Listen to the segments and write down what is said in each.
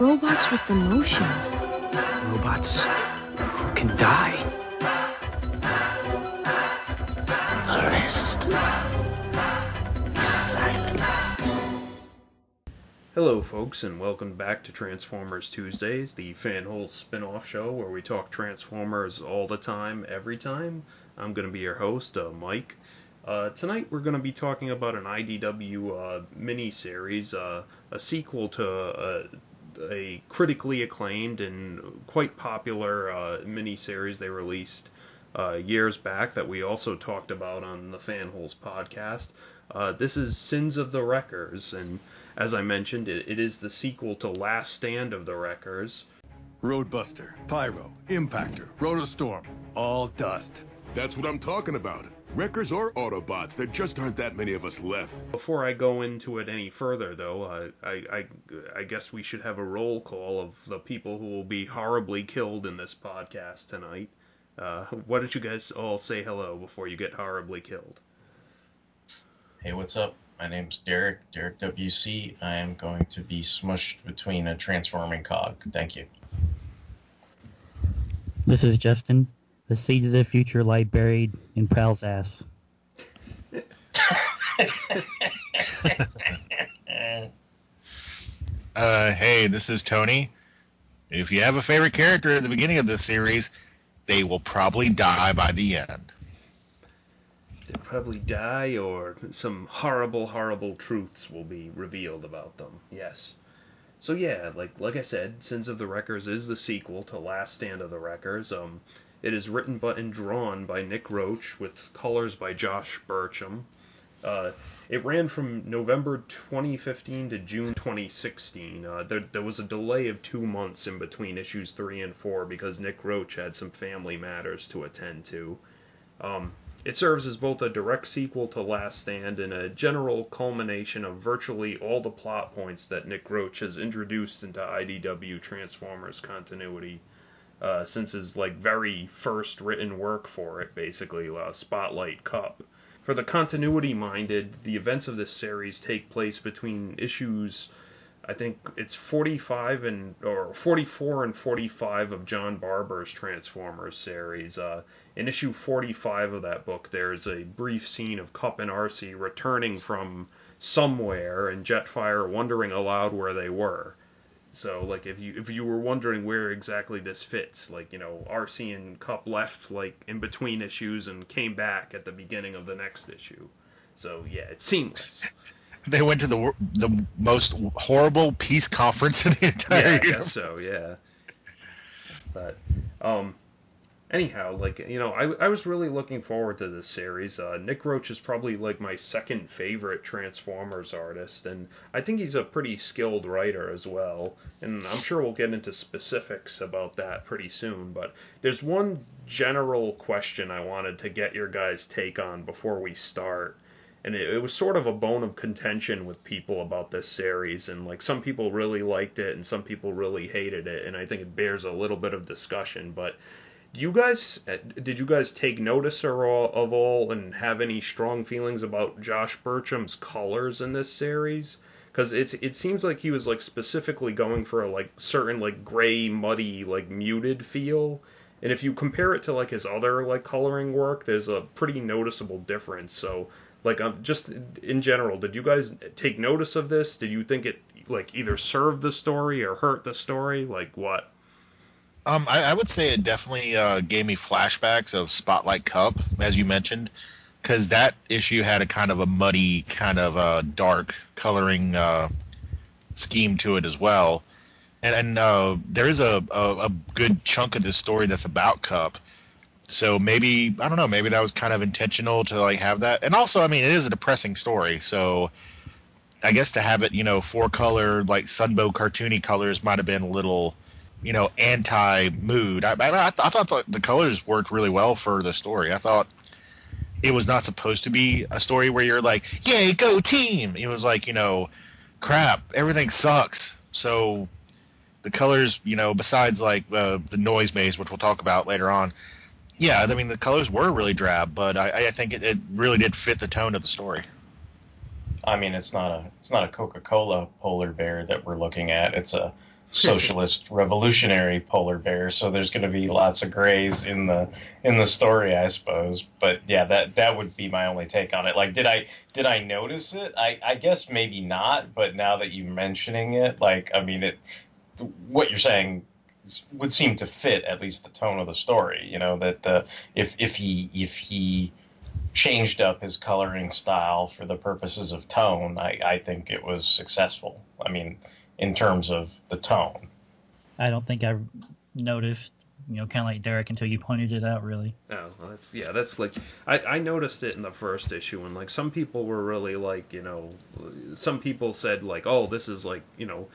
Robots with emotions. Robots who can die. The rest is silence. Hello, folks, and welcome back to Transformers Tuesdays, the fanhole spin off show where we talk Transformers all the time, every time. I'm going to be your host, uh, Mike. Uh, tonight we're going to be talking about an IDW uh, mini-series, uh, a sequel to uh, a critically acclaimed and quite popular uh, mini-series they released uh, years back that we also talked about on the Fanholes podcast. Uh, this is Sins of the Wreckers, and as I mentioned, it, it is the sequel to Last Stand of the Wreckers. Roadbuster, Pyro, Impactor, Rotorstorm, all dust. That's what I'm talking about. Wreckers or Autobots, there just aren't that many of us left. Before I go into it any further, though, uh, I, I, I guess we should have a roll call of the people who will be horribly killed in this podcast tonight. Uh, why don't you guys all say hello before you get horribly killed? Hey, what's up? My name's Derek, Derek WC. I am going to be smushed between a transforming cog. Thank you. This is Justin. The seeds of the future lie buried in Prowl's ass. Uh, hey, this is Tony. If you have a favorite character at the beginning of this series, they will probably die by the end. They'll probably die, or some horrible, horrible truths will be revealed about them. Yes. So yeah, like like I said, Sins of the Wreckers is the sequel to Last Stand of the Wreckers. Um, it is written but and drawn by Nick Roche with colors by Josh Burcham. Uh, it ran from November 2015 to June 2016. Uh, there, there was a delay of two months in between issues three and four because Nick Roche had some family matters to attend to. Um, it serves as both a direct sequel to Last Stand and a general culmination of virtually all the plot points that Nick Roche has introduced into IDW Transformers continuity uh, since his like very first written work for it, basically uh, Spotlight Kup. For the continuity minded, the events of this series take place between issues I think it's 45 and or 44 and 45 of John Barber's Transformers series. Uh, in issue 45 of that book, there's a brief scene of Kup and Arcee returning from somewhere, and Jetfire wondering aloud where they were. So, like, if you if you were wondering where exactly this fits, like, you know, Arcee and Kup left like in between issues and came back at the beginning of the next issue. So yeah, it's seamless. They went to the the most horrible peace conference in the entire yeah, I guess so, yeah. But um, anyhow, like you know, I I was really looking forward to this series. Uh, Nick Roche is probably like my second favorite Transformers artist, and I think he's a pretty skilled writer as well. And I'm sure we'll get into specifics about that pretty soon. But there's one general question I wanted to get your guys' take on before we start and it, it was sort of a bone of contention with people about this series and like some people really liked it and some people really hated it and i think it bears a little bit of discussion but do you guys uh, did you guys take notice of all and have any strong feelings about josh burcham's colors in this series? Because it's it seems like he was like specifically going for a like certain like gray muddy like muted feel. And if you compare it to like his other like coloring work there's a pretty noticeable difference. So like um, just in general did you guys take notice of this? Did you think it like either served the story or hurt the story? Like what Um, I, I would say it definitely uh, gave me flashbacks of Spotlight Kup, as you mentioned, because that issue had a kind of a muddy, kind of uh, dark coloring uh, scheme to it as well. And, and uh, there is a, a, a good chunk of this story that's about Kup. So maybe I don't know, maybe that was kind of intentional to like have that. And also, I mean, it is a depressing story, so I guess to have it, you know, four color like Sunbow cartoony colors might have been a little, you know, anti mood. I, I, th- I thought the, colors worked really well for the story. I thought it was not supposed to be a story where you're like, yay, go team. It was like, you know, crap, everything sucks. So the colors, you know, besides like uh, the noise maze, which we'll talk about later on, yeah, I mean the colors were really drab, but I, I think it, it really did fit the tone of the story. I mean, it's not a it's not a Coca-Cola polar bear that we're looking at. It's a socialist revolutionary polar bear. So there's going to be lots of grays in the in the story, I suppose. But yeah, that that would be my only take on it. Like, did I did I notice it? I I guess maybe not. But now that you're mentioning it, like, I mean, it what you're saying would seem to fit at least the tone of the story. You know that if if he if he changed up his coloring style for the purposes of tone, I, I think it was successful. I mean, in terms of the tone. I don't think I've noticed, you know, kind of like Derek until you pointed it out, really. Oh, well, that's yeah, that's like I, I noticed it in the first issue, and like some people were really like, you know, some people said like, oh, this is like, you know,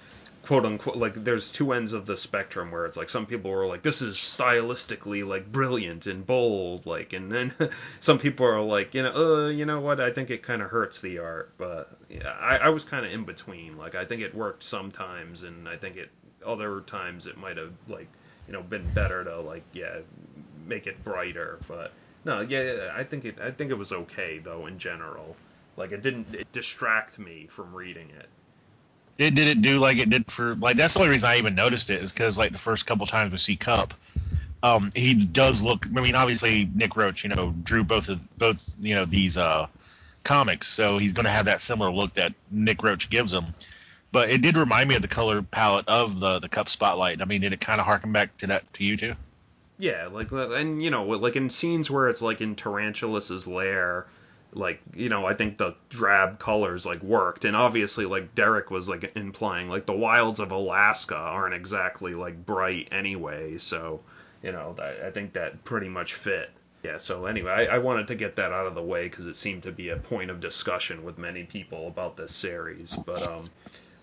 quote unquote like there's two ends of the spectrum where it's like some people were like this is stylistically like brilliant and bold like and then some people are like you know uh you know what? I think it kind of hurts the art but yeah I, I was kind of in between like I think it worked sometimes and I think it other times it might have like you know been better to like yeah make it brighter but no yeah I think it I think it was okay though in general. Like it didn't it distract me from reading it did did it do like it did for like that's the only reason I even noticed it is because like the first couple times we see Kup, um, he does look. I mean, obviously Nick Roche, you know, drew both of both you know these uh comics, so he's going to have that similar look that Nick Roche gives him. But it did remind me of the color palette of the the Kup Spotlight. I mean, did it kind of harken back to that to you too? Yeah, like and you know, like in scenes where it's like in Tarantulas's lair like you know i think the drab colors like worked. And obviously like derek was like implying like the wilds of alaska aren't exactly like bright anyway. So you know i, think that pretty much fit. Yeah so anyway I, I wanted to get that out of the way because it seemed to be a point of discussion with many people about this series. But um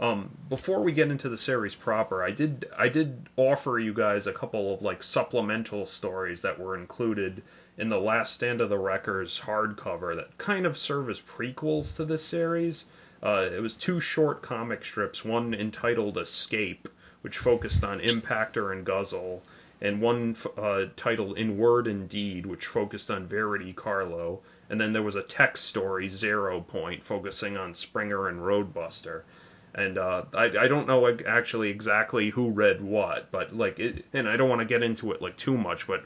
um, before we get into the series proper, I did I did offer you guys a couple of like supplemental stories that were included in the Last Stand of the Wreckers hardcover that kind of serve as prequels to this series. Uh, it was two short comic strips, one entitled Escape, which focused on Impactor and Guzzle, and one uh, titled In Word and Deed, which focused on Verity Carlo. And then there was a text story, Zero Point, focusing on Springer and Roadbuster. And uh, I, I don't know actually exactly who read what, but like, it, and I don't want to get into it like too much, but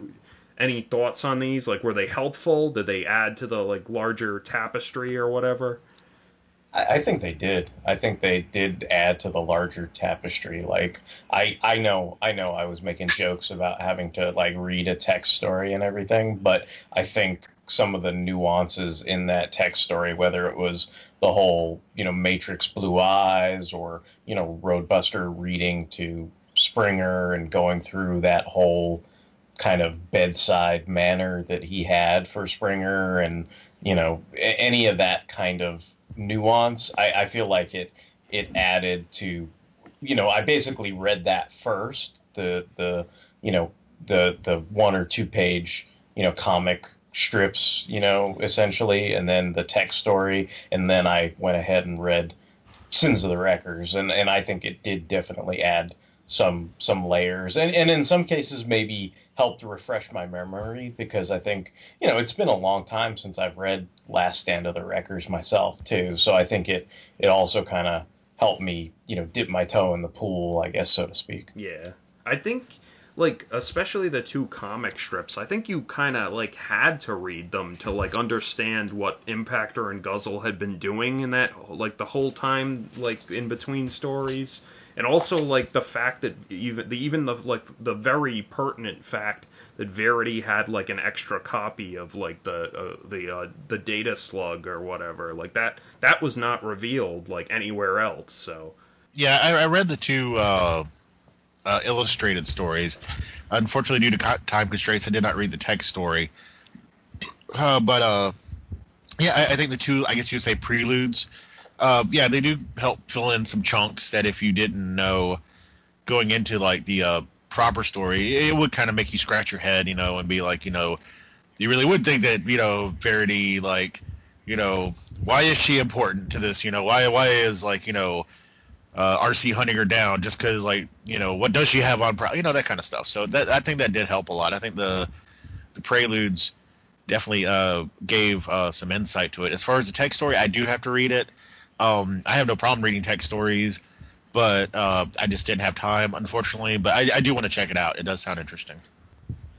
any thoughts on these? Like, were they helpful? Did they add to the like larger tapestry or whatever? I, think they did. I think they did add to the larger tapestry. Like, I I know I know I was making jokes about having to like read a text story and everything, but I think some of the nuances in that text story, whether it was the whole, you know, Matrix Blue Eyes or, you know, Roadbuster reading to Springer and going through that whole kind of bedside manner that he had for Springer and you know any of that kind of nuance I, I feel like it it added to you know I basically read that first the the you know the the one or two page you know comic strips you know essentially and then the text story and then I went ahead and read Sins of the Wreckers and and I think it did definitely add some some layers and and in some cases maybe helped refresh my memory because I think you know it's been a long time since I've read Last Stand of the Wreckers myself too. So I think it it also kind of helped me you know dip my toe in the pool, I guess so to speak. Yeah, I think like especially the two comic strips i think you kind of like had to read them to like understand what impactor and guzzle had been doing in that like the whole time like in between stories. And also like the fact that even the even the like the very pertinent fact that Verity had like an extra copy of like the uh, the uh, the data slug or whatever like that that was not revealed like anywhere else so. Yeah I, I read the two uh, uh illustrated stories unfortunately due to time constraints I did not read the text story uh, but uh yeah I, I think the two I guess you would say preludes uh, yeah, they do help fill in some chunks that if you didn't know going into like the uh, proper story, it would kind of make you scratch your head, you know, and be like, you know, you really would think that, you know, Verity, like, you know, why is she important to this? You know, why why is like, you know, uh, Arcee hunting her down just because, like, you know, what does she have on, pro- you know, that kind of stuff. So that I think that did help a lot. I think the the preludes definitely uh, gave uh, some insight to it. As far as the text story, I do have to read it. Um, I have no problem reading text stories, but uh, I just didn't have time, unfortunately. But I, I do want to check it out. It does sound interesting.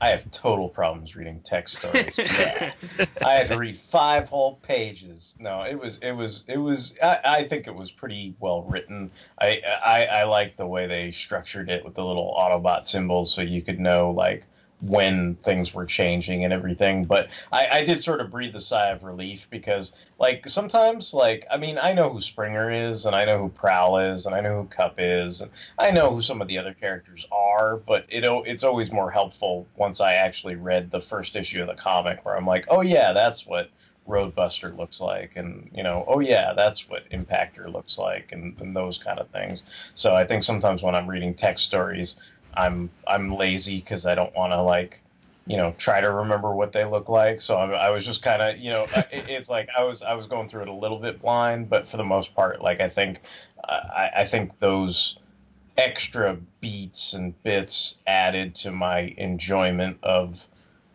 I have total problems reading text stories. Yeah. I had to read five whole pages. No, it was it was it was. I, I think it was pretty well written. I I, I like the way they structured it with the little Autobot symbols, so you could know like when things were changing and everything. But I, I did sort of breathe a sigh of relief because, like, sometimes, like, I mean, I know who Springer is, and I know who Prowl is, and I know who Kup is, and I know who some of the other characters are. But it it's always more helpful once I actually read the first issue of the comic, where I'm like, oh yeah, that's what. Roadbuster looks like, and you know, oh yeah, that's what Impactor looks like, and, and those kind of things. So I think sometimes when I'm reading text stories, I'm I'm lazy because I don't want to like you know try to remember what they look like. So I, I was just kind of you know it, it's like I was I was going through it a little bit blind, but for the most part, like I think I, I think those extra beats and bits added to my enjoyment of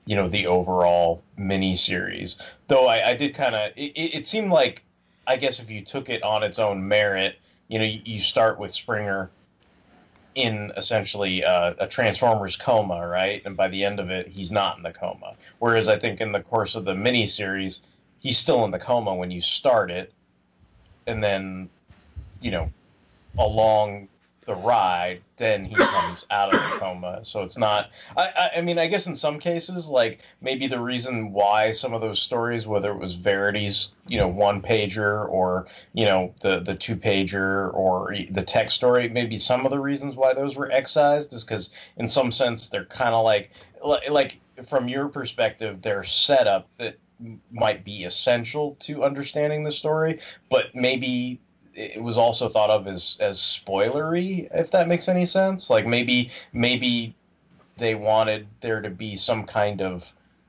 you know the overall mini series. Though I, I did kind of it, it seemed like I guess if you took it on its own merit, you know you, you start with Springer in essentially uh, a Transformers coma, right? And by the end of it, he's not in the coma. Whereas I think in the course of the miniseries, he's still in the coma when you start it, and then, you know, along the ride, then he comes out of the coma. So it's not. I, I, I mean, I guess in some cases, like maybe the reason why some of those stories, whether it was Verity's, you know, one pager or you know the the two pager or the text story, maybe some of the reasons why those were excised is because in some sense they're kind of like like from your perspective, they're set up that might be essential to understanding the story, but maybe it was also thought of as as spoilery, if that makes any sense. Like maybe maybe they wanted there to be some kind of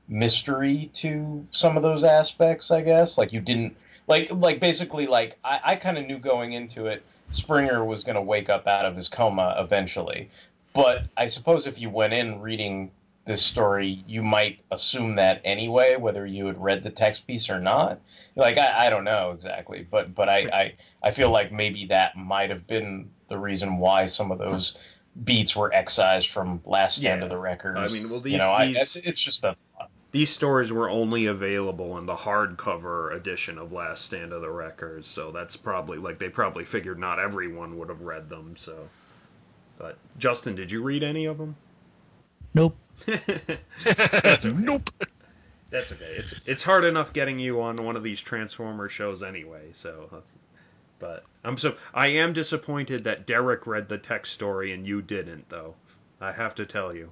mystery to some of those aspects. I guess like you didn't like like basically like I, I kind of knew going into it Springer was going to wake up out of his coma eventually. But I suppose if you went in reading this story, you might assume that anyway, whether you had read the text piece or not. Like I, I don't know exactly, but but I, I I feel like maybe that might have been the reason why some of those beats were excised from Last Stand Yeah. of the Wreckers. I mean, well, these- you know, I, these- it's, it's just a These stories were only available in the hardcover edition of Last Stand of the Wreckers, so that's probably like they probably figured not everyone would have read them. So, but Justin, did you read any of them? Nope. That's okay. nope. That's okay. It's it's hard enough getting you on one of these Transformer shows anyway. So, uh, but I'm so I am disappointed that Derek read the text story and you didn't, though. I have to tell you.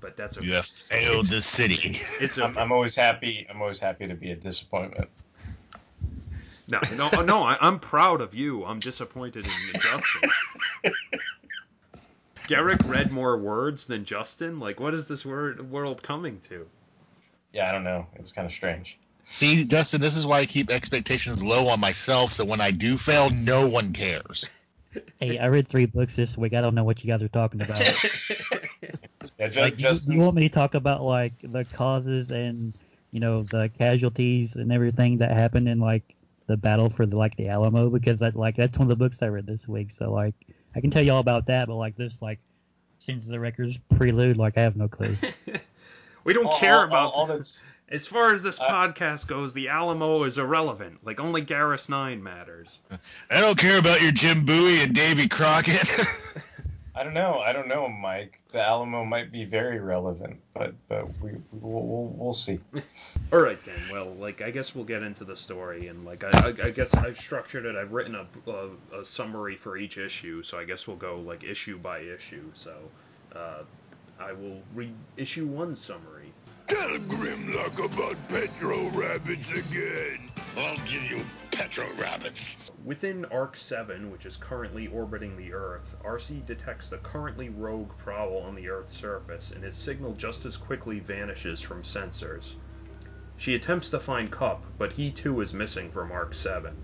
But that's okay. You have failed the city. It's I'm. I'm always happy. I'm always happy to be a disappointment. No, no, no. I, I'm proud of you. I'm disappointed in Justin. Derek read more words than Justin. Like, what is this word world coming to? Yeah, I don't know. It's kind of strange. See, Dustin, this is why I keep expectations low on myself, so when I do fail, no one cares. Hey, I read three books this week. I don't know what you guys are talking about. Yeah, ju- like, you, you want me to talk about like the causes and you know the casualties and everything that happened in like the battle for the like the Alamo because that like that's one of the books I read this week. So like I can tell you all about that, but like this like since the records prelude, like I have no clue. We don't all- care all- about. all that's as far as this uh, podcast goes, the Alamo is irrelevant. Like only Garrus Nine matters. I don't care about your Jim Bowie and Davy Crockett. I don't know. I don't know, Mike. The Alamo might be very relevant, but but we we'll, we'll, we'll see. All right then. Well, like I guess we'll get into the story, and like I, I, I guess I've structured it. I've written a, a, a summary for each issue, so I guess we'll go like issue by issue. So uh, I will read issue one summary. Tell Grimlock about Petro Rabbits again. I'll give you Petro rabbits. Within Ark 7, which is currently orbiting the Earth, Arcee detects the currently rogue Prowl on the Earth's surface, and his signal just as quickly vanishes from sensors. She attempts to find Kup, but he too is missing from Ark 7.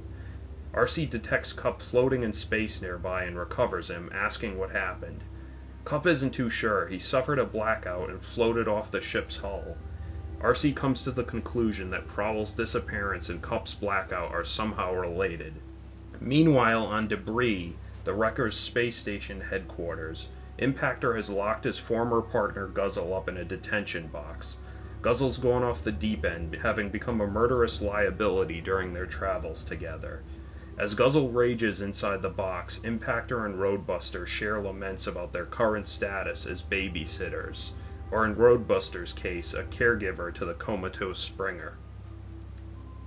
Arcee detects Kup floating in space nearby and recovers him, asking what happened. Cup isn't too sure. He suffered a blackout and floated off the ship's hull. Arcee comes to the conclusion that Prowl's disappearance and Kup's blackout are somehow related. Meanwhile, on Debris, the Wrecker's space station headquarters, Impactor has locked his former partner Guzzle up in a detention box. Guzzle's gone off the deep end, having become a murderous liability during their travels together. As Guzzle rages inside the box, Impactor and Roadbuster share laments about their current status as babysitters, or in Roadbuster's case, a caregiver to the comatose Springer.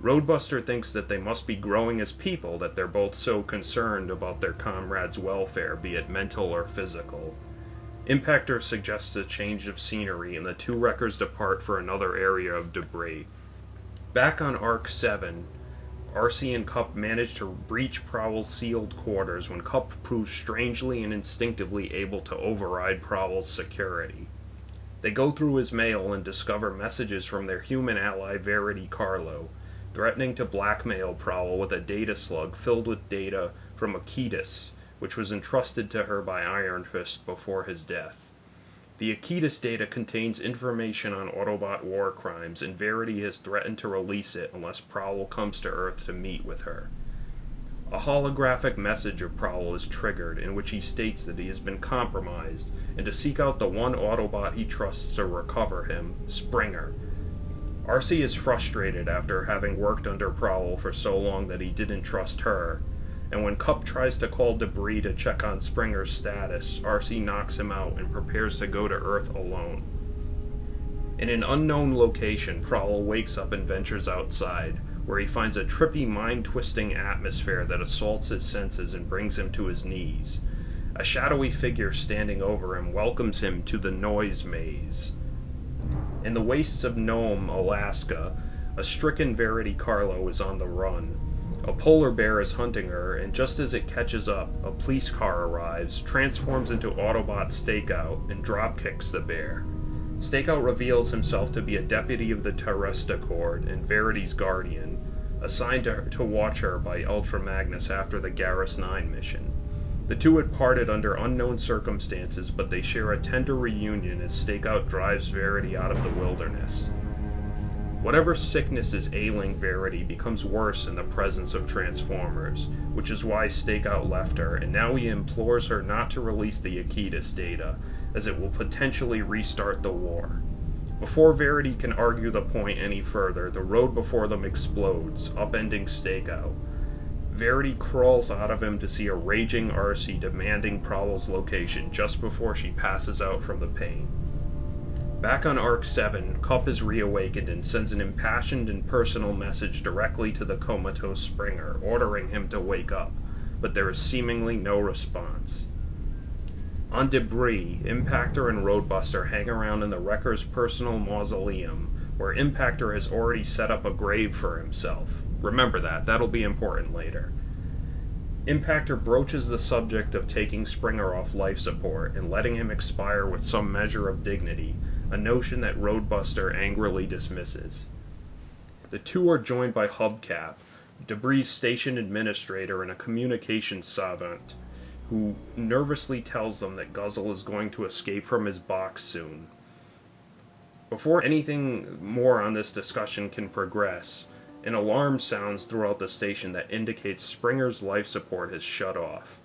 Roadbuster thinks that they must be growing as people that they're both so concerned about their comrade's welfare, be it mental or physical. Impactor suggests a change of scenery, and the two wreckers depart for another area of debris. Back on Ark 7, Arcee and Kup manage to breach Prowl's sealed quarters when Kup proves strangely and instinctively able to override Prowl's security. They go through his mail and discover messages from their human ally Verity Carlo, threatening to blackmail Prowl with a data slug filled with data from Aequitas, which was entrusted to her by Iron Fist before his death. The Aequitas data contains information on Autobot war crimes, and Verity has threatened to release it unless Prowl comes to Earth to meet with her. A holographic message of Prowl is triggered in which he states that he has been compromised and to seek out the one Autobot he trusts to recover him, Springer. Arcee is frustrated after having worked under Prowl for so long that he didn't trust her, and when Kup tries to call Debris to check on Springer's status, Arcee knocks him out and prepares to go to Earth alone. In an unknown location, Prowl wakes up and ventures outside, where he finds a trippy, mind twisting atmosphere that assaults his senses and brings him to his knees. A shadowy figure standing over him welcomes him to the noise maze. In the wastes of Nome, Alaska, a stricken Verity Carlo is on the run. A polar bear is hunting her, and just as it catches up, a police car arrives, transforms into Autobot Stakeout, and dropkicks the bear. Stakeout reveals himself to be a deputy of the Tyrest Accord and Verity's guardian, assigned to, to watch her by Ultra Magnus after the Garrus 9 mission. The two had parted under unknown circumstances, but they share a tender reunion as Stakeout drives Verity out of the wilderness. Whatever sickness is ailing Verity becomes worse in the presence of Transformers, which is why Stakeout left her, and now he implores her not to release the Aequitas data, as it will potentially restart the war. Before Verity can argue the point any further, the road before them explodes, upending Stakeout. Verity crawls out of him to see a raging Arcee demanding Prowl's location just before she passes out from the pain. Back on Ark 7, Kup is reawakened and sends an impassioned and personal message directly to the comatose Springer, ordering him to wake up, but there is seemingly no response. On Debris, Impactor and Roadbuster hang around in the Wrecker's personal mausoleum, where Impactor has already set up a grave for himself. Remember that, that'll be important later. Impactor broaches the subject of taking Springer off life support and letting him expire with some measure of dignity, a notion that Roadbuster angrily dismisses. The two are joined by Hubcap, Debris' station administrator and a communications savant, who nervously tells them that Guzzle is going to escape from his box soon. Before anything more on this discussion can progress, an alarm sounds throughout the station that indicates Springer's life support has shut off.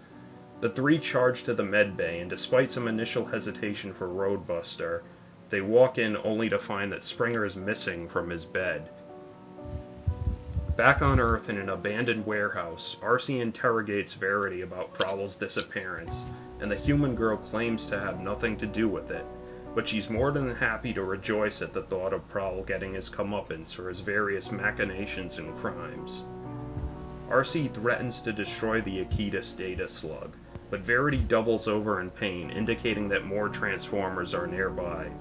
The three charge to the med bay, and despite some initial hesitation for Roadbuster, they walk in only to find that Springer is missing from his bed. Back on Earth in an abandoned warehouse, Arcee interrogates Verity about Prowl's disappearance, and the human girl claims to have nothing to do with it, but she's more than happy to rejoice at the thought of Prowl getting his comeuppance for his various machinations and crimes. Arcee threatens to destroy the Aequitas data slug, but Verity doubles over in pain, indicating that more Transformers are nearby.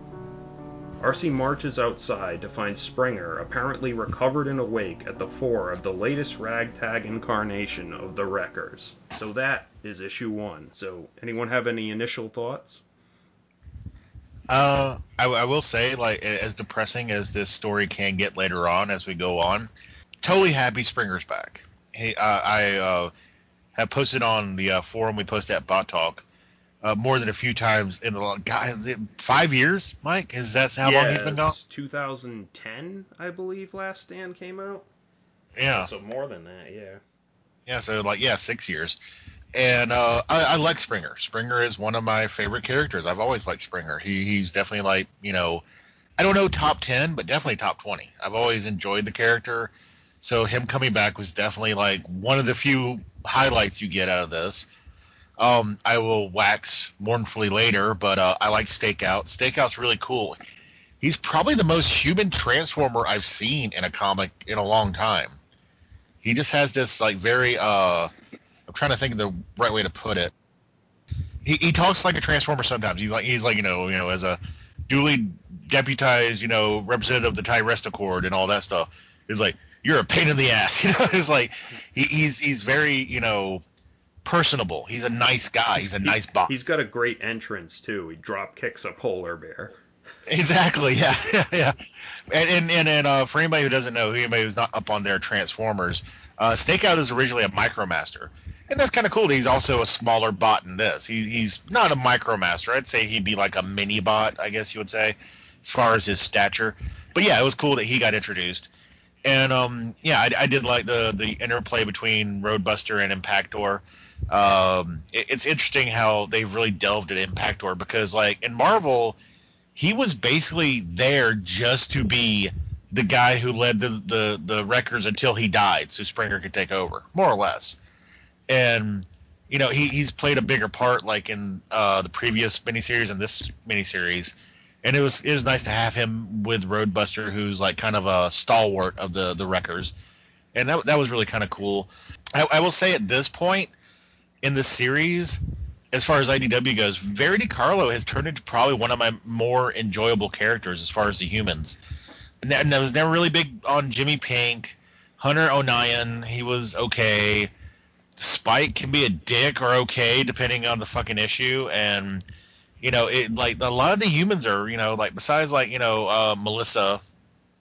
Arcee marches outside to find Springer apparently recovered and awake at the fore of the latest ragtag incarnation of the Wreckers. So that is issue one. So, anyone have any initial thoughts? Uh, I, I will say, like, as depressing as this story can get later on as we go on, totally happy Springer's back. Hey, uh, I uh, have posted on the uh, forum we post at Bot Talk uh, more than a few times in the guy five years. Mike, is that how yeah, long he's been gone? 2010, I believe, Last Stand came out. Yeah. So more than that, yeah. Yeah, so like yeah, six years. And uh, I, I like Springer. Springer is one of my favorite characters. I've always liked Springer. He he's definitely like you know, I don't know top ten, but definitely top twenty. I've always enjoyed the character. So him coming back was definitely like one of the few highlights you get out of this. Um, I will wax mournfully later, but uh, I like Stakeout. Stakeout's really cool. He's probably the most human transformer I've seen in a comic in a long time. He just has this like very uh, I'm trying to think of the right way to put it. He, he talks like a transformer sometimes. He's like he's like you know you know as a duly deputized you know representative of the Tyrest Accord and all that stuff. He's like you're a pain in the ass. You know, it's like he, he's he's very you know personable. He's a nice guy. He's a nice boss. He's got a great entrance too. He drop kicks a polar bear. Exactly. Yeah. Yeah. yeah. And and and uh, for anybody who doesn't know, anybody who's not up on their Transformers, uh, Stakeout is originally a Micromaster, and that's kind of cool. That he's also a smaller bot in this. He, he's not a Micromaster. I'd say he'd be like a mini bot, I guess you would say, as far as his stature. But yeah, it was cool that he got introduced. And um, yeah, I, I did like the the interplay between Roadbuster and Impactor. Um, it, it's interesting how they've really delved at Impactor because like in Marvel, he was basically there just to be the guy who led the the, the Wreckers until he died, so Springer could take over, more or less. And you know, he, he's played a bigger part like in uh, the previous miniseries and this miniseries. And it was it was nice to have him with Roadbuster, who's like kind of a stalwart of the the Wreckers, and that that was really kind of cool. I, I will say at this point in the series, as far as IDW goes, Verity Carlo has turned into probably one of my more enjoyable characters as far as the humans. And, I was never really big on Jimmy Pink, Hunter O'Nion. He was okay. Spike can be a dick or okay depending on the fucking issue, and you know, it like a lot of the humans are, you know, like besides like you know uh, Melissa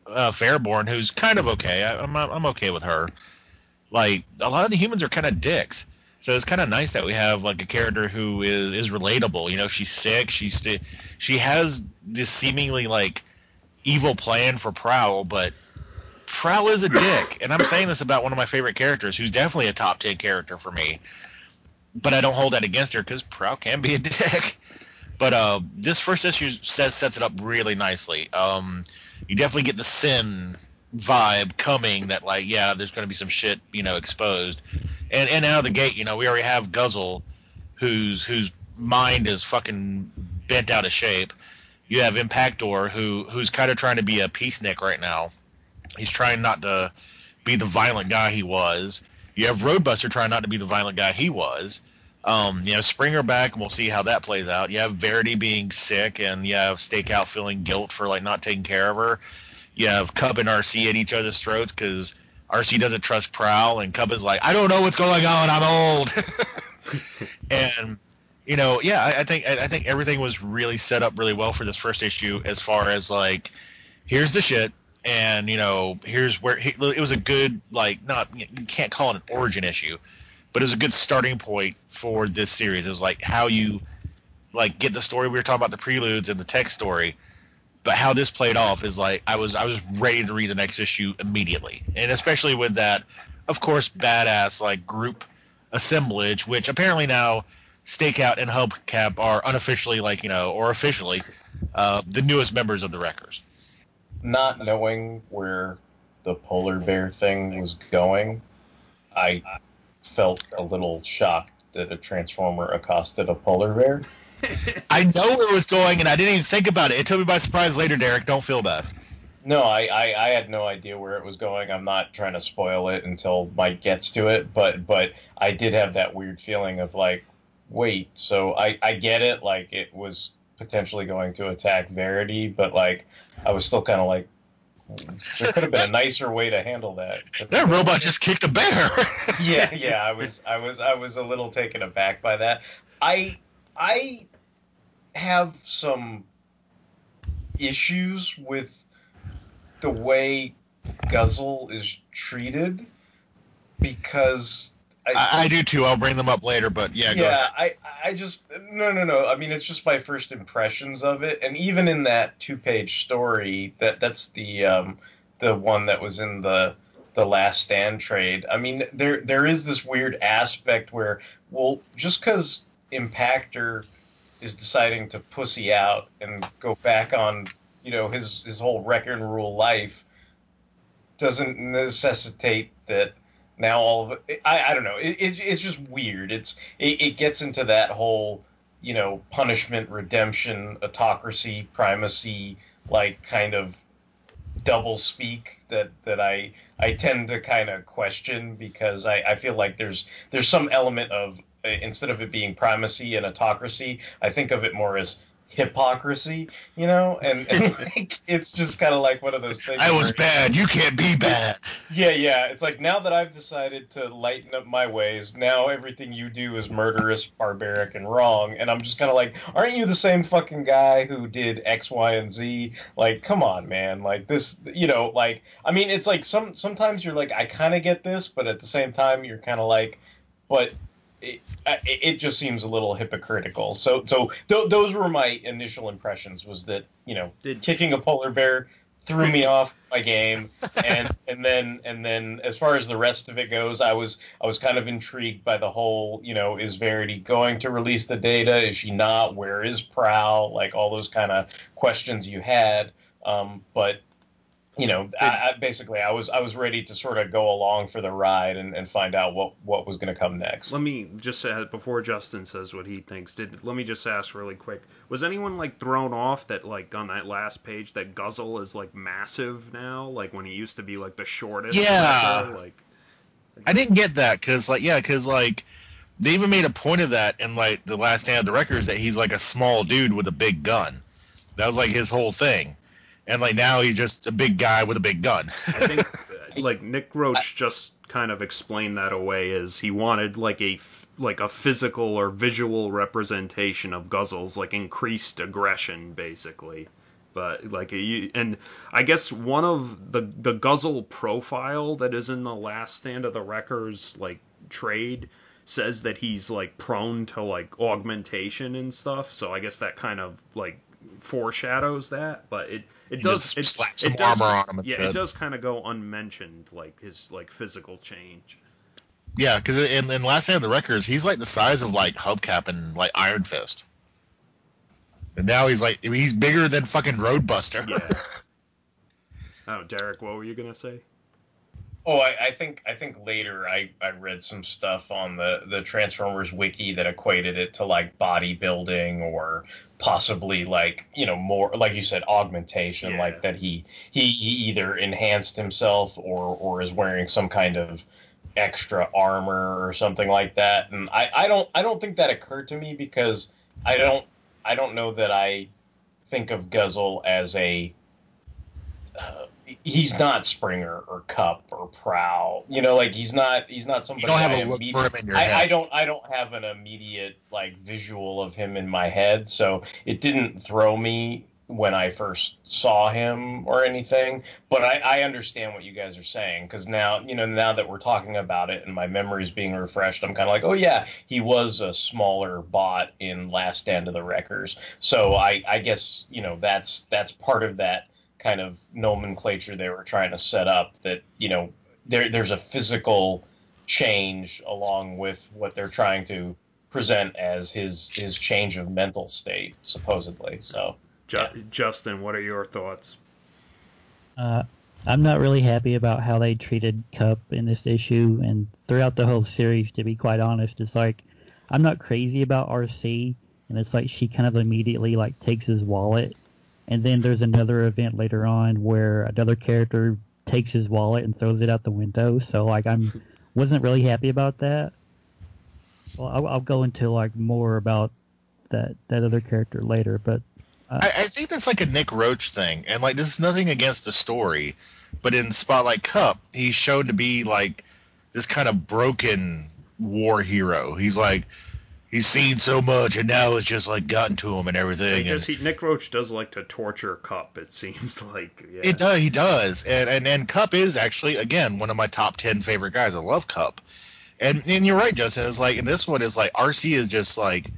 uh, Faireborn, who's kind of okay. I, I'm I'm okay with her. Like a lot of the humans are kind of dicks. So it's kind of nice that we have like a character who is is relatable. You know, she's sick. She's st- she has this seemingly like evil plan for Prowl, but Prowl is a dick. And I'm saying this about one of my favorite characters, who's definitely a top ten character for me. But I don't hold that against her because Prowl can be a dick. But uh, this first issue sets sets it up really nicely. Um, you definitely get the sin vibe coming that like yeah, there's going to be some shit you know exposed and and out of the gate, you know, we already have Guzzle, whose whose mind is fucking bent out of shape. You have Impactor, who who's kind of trying to be a peacenik right now. He's trying not to be the violent guy he was. You have Roadbuster trying not to be the violent guy he was. Um, you have Springer back, and we'll see how that plays out. You have Verity being sick, and you have Stakeout feeling guilt for like not taking care of her. You have Kup and Arcee at each other's throats because Arcee doesn't trust Prowl, and Kup is like, I don't know what's going on. I'm old. and you know, yeah, I, I think I, I think everything was really set up really well for this first issue, as far as like, here's the shit, and you know, here's where it was a good like not you can't call it an origin issue, but it was a good starting point for this series. It was like how you like get the story we were talking about the preludes and the text story but how this played off is like I was I was ready to read the next issue immediately, and especially with that, of course, badass like group assemblage, which apparently now Stakeout and Hubcap are unofficially like you know or officially uh, the newest members of the Wreckers. Not knowing where the polar bear thing was going, I felt a little shocked that a transformer accosted a polar bear. I know where it was going, and I didn't even think about it. It took me by surprise later, Derek. Don't feel bad. No, I, I, I had no idea where it was going. I'm not trying to spoil it until Mike gets to it, but but I did have that weird feeling of like, wait, so I, I get it, like it was potentially going to attack Verity, but like I was still kind of like, there could have been a nicer way to handle that. That robot just kicked a bear. yeah, yeah, I was, I was, I was a little taken aback by that. I, I have some issues with the way Guzzle is treated because I, I, do too. I'll bring them up later, but yeah, yeah. I I just no no no. I mean, it's just my first impressions of it, and even in that two page story, that that's the um the one that was in the the last stand trade. I mean, there there is this weird aspect where well, just because Impactor is deciding to pussy out and go back on you know his his whole record and rule life doesn't necessitate that now all of it i, I don't know. It, it, it's just weird. It's it, it gets into that whole you know punishment redemption autocracy primacy like kind of double speak that that i i tend to kind of question because i i feel like there's there's some element of Uh, instead of it being primacy and autocracy i think of it more as hypocrisy, you know, and, and like, it's just kind of like one of those things. I was bad. You can't be bad. Yeah, yeah. It's like now that I've decided to lighten up my ways, now everything you do is murderous, barbaric, and wrong. And I'm just kind of like, aren't you the same fucking guy who did X, Y, and Z? Like, come on, man. Like this, you know, like I mean, it's like some sometimes you're like, I kind of get this, but at the same time, you're kind of like, but it, it just seems a little hypocritical. So so th- those were my initial impressions. Was that you know Did, kicking a polar bear threw me off my game, and and then and then as far as the rest of it goes, I was I was kind of intrigued by the whole you know is Verity going to release the data? Is she not? Where is Prowl? Like all those kind of questions you had. Um, but you know, I, I, basically, I was I was ready to sort of go along for the ride and, and find out what what was going to come next. Let me just say before Justin says what he thinks. Did let me just ask really quick: Was anyone like thrown off that like on that last page that Guzzle is like massive now, like when he used to be like the shortest? Yeah. Like, like, I didn't get that because like yeah, because like they even made a point of that in like the last stand of the Wreckers that he's like a small dude with a big gun. That was like his whole thing and like now he's just a big guy with a big gun. I think like Nick Roche just kind of explained that away as he wanted like a like a physical or visual representation of Guzzle's like increased aggression basically. But like you and I guess one of the the Guzzle profile that is in the last stand of the Wreckers like trade says that he's like prone to like augmentation and stuff. So I guess that kind of like foreshadows that, but it it does it, slap some it does, armor on him. Yeah, it does kind of go unmentioned, like his like physical change. Yeah, because in, in Last Stand of the Wreckers, he's like the size of like Hubcap and like Iron Fist, and now he's like he's bigger than fucking Roadbuster. Yeah. oh, Derek, what were you gonna say? Oh, I, I, think I think later I, I read some stuff on the, the Transformers wiki that equated it to like bodybuilding or possibly like you know more like you said augmentation, yeah. like that he, he he either enhanced himself or or is wearing some kind of extra armor or something like that. And I, I don't I don't think that occurred to me because I don't I don't know that I think of Guzzle as a uh, he's not Springer or Kup or Prowl. You know, like he's not he's not somebody. You don't have a look for him in your I, head. I don't I don't have an immediate like visual of him in my head, so it didn't throw me when I first saw him or anything. But I, I understand what you guys are saying because now you know now that we're talking about it and my memory's being refreshed, I'm kind of like, oh yeah, he was a smaller bot in Last Stand of the Wreckers. So I I guess you know that's that's part of that kind of nomenclature they were trying to set up that you know there there's a physical change along with what they're trying to present as his his change of mental state supposedly so yeah. Justin what are your thoughts uh, I'm not really happy about how they treated Kup in this issue and throughout the whole series to be quite honest it's like I'm not crazy about Arcee and it's like she kind of immediately like takes his wallet and then there's another event later on where another character takes his wallet and throws it out the window. So like I'm wasn't really happy about that. Well, I'll, I'll go into like more about that that other character later, but uh, I, I think that's like a Nick Roche thing, and like this is nothing against the story, but in Spotlight Kup, he's shown to be like this kind of broken war hero. He's like he's seen so much, and now it's just like gotten to him and everything. And he, Nick Roche does like to torture Kup. It seems like. Yeah. It does. He does, and and and Kup is actually again one of my top ten favorite guys. I love Kup, and and you're right, Justin. It's like and this one is like Arcee is just like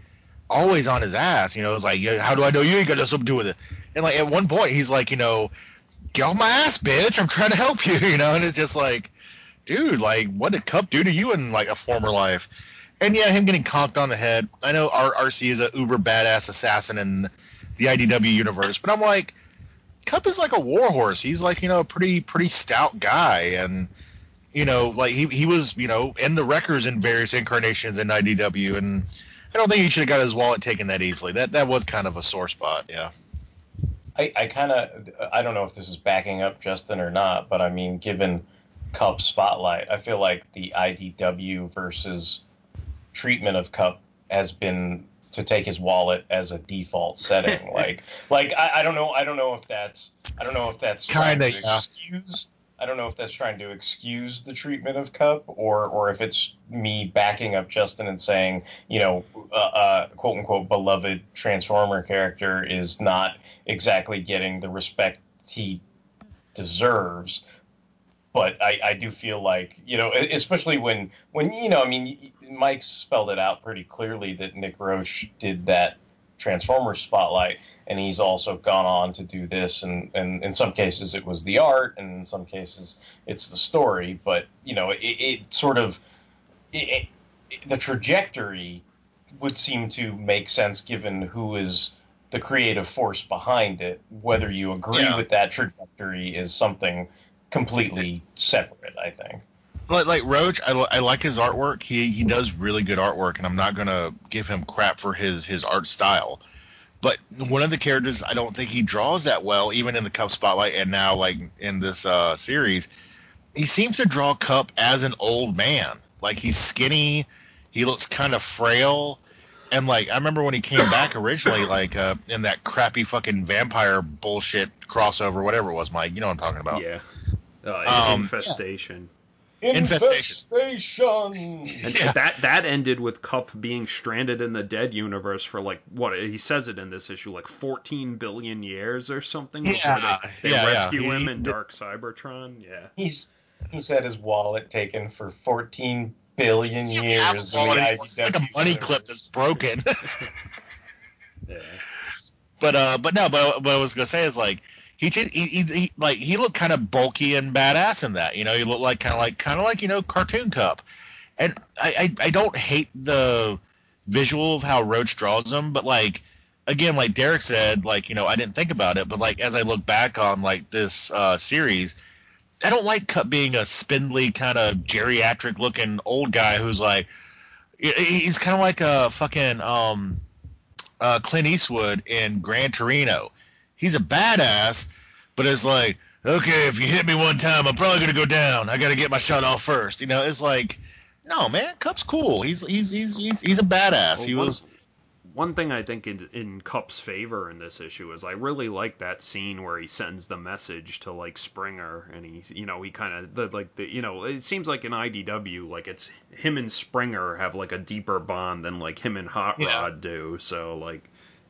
always on his ass. You know, it's like how do I know you ain't got nothing to do with it? And like at one point he's like, you know, get off my ass, bitch. I'm trying to help you. You know, and it's just like, dude, like what did Kup do to you in like a former life? And yeah, him getting conked on the head. I know Arcee is a uber badass assassin in the IDW universe, but I'm like, Kup is like a warhorse. He's like you know a pretty pretty stout guy, and you know like he he was you know in the Wreckers in various incarnations in IDW, and I don't think he should have got his wallet taken that easily. That that was kind of a sore spot. Yeah. I, I kind of I don't know if this is backing up Justin or not, but I mean, given Kup spotlight, I feel like the IDW versus treatment of Kup has been to take his wallet as a default setting. like like I, I don't know I don't know if that's I don't know if that's trying Kinda, to excuse I don't know if that's trying to excuse the treatment of Kup or or if it's me backing up Justin and saying, you know, uh, uh, quote unquote beloved Transformer character is not exactly getting the respect he deserves. But I, I do feel like you know, especially when when you know, I mean, Mike spelled it out pretty clearly that Nick Roche did that Transformers spotlight, and he's also gone on to do this, and, and in some cases it was the art, and in some cases it's the story. But you know, it, it sort of it, it, the trajectory would seem to make sense given who is the creative force behind it. Whether you agree Yeah. with that trajectory is something completely separate, I think. Like, like Roche, I, I like his artwork. He he does really good artwork, and I'm not gonna give him crap for his his art style. But one of the characters I don't think he draws that well, even in the Kup Spotlight, and now like in this uh, series, he seems to draw Kup as an old man. Like he's skinny, he looks kind of frail, and like I remember when he came back originally, like uh, in that crappy fucking vampire bullshit crossover, whatever it was, Mike. You know what I'm talking about? Yeah. Uh, Um, infestation. Infestation. Infestation. And Yeah. that that ended with Kup being stranded in the dead universe for like what he says it in this issue like 14 billion years or something before Yeah, they, they yeah, yeah. rescue him He- in Dark Cybertron. Yeah. He's he's had his wallet taken for 14 billion He's years. half in the. It's like a money universe. clip that's broken. Yeah. but uh, but no, but what I was gonna say is like he did he, he, he like he looked kind of bulky and badass in that. You know, he looked like kind of like kind of like you know cartoon Kup. And I, I I don't hate the visual of how Roche draws him, but like again, like Derek said, like you know I didn't think about it, but like as I look back on like this uh, series. I don't like Kup being a spindly kind of geriatric looking old guy who's like he's kind of like a fucking um uh, Clint Eastwood in Gran Torino. He's a badass, but it's like, okay, if you hit me one time, I'm probably gonna go down. I gotta get my shot off first. You know, it's like, no, man, Kup's cool. He's he's he's he's, he's a badass. Well, he one, was. one thing I think in, in Kup's favor in this issue is I really like that scene where he sends the message to like Springer and he you know he kind of the like the you know it seems like in IDW like it's him and Springer have like a deeper bond than like him and Hot Yeah. Rod do so like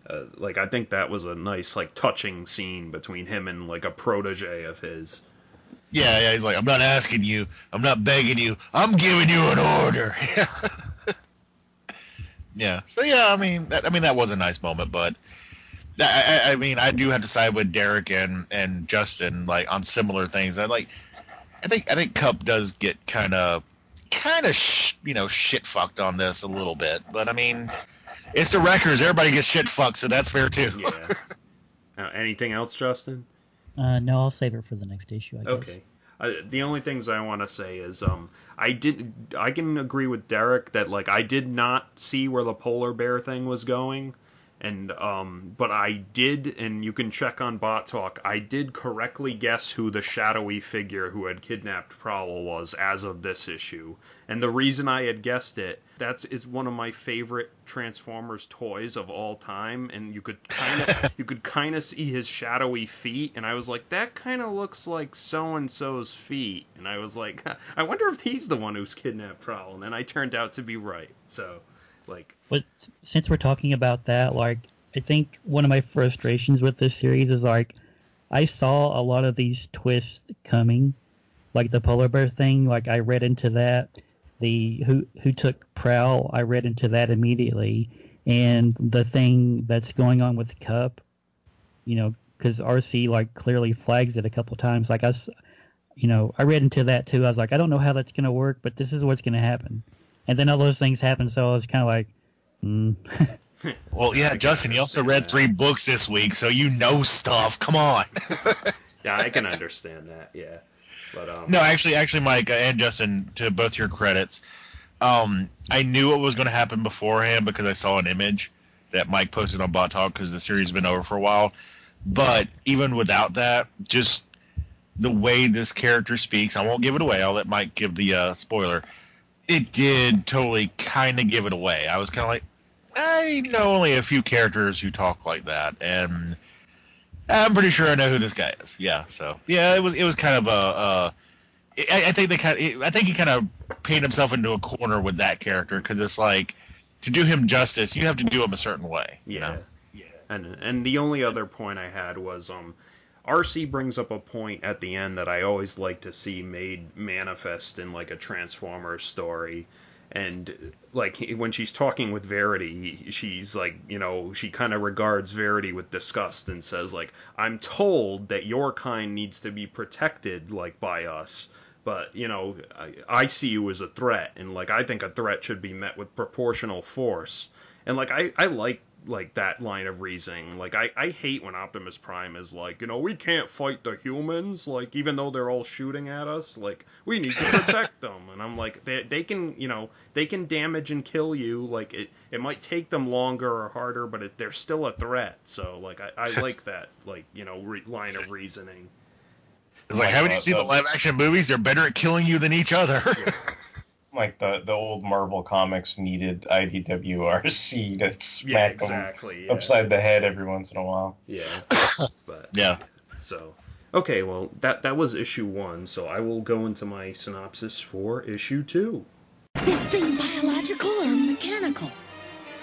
uh, like I think that was a nice like touching scene between him and like a protege of his. Yeah, yeah. He's like, I'm not asking you. I'm not begging you. I'm giving you an order. yeah. So yeah, I mean, that, I mean that was a nice moment, but I, I, mean, I do have to side with Derek and and Justin like on similar things. I like, I think I think Kup does get kind of kind of sh- you know shit fucked on this a little bit, but I mean, it's the Wreckers. Everybody gets shit fucked, so that's fair too. Yeah. uh, anything else, Justin? Uh, no, I'll save it for the next issue. I guess. Okay. Uh, the only things I want to say is um I did I can agree with Derek that like I did not see where the polar bear thing was going And um, but I did, and you can check on Bot Talk. I did correctly guess who the shadowy figure who had kidnapped Prowl was as of this issue. And the reason I had guessed it, that's is one of my favorite Transformers toys of all time. And you could kind of you could kind of see his shadowy feet, and I was like, that kind of looks like so and so's feet. And I was like, I wonder if he's the one who's kidnapped Prowl. And then I turned out to be right. So like But since we're talking about that, like I think one of my frustrations with this series is like I saw a lot of these twists coming, like the polar bear thing. Like I read into that. The who who took Prowl, I read into that immediately, and the thing that's going on with Kup, you know, because Arcee like clearly flags it a couple times. Like I, you know, I read into that too. I was like, I don't know how that's gonna work, but this is what's gonna happen. And then all those things happen, so I was kind of like, mm. Well, yeah, Justin, you also read three books this week, so you know stuff. Come on. yeah, I can understand that. Yeah, but um, No, actually, actually, Mike and Justin, to both your credits, um, I knew what was going to happen beforehand because I saw an image that Mike posted on Bot Talk because the series has been over for a while. But even without that, just the way this character speaks, I won't give it away. I'll let Mike give the uh, spoiler. It did totally kind of give it away. I was kind of like, I know only a few characters who talk like that, and I'm pretty sure I know who this guy is. Yeah, so yeah, it was it was kind of a. a I, I think they kind of, I think he kind of painted himself into a corner with that character because it's like to do him justice, you have to do him a certain way. you Yeah. know? Yeah. And and the only other point I had was um Arcee brings up a point at the end that I always like to see made manifest in like a Transformers story. And like when she's talking with Verity, she's like, you know, she kind of regards Verity with disgust and says like, "I'm told that your kind needs to be protected like by us." But you know, I, I see you as a threat, and like I think a threat should be met with proportional force. And like I, I like like that line of reasoning. Like I, I hate when Optimus Prime is like, you know, we can't fight the humans, like even though they're all shooting at us, like we need to protect them. And I'm like, they they can, you know, they can damage and kill you. Like it it might take them longer or harder, but it, they're still a threat. So like I, I like that like you know re- line of reasoning. It's like, Like, haven't uh, you seen the the- live action movies? They're better at killing you than each other. Like the the old Marvel comics needed IDW Arcee to Yeah, smack exactly. them Yeah. upside the head every once in a while. Yeah. But yeah. So, okay, well, that that was issue one. So I will go into my synopsis for issue two. This thing biological or mechanical?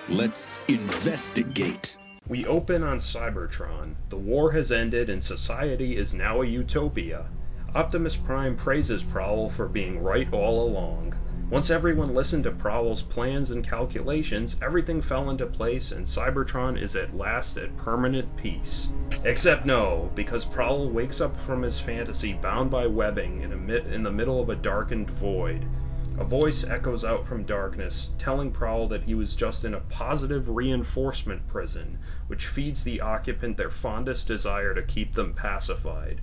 Let's investigate. We open on Cybertron. The war has ended and society is now a utopia. Optimus Prime praises Prowl for being right all along. Once everyone listened to Prowl's plans and calculations, everything fell into place and Cybertron is at last at permanent peace. Except no, because Prowl wakes up from his fantasy bound by webbing in, in the middle of a darkened void. A voice echoes out from darkness, telling Prowl that he was just in a positive reinforcement prison, which feeds the occupant their fondest desire to keep them pacified.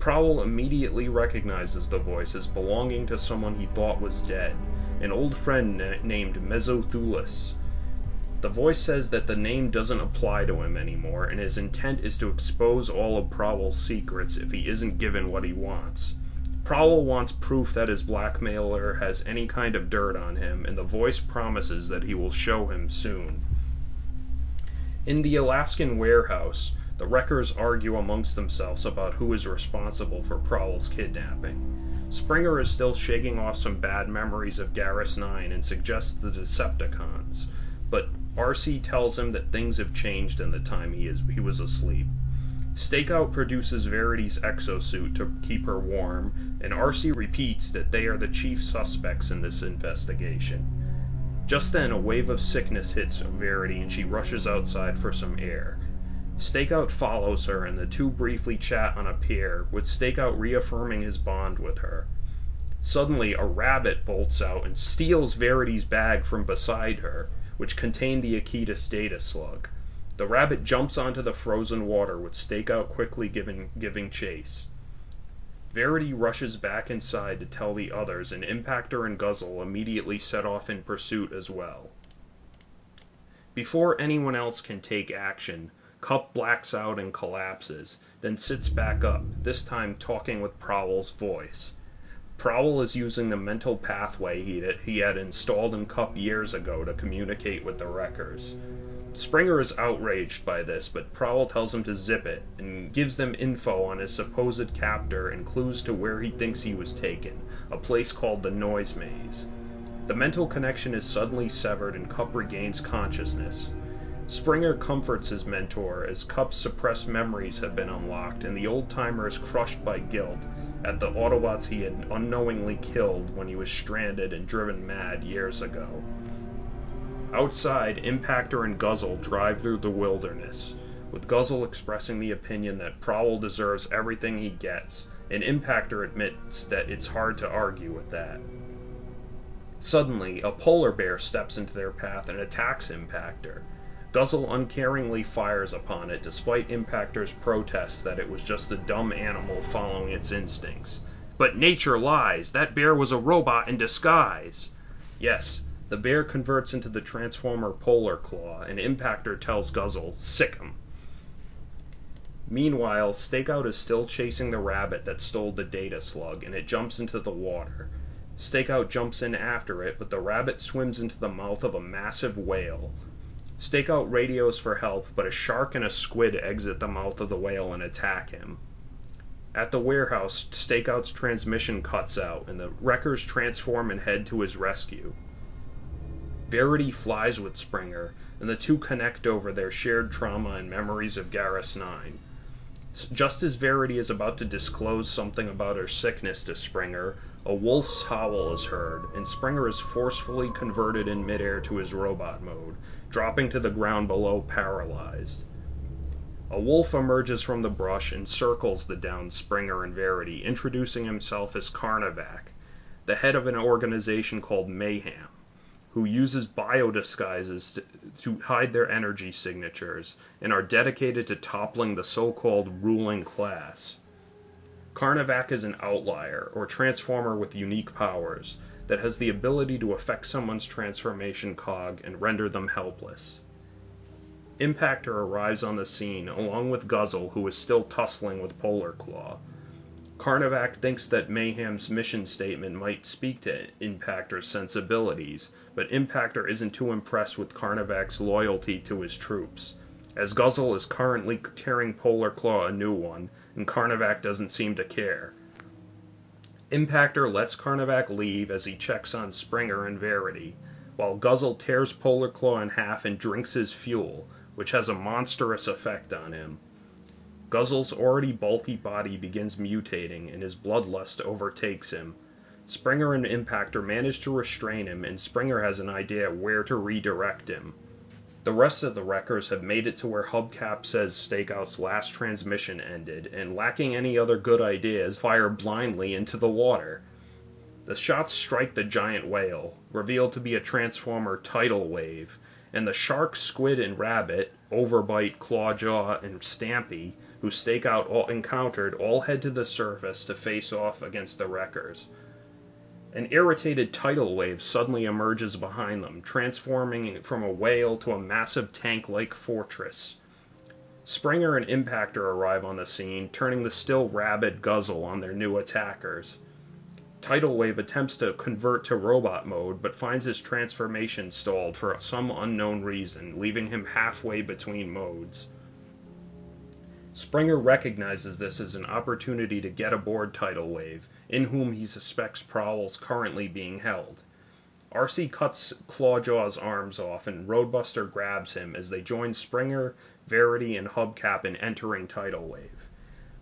Prowl immediately recognizes the voice as belonging to someone he thought was dead, an old friend na- named Mesothulas. The voice says that the name doesn't apply to him anymore, and his intent is to expose all of Prowl's secrets if he isn't given what he wants. Prowl wants proof that his blackmailer has any kind of dirt on him, and the voice promises that he will show him soon. In the Alaskan warehouse, the wreckers argue amongst themselves about who is responsible for Prowl's kidnapping. Springer is still shaking off some bad memories of Garrus 9 and suggests the Decepticons, but RC tells him that things have changed in the time he is he was asleep. Stakeout produces Verity's exosuit to keep her warm, and RC repeats that they are the chief suspects in this investigation. Just then, a wave of sickness hits Verity and she rushes outside for some air. Stakeout follows her, and the two briefly chat on a pier, with Stakeout reaffirming his bond with her. Suddenly, a rabbit bolts out and steals Verity's bag from beside her, which contained the Aequitas data slug. The rabbit jumps onto the frozen water, with Stakeout quickly giving, giving chase. Verity rushes back inside to tell the others, and Impactor and Guzzle immediately set off in pursuit as well. Before anyone else can take action, Kup blacks out and collapses, then sits back up, this time talking with Prowl's voice. Prowl is using the mental pathway he had installed in Kup years ago to communicate with the Wreckers. Springer is outraged by this, but Prowl tells him to zip it and gives them info on his supposed captor and clues to where he thinks he was taken, a place called the Noise Maze. The mental connection is suddenly severed and Kup regains consciousness. Springer comforts his mentor as Kup's suppressed memories have been unlocked and the old timer is crushed by guilt at the Autobots he had unknowingly killed when he was stranded and driven mad years ago. Outside, Impactor and Guzzle drive through the wilderness, with Guzzle expressing the opinion that Prowl deserves everything he gets, and Impactor admits that it's hard to argue with that. Suddenly, a polar bear steps into their path and attacks Impactor. Guzzle uncaringly fires upon it despite Impactor's protests that it was just a dumb animal following its instincts. But nature lies! That bear was a robot in disguise! Yes, the bear converts into the Transformer Polar Claw, and Impactor tells Guzzle, sick him. Meanwhile, Stakeout is still chasing the rabbit that stole the data slug, and it jumps into the water. Stakeout jumps in after it, but the rabbit swims into the mouth of a massive whale. Stakeout radios for help, but a shark and a squid exit the mouth of the whale and attack him. At the warehouse, Stakeout's transmission cuts out, and the wreckers transform and head to his rescue. Verity flies with Springer, and the two connect over their shared trauma and memories of Garrus 9. Just as Verity is about to disclose something about her sickness to Springer, a wolf's howl is heard, and Springer is forcefully converted in midair to his robot mode, dropping to the ground below paralyzed. A wolf emerges from the brush and circles the downed Springer and Verity, introducing himself as Carnivac, the head of an organization called Mayhem, who uses biodisguises to, to hide their energy signatures and are dedicated to toppling the so called ruling class. Carnivac is an outlier, or transformer with unique powers, that has the ability to affect someone's transformation cog and render them helpless. Impactor arrives on the scene along with Guzzle, who is still tussling with Polar Claw. Carnivac thinks that Mayhem's mission statement might speak to Impactor's sensibilities, but Impactor isn't too impressed with Carnivac's loyalty to his troops, as Guzzle is currently tearing Polar Claw a new one, and Carnivac doesn't seem to care. Impactor lets Carnivac leave as he checks on Springer and Verity, while Guzzle tears Polar Claw in half and drinks his fuel, which has a monstrous effect on him. Guzzle's already bulky body begins mutating and his bloodlust overtakes him. Springer and Impactor manage to restrain him, and Springer has an idea where to redirect him. The rest of the wreckers have made it to where Hubcap says Stakeout's last transmission ended, and lacking any other good ideas, fire blindly into the water. The shots strike the giant whale, revealed to be a Transformer tidal wave, and the shark, squid, and rabbit, Overbite, Clawjaw, and Stampy, who Stakeout all encountered, all head to the surface to face off against the wreckers. An irritated tidal wave suddenly emerges behind them, transforming from a whale to a massive tank like fortress. Springer and Impactor arrive on the scene, turning the still rabid Guzzle on their new attackers. Tidal Wave attempts to convert to robot mode, but finds his transformation stalled for some unknown reason, leaving him halfway between modes. Springer recognizes this as an opportunity to get aboard Tidal Wave, in whom he suspects Prowl's currently being held. Arcee cuts Clawjaw's arms off, and Roadbuster grabs him as they join Springer, Verity, and Hubcap in entering Tidal Wave.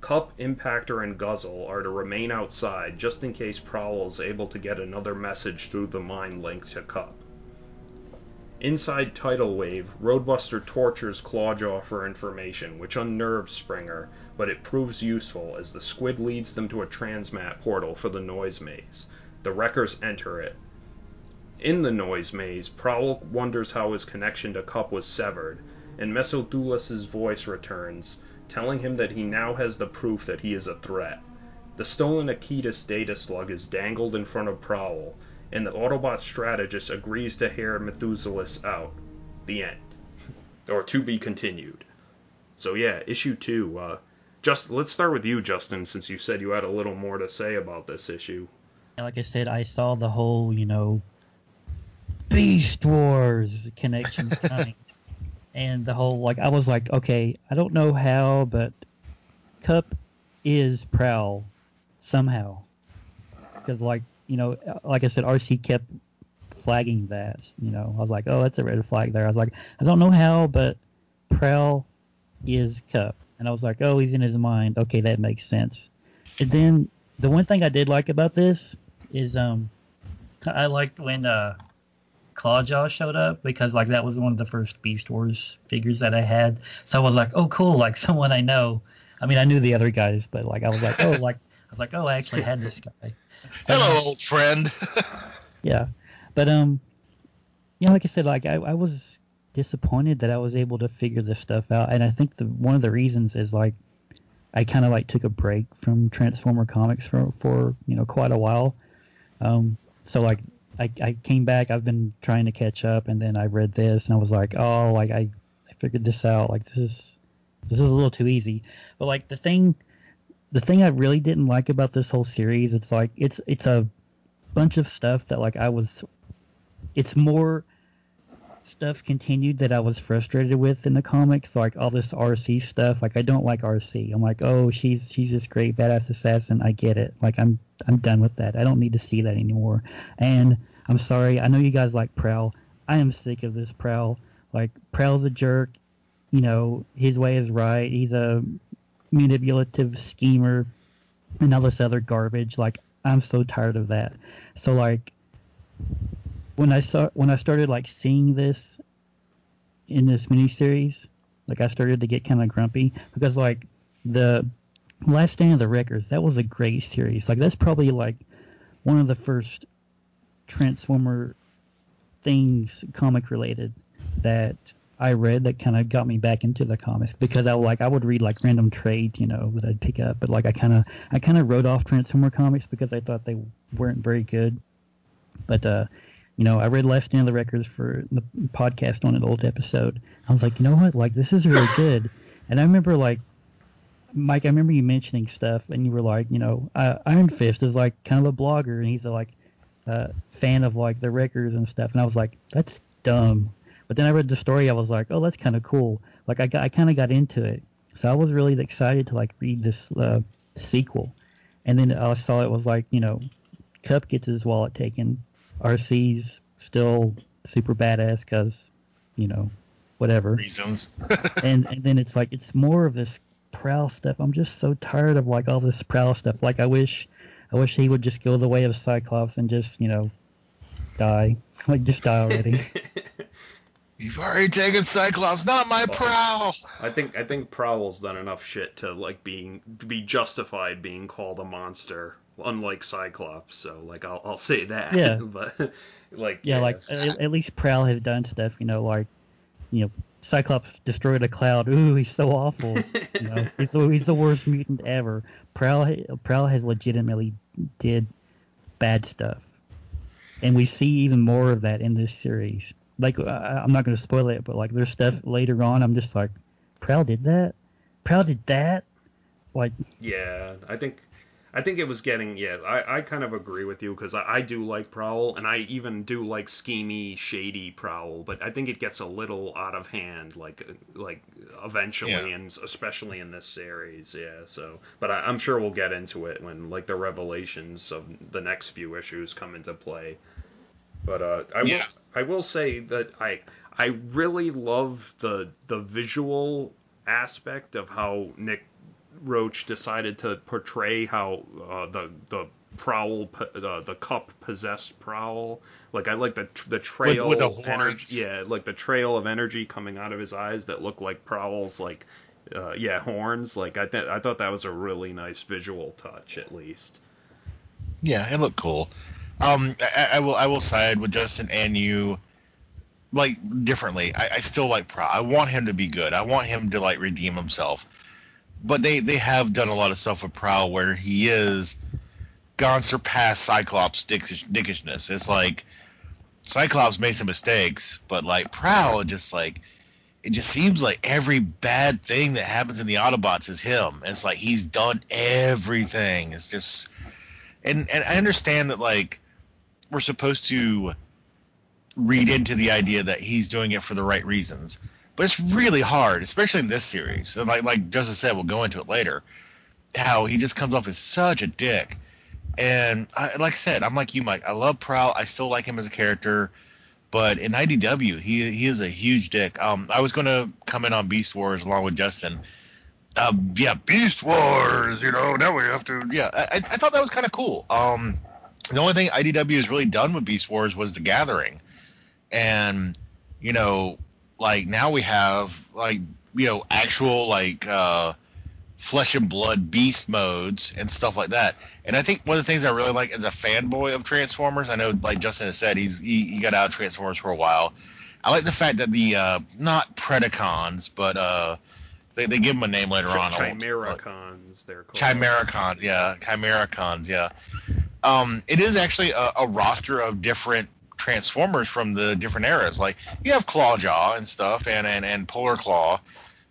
Kup, Impactor, and Guzzle are to remain outside just in case Prowl is able to get another message through the mind link to Kup. Inside Tidal Wave, Roadbuster tortures Clawjaw for information, which unnerves Springer, but it proves useful as the squid leads them to a transmat portal for the noise maze. The wreckers enter it. In the noise maze, Prowl wonders how his connection to Kup was severed, and Mesothulas's voice returns, telling him that he now has the proof that he is a threat. The stolen Aequitas data slug is dangled in front of Prowl, and the Autobot strategist agrees to hear Methuselah out. The end. or to be continued. So yeah, issue two. Uh, just let's start with you, Justin, since you said you had a little more to say about this issue. And like I said, I saw the whole, you know, Beast Wars connection coming. and the whole, like, I was like, okay, I don't know how, but Kup is Prowl somehow. Because, like, you know, like I said, Arcee kept flagging that. You know, I was like, oh, that's a red flag there. I was like, I don't know how, but Prowl is Kup. And I was like, oh, he's in his mind. Okay, that makes sense. And then the one thing I did like about this is um I liked when uh Clawjaw showed up because like that was one of the first Beast Wars figures that I had. So I was like, oh cool, like someone I know. I mean, I knew the other guys, but like I was like, oh, like I was like, oh, I actually had this guy. Hello, um, old friend. yeah, but um, you know, like I said, like I, I was disappointed that I was able to figure this stuff out, and I think the one of the reasons is like I kind of like took a break from Transformer comics for for you know quite a while. Um, so like I, I came back. I've been trying to catch up, and then I read this, and I was like, oh, like I, I figured this out. Like this is this is a little too easy. But like the thing, the thing I really didn't like about this whole series, it's like it's it's a bunch of stuff that like I was. It's more stuff continued that I was frustrated with in the comics, like all this Arcee stuff. Like I don't like Arcee. I'm like, oh, she's she's this great badass assassin. I get it. Like I'm I'm done with that. I don't need to see that anymore. And I'm sorry. I know you guys like Prowl. I am sick of this Prowl. Like Prowl's a jerk. You know his way is right. He's a manipulative schemer and all this other garbage. Like I'm so tired of that. So like when I saw when I started like seeing this in this miniseries, like I started to get kind of grumpy because like the Last Stand of the Wreckers, that was a great series. Like that's probably like one of the first Transformer things comic related that I read that kind of got me back into the comics because I like I would read like random trades, you know, that I'd pick up, but like I kind of I kind of wrote off Transformer comics because I thought they weren't very good. But uh, you know, I read Last Stand of the Wreckers for the podcast on an old episode. I was like, you know what, like this is really good. And I remember like Mike, I remember you mentioning stuff, and you were like, you know, uh, Ironfist is like kind of a blogger, and he's a like uh, fan of like the Wreckers and stuff. And I was like, that's dumb. But then I read the story, I was like, oh, that's kind of cool. Like I got, I kind of got into it, so I was really excited to like read this uh, sequel. And then I saw it was like, you know, Kup gets his wallet taken, Arcee's still super badass because, you know, whatever reasons. and and then it's like it's more of this Prowl stuff. I'm just so tired of like all this Prowl stuff. Like I wish, I wish he would just go the way of Cyclops and just you know, die. Like just die already. You've already taken Cyclops, not my Prowl. I think I think Prowl's done enough shit to like being to be justified being called a monster, unlike Cyclops. So like I'll I'll say that. Yeah. but like yeah, like at, at least Prowl has done stuff. You know, like you know Cyclops destroyed a cloud. Ooh, he's so awful. you know, he's the, he's the worst mutant ever. Prowl Prowl has legitimately did bad stuff, and we see even more of that in this series. Like uh, I'm not going to spoil it, but like there's stuff later on. I'm just like, Prowl did that. Prowl did that. Like yeah, I think I think it was getting yeah. I, I kind of agree with you because I, I do like Prowl and I even do like schemy, shady Prowl, but I think it gets a little out of hand like like eventually yeah. and especially in this series. Yeah. So, but I, I'm sure we'll get into it when like the revelations of the next few issues come into play. But uh, I yeah. will I will say that I I really love the the visual aspect of how Nick Roche decided to portray how uh, the the prowl uh, the Kup possessed prowl. Like i like the the trail with, with of energy yeah like the trail of energy coming out of his eyes that look like prowls like uh, yeah horns. Like i th- i thought that was a really nice visual touch at least. Yeah it looked cool. Um i, I will i will side with justin and you like differently. I, I still like prowl. I want him to be good. I want him to like redeem himself but they they have done a lot of stuff with Prowl where he is gone surpassed Cyclops dickish, dickishness. It's like Cyclops made some mistakes, but like Prowl just like it just seems like every bad thing that happens in the Autobots is him. It's like he's done everything. It's just and and I understand that like we're supposed to read into the idea that he's doing it for the right reasons. But it's really hard, especially in this series. And like like Justin said, we'll go into it later. How he just comes off as such a dick. And I, like I said, I'm like you, Mike. I love Prowl. I still like him as a character. But in IDW, he he is a huge dick. Um, I was to comment on Beast Wars along with Justin. Um, yeah, Beast Wars. You know, now we have to. Yeah, I, I thought that was kind of cool. Um, the only thing IDW has really done with Beast Wars was the Gathering, and you know, like now we have like you know actual like uh, flesh and blood beast modes and stuff like that. And I think one of the things I really like as a fanboy of Transformers, I know like Justin has said, he's he, he got out of Transformers for a while. I like the fact that the uh, not Predacons, but uh, they, they give them a name later Ch- on. Chimericons, they're called. Chimericons, yeah, Chimericons, yeah. Um, it is actually a, a roster of different Transformers from the different eras. Like you have Clawjaw and stuff, and and and Polar Claw,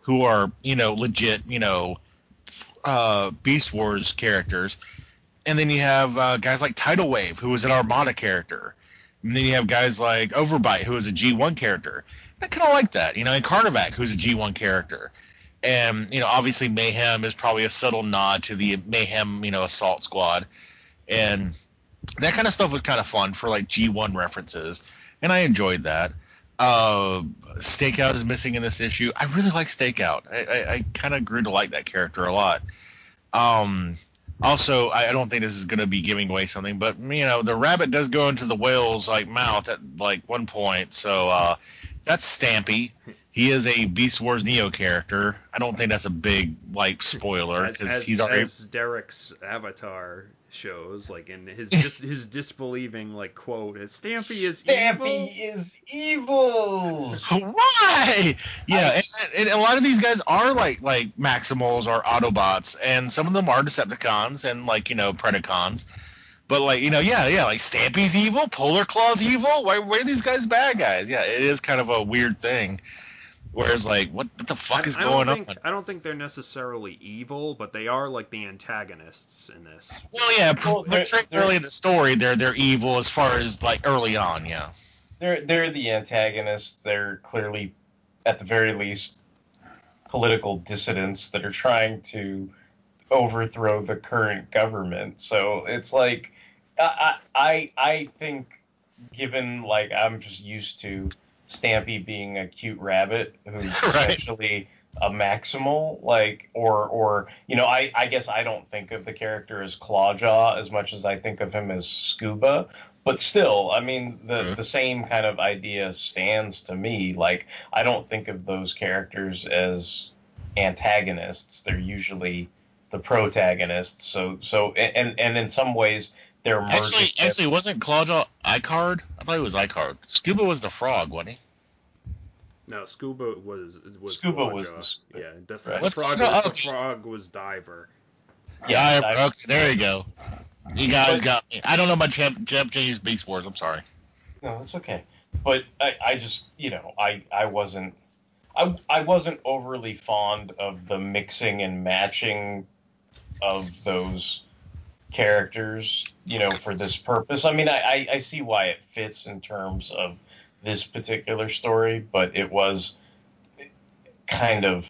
who are you know legit you know uh, Beast Wars characters, and then you have uh, guys like Tidal Wave, who was an Armada character, and then you have guys like Overbite, who is a G1 character. I kind of like that, you know, and Carnivac, who's a G1 character. And, you know, obviously Mayhem is probably a subtle nod to the Mayhem, you know, Assault Squad. And that kind of stuff was kind of fun for like G1 references. And I enjoyed that. Uh, Stakeout is missing in this issue. I really like Stakeout. I, I, I kind of grew to like that character a lot. Um, also, I, I don't think this is going to be giving away something, but you know, the rabbit does go into the whale's like mouth at like one point, so uh, that's Stampy. He is a Beast Wars Neo character. I don't think that's a big like spoiler because he's already. as Derek's avatar shows, like in his dis- his disbelieving like quote, is Stampy is Stampy evil. is evil. Why? Yeah, and, and a lot of these guys are like like Maximals or Autobots, and some of them are Decepticons and like you know Predacons. But like you know, yeah, yeah, like Stampy's evil, Polar Claw's evil. Why, why are these guys bad guys? Yeah, it is kind of a weird thing. Whereas like, what, what the fuck is I going think, on? I don't think they're necessarily evil, but they are like the antagonists in this. Well, yeah, Well, they're- they're- early in the story, they're they're evil as far as like early on, yeah. They're they're the antagonists. They're clearly, at the very least, political dissidents that are trying to overthrow the current government. So it's like, I I I think, given like I'm just used to Stampy being a cute rabbit who's Right. essentially a maximal, like or or you know I I guess I don't think of the character as Clawjaw as much as I think of him as Scuba. But still, I mean, the Sure. the same kind of idea stands to me. Like, I don't think of those characters as antagonists. They're usually the protagonists. So, so, and and in some ways, they're Actually, with- actually, wasn't Clawjaw Icard? I thought it was Icard. Scuba was the frog, wasn't he? No, Scuba was was Scuba was the Scuba. yeah. The, Right. the frog, was, the frog was Diver. Yeah, Diver. I- okay, there you go. You guys But- got me. I don't know my champ Japanese Beast Wars. I'm sorry. No, that's okay. But I, I just, you know, I, I wasn't, I, I wasn't overly fond of the mixing and matching of those characters, you know, for this purpose. I mean, I, I, I see why it fits in terms of this particular story, but it was kind of,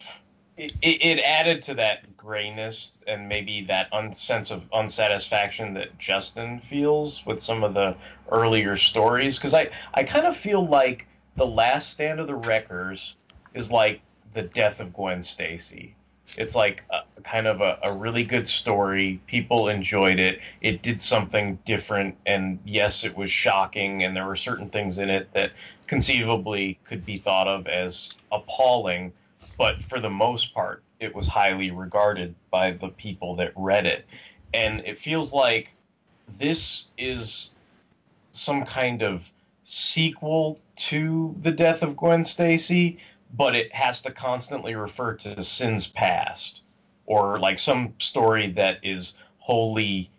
it, it added to that grayness and maybe that un- sense of unsatisfaction that Justin feels with some of the earlier stories because I, I kind of feel like the last stand of the wreckers is like the death of gwen stacy it's like a, kind of a, a really good story. People enjoyed it. It did something different and yes it was shocking and there were certain things in it that conceivably could be thought of as appalling but for the most part it was highly regarded by the people that read it. And it feels like this is some kind of sequel to the death of Gwen Stacy, but it has to constantly refer to sins past or like some story that is wholly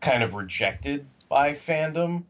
kind of rejected by fandom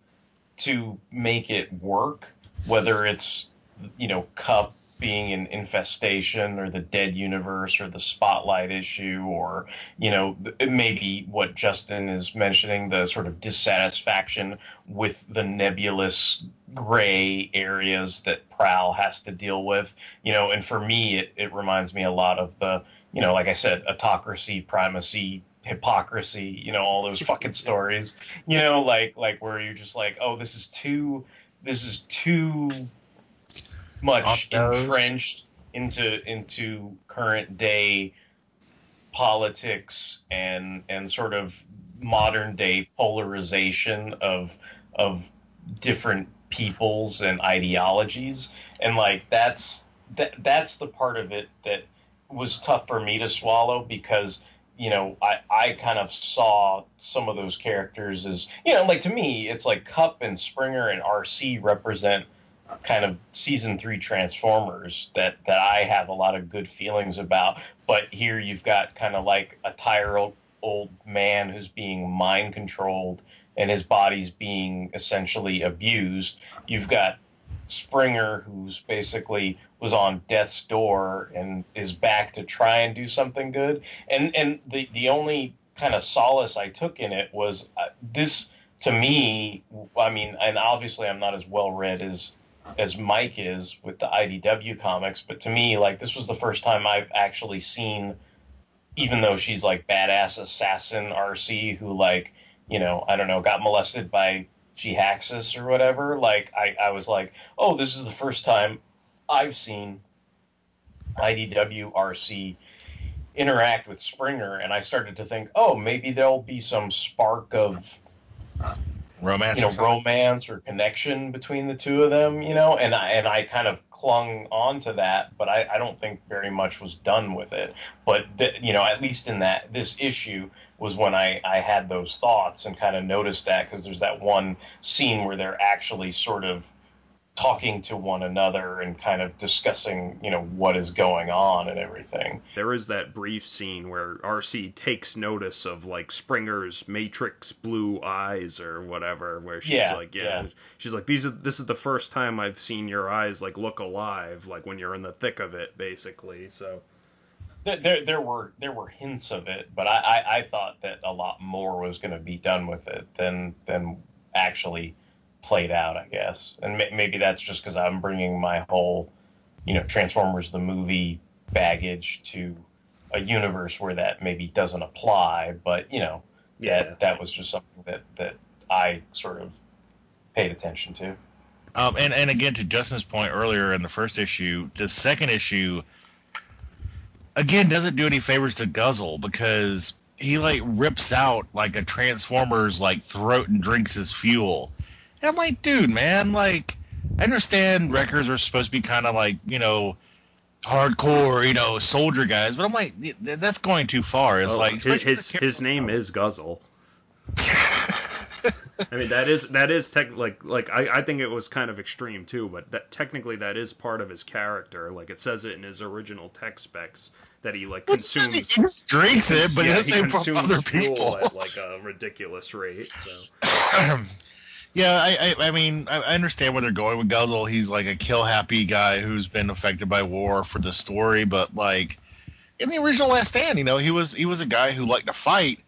to make it work, whether it's you know Kup being an infestation or the dead universe or the spotlight issue or you know maybe what Justin is mentioning the sort of dissatisfaction with the nebulous gray areas that Prowl has to deal with. You know and for me it, it reminds me a lot of the you know like I said autocracy primacy hypocrisy, you know, all those fucking stories, you know, like like where you're just like, oh, this is too, this is too much entrenched into into current day politics and and sort of modern day polarization of of different peoples and ideologies. And like that's that that's the part of it that was tough for me to swallow because you know, I, I kind of saw some of those characters as, you know, like to me, it's like Kup and Springer and Arcee represent kind of season three Transformers that, that I have a lot of good feelings about. But here you've got kind of like a tired old, man who's being mind controlled and his body's being essentially abused. You've got Springer, who's basically was on death's door and is back to try and do something good. And and the the only kind of solace I took in it was uh, this to me. I mean, and obviously I'm not as well read as as Mike is with the IDW comics, but to me, like this was the first time I've actually seen, even though she's like badass assassin Arcee who like you know I don't know got molested by Jhiaxus or whatever, like I, I was like, oh, this is the first time I've seen IDW Arcee interact with Springer, and I started to think, oh, maybe there'll be some spark of romance, you know, or romance or connection between the two of them, you know, and I and I kind of clung on to that, but I, I don't think very much was done with it. But the, you know, at least in that this issue was when I I had those thoughts and kind of noticed that because there's that one scene where they're actually sort of talking to one another and kind of discussing, you know, what is going on and everything. There is that brief scene where Arcee takes notice of like Springer's matrix blue eyes or whatever, where she's yeah, like, yeah, yeah, she's like, these are this is the first time I've seen your eyes like look alive, like when you're in the thick of it, basically. So. There, there were there were hints of it, but I, I, I thought that a lot more was going to be done with it than than actually played out, I guess. And may, maybe that's just because I'm bringing my whole, you know, Transformers the movie baggage to a universe where that maybe doesn't apply. But you know, yeah. that that was just something that that I sort of paid attention to. Um, and and again to Justin's point earlier in the first issue, the second issue again doesn't do any favors to Guzzle because he like rips out like a Transformer's like throat and drinks his fuel. And I'm like, dude, man, like, I understand Wreckers are supposed to be kind of like, you know, hardcore, you know, soldier guys, but I'm like, that's going too far. It's well, like his his, his name is Guzzle. I mean that is that is tech like like I, I think it was kind of extreme too, but that technically that is part of his character. Like it says it in his original tech specs that he like consumes he drinks it, but yeah, he doesn't from other people at like a ridiculous rate. So. Yeah, I, I, I mean, I, I understand where they're going with Guzzle. He's like a kill happy guy who's been affected by war for the story, but like in the original Last Stand, you know, he was he was a guy who liked to fight,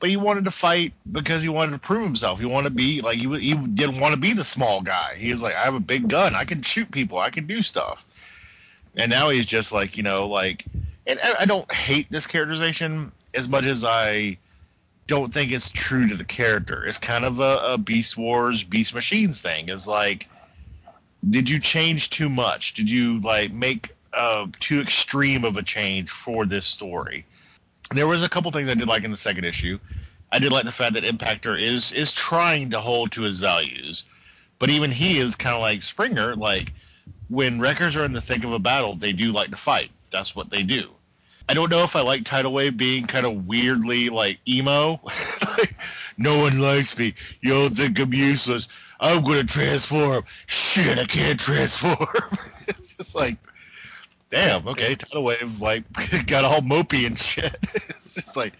but he wanted to fight because he wanted to prove himself. He wanted to be like he he didn't want to be the small guy. He was like, I have a big gun, I can shoot people, I can do stuff. And now he's just like, you know, like, and I, I don't hate this characterization as much as I don't think it's true to the character. It's kind of a, a Beast Wars, Beast Machines thing. Is like, did you change too much? Did you like make uh, too extreme of a change for this story? There was a couple things I did like in the second issue. I did like the fact that Impactor is is trying to hold to his values, but even he is kind of like Springer. Like when wreckers are in the thick of a battle, they do like to fight. That's what they do. I don't know if I like Tidal Wave being kind of weirdly like emo. like, no one likes me. You don't think I'm useless. I'm gonna transform. Shit, I can't transform. it's just like, damn. Okay, Tidal Wave like got all mopey and shit. it's just like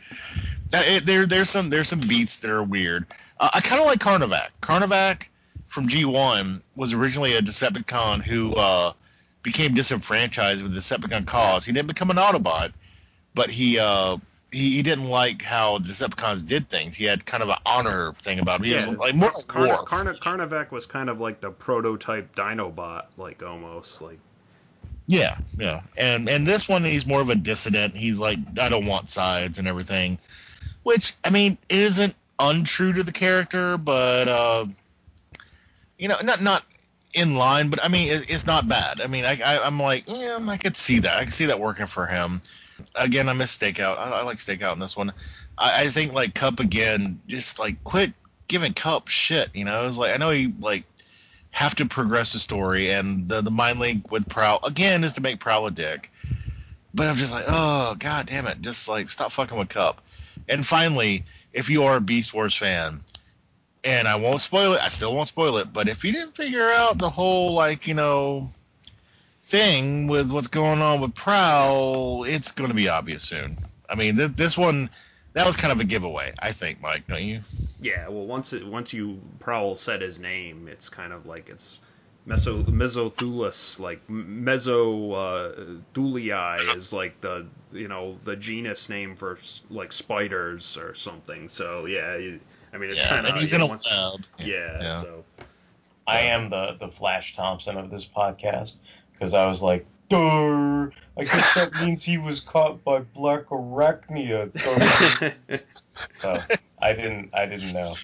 that. It, there, there's some there's some beats that are weird. Uh, I kind of like Carnivac. Carnivac from G1 was originally a Decepticon who uh, became disenfranchised with the Decepticon cause. He didn't become an Autobot, but he uh he, he didn't like how the Decepticons did things. He had kind of an honor thing about him. He Yeah, was like more Carna- war. Carna- Carnivac was kind of like the prototype Dinobot, like almost like. Yeah, yeah. And and this one he's more of a dissident. He's like I don't want sides and everything. Which I mean isn't untrue to the character, but uh you know, not not in line, but I mean it, it's not bad. I mean I, I I'm like, yeah, I could see that. I could see that working for him. Again, I miss Stakeout. I, I like Stakeout in this one. I, I think like Kup again, just like quit giving Kup shit. You know, it's like I know he like have to progress the story, and the the mind link with Prowl again is to make Prowl a dick. But I'm just like, oh god damn it, just like stop fucking with Kup. And finally, if you are a Beast Wars fan, and I won't spoil it, I still won't spoil it, but if you didn't figure out the whole like you know thing with what's going on with Prowl, it's going to be obvious soon. I mean, th- this one that was kind of a giveaway, I think, Mike, don't you? Yeah, well, once it once you Prowl said his name, it's kind of like it's Meso Mesothulas, like Meso uh, Thulii is like the you know the genus name for like spiders or something. So yeah, you, I mean it's Yeah, kind of and he's yeah, in a once- Yeah, Yeah. so I am the the Flash Thompson of this podcast because I was like, Duh, I guess that means he was caught by Blackarachnia. so I didn't I didn't know.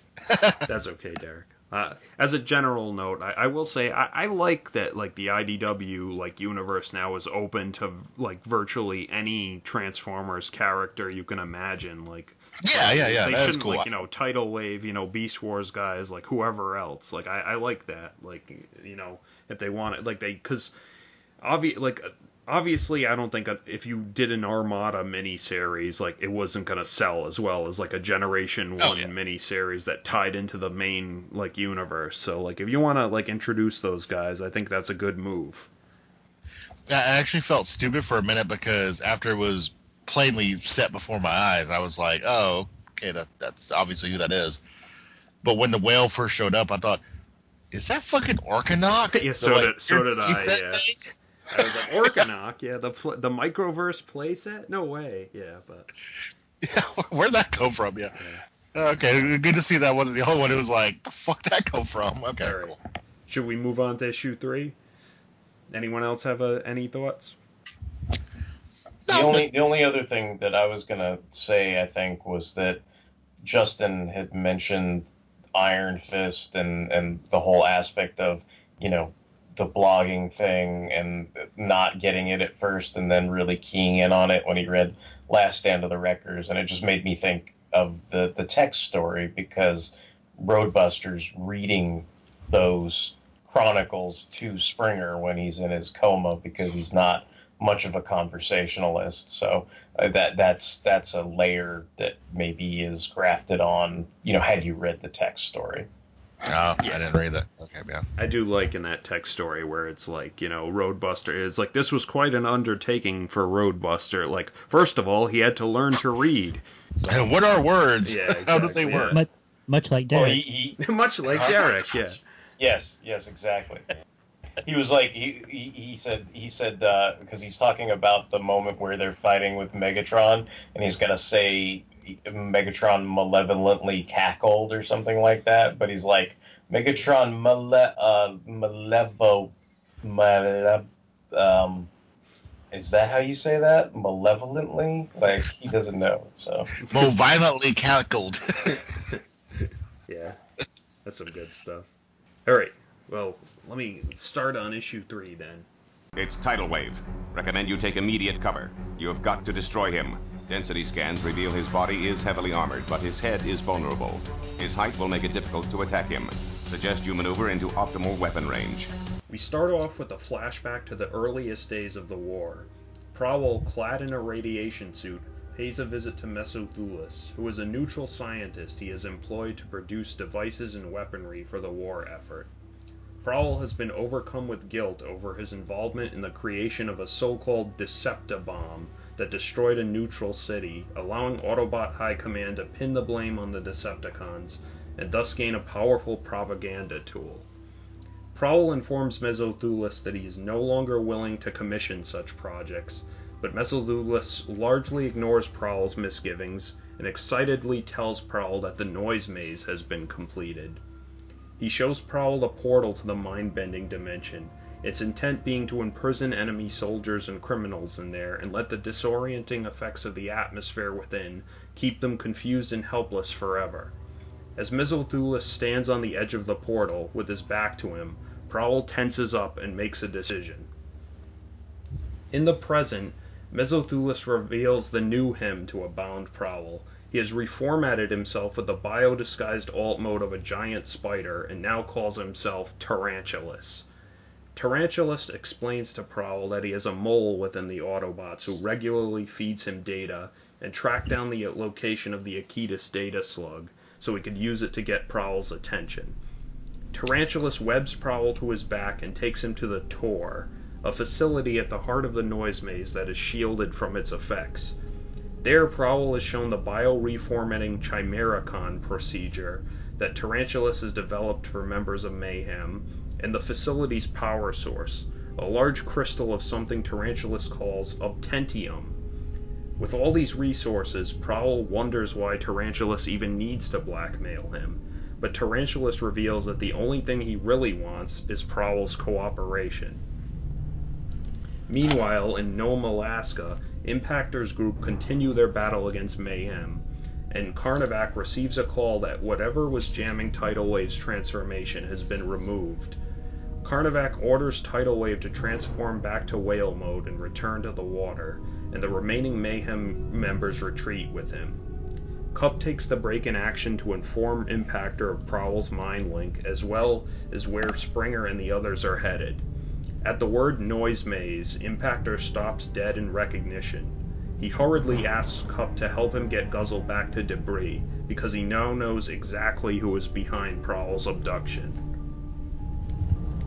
That's okay, Derek. Uh, as a general note, I, I will say I, I like that like the IDW like universe now is open to like virtually any Transformers character you can imagine. Like Yeah, yeah, yeah, They that is shouldn't cool. like you know Tidal Wave, you know Beast Wars guys, like whoever else. Like I, I like that. Like you know if they want it, like they because obvi- like obviously I don't think if you did an Armada miniseries like it wasn't gonna sell as well as like a Generation Oh, One miniseries that tied into the main like universe. So like if you want to like introduce those guys, I think that's a good move. I actually felt stupid for a minute because after it was plainly set before my eyes, I was like, oh, okay, that, that's obviously who that is. But when the whale first showed up, I thought, is that fucking Orkanok? Yeah, so They're did so did I. "Is that Yeah. Thing?" I was like Orkanok, yeah, the pl- the microverse playset. No way, yeah, but yeah, Where'd that come from? Yeah. Okay, good to see that wasn't the only one It was like, the fuck that come from? Okay, cool. should we move on to issue three? Anyone else have uh, any thoughts? The only the only other thing that I was gonna say, I think, was that Justin had mentioned Ironfist and and the whole aspect of you know the blogging thing and not getting it at first and then really keying in on it when he read Last Stand of the Wreckers, and it just made me think of the the text story because Roadbuster's reading those chronicles to Springer when he's in his coma because he's not much of a conversationalist. So uh, that that's that's a layer that maybe is grafted on. You know, had you read the text story. Oh, I didn't read that. Okay, yeah. I do like in that text story where it's like, you know, Roadbuster is like this was quite an undertaking for Roadbuster. Like, first of all, he had to learn to read. And what are words? Yeah, How does they exactly, work? Much, much like Well, Derek. he, Much like Derek, yeah. Yes, yes, exactly. He was like he he, he said he said uh, because he's talking about the moment where they're fighting with Megatron and he's gonna say Megatron malevolently cackled or something like that, but he's like Megatron male uh, malevo male um. Is that how you say that? Malevolently? Like he doesn't know. So Mo violently cackled. Yeah. That's some good stuff. All right. Well, let me start on issue 3 then. It's Tidal Wave. Recommend you take immediate cover. You have got to destroy him. Density scans reveal his body is heavily armored, but his head is vulnerable. His height will make it difficult to attack him. Suggest you maneuver into optimal weapon range. We start off with a flashback to the earliest days of the war. Prowl, clad in a radiation suit, pays a visit to Mesothulas, who is a neutral scientist he has employed to produce devices and weaponry for the war effort. Prowl has been overcome with guilt over his involvement in the creation of a so-called Decepticon that destroyed a neutral city, allowing Autobot High Command to pin the blame on the Decepticons and thus gain a powerful propaganda tool. Prowl informs Mesothulas that he is no longer willing to commission such projects, but Mesothulas largely ignores Prowl's misgivings and excitedly tells Prowl that the noise maze has been completed. He shows Prowl a portal to the mind bending dimension, its intent being to imprison enemy soldiers and criminals in there and let the disorienting effects of the atmosphere within keep them confused and helpless forever. As Mesothulas stands on the edge of the portal, with his back to him, Prowl tenses up and makes a decision. In the present, Mesothulas reveals the new him to a bound Prowl. He has reformatted himself with the bio-disguised alt mode of a giant spider and now calls himself Tarantulas. Tarantulas explains to Prowl that he is a mole within the Autobots who regularly feeds him data and track down the location of the Aequitas data slug so he could use it to get Prowl's attention. Tarantulas webs Prowl to his back and takes him to the Tor, a facility at the heart of the noise maze that is shielded from its effects. There, Prowl is shown the bio-reformatting Chimericon procedure that Tarantulas has developed for members of Mayhem, and the facility's power source, a large crystal of something Tarantulas calls obtentium. With all these resources, Prowl wonders why Tarantulas even needs to blackmail him, but Tarantulas reveals that the only thing he really wants is Prowl's cooperation. Meanwhile, in Nome, Alaska, Impactor's group continue their battle against Mayhem, and Carnivac receives a call that whatever was jamming Tidal Wave's transformation has been removed. Carnivac orders Tidal Wave to transform back to whale mode and return to the water, and the remaining Mayhem members retreat with him. Kup takes the break in action to inform Impactor of Prowl's mind link, as well as where Springer and the others are headed. At the word noise maze, Impactor stops dead in recognition. He hurriedly asks Kup to help him get Guzzle back to Debris, because he now knows exactly who is behind Prowl's abduction.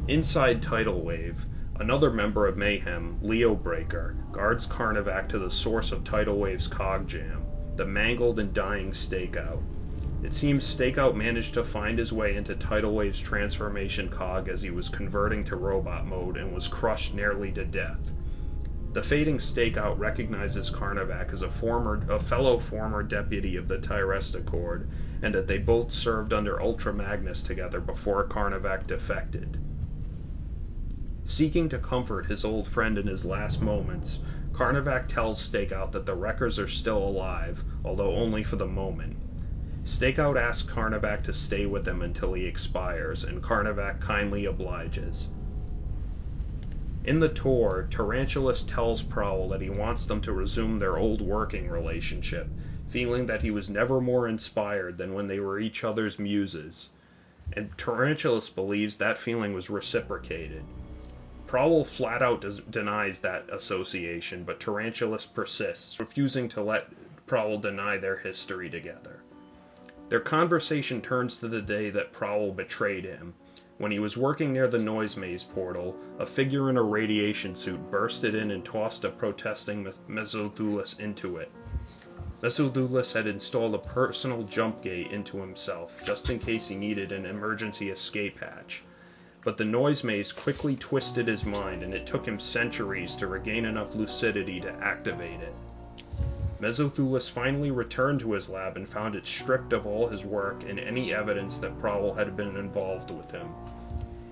Inside Tidal Wave, another member of Mayhem, Leo Breaker, guards Carnivac to the source of Tidal Wave's cog jam, the mangled and dying Stakeout. It seems Stakeout managed to find his way into Tidal Wave's transformation cog as he was converting to robot mode and was crushed nearly to death. The fading Stakeout recognizes Carnivac as a former, a fellow former deputy of the Tyrest Accord, and that they both served under Ultra Magnus together before Carnivac defected. Seeking to comfort his old friend in his last moments, Carnivac tells Stakeout that the Wreckers are still alive, although only for the moment. Stakeout asks Carnivac to stay with him until he expires, and Carnivac kindly obliges. In the Tor, Tarantulas tells Prowl that he wants them to resume their old working relationship, feeling that he was never more inspired than when they were each other's muses. And Tarantulas believes that feeling was reciprocated. Prowl flat out des- denies that association, but Tarantulas persists, refusing to let Prowl deny their history together. Their conversation turns to the day that Prowl betrayed him. When he was working near the noise maze portal, a figure in a radiation suit bursted in and tossed a protesting Mesothulas into it. Mesothulas had installed a personal jump gate into himself, just in case he needed an emergency escape hatch. But the noise maze quickly twisted his mind, and it took him centuries to regain enough lucidity to activate it. Mesothulas finally returned to his lab and found it stripped of all his work and any evidence that Prowl had been involved with him.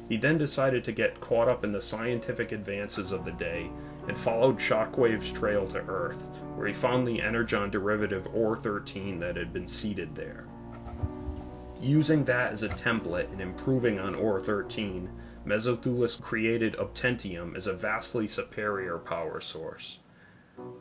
He then decided to get caught up in the scientific advances of the day and followed Shockwave's trail to Earth, where he found the Energon derivative OR 13 that had been seeded there. Using that as a template and improving on OR 13, Mesothulas created Obtentium as a vastly superior power source.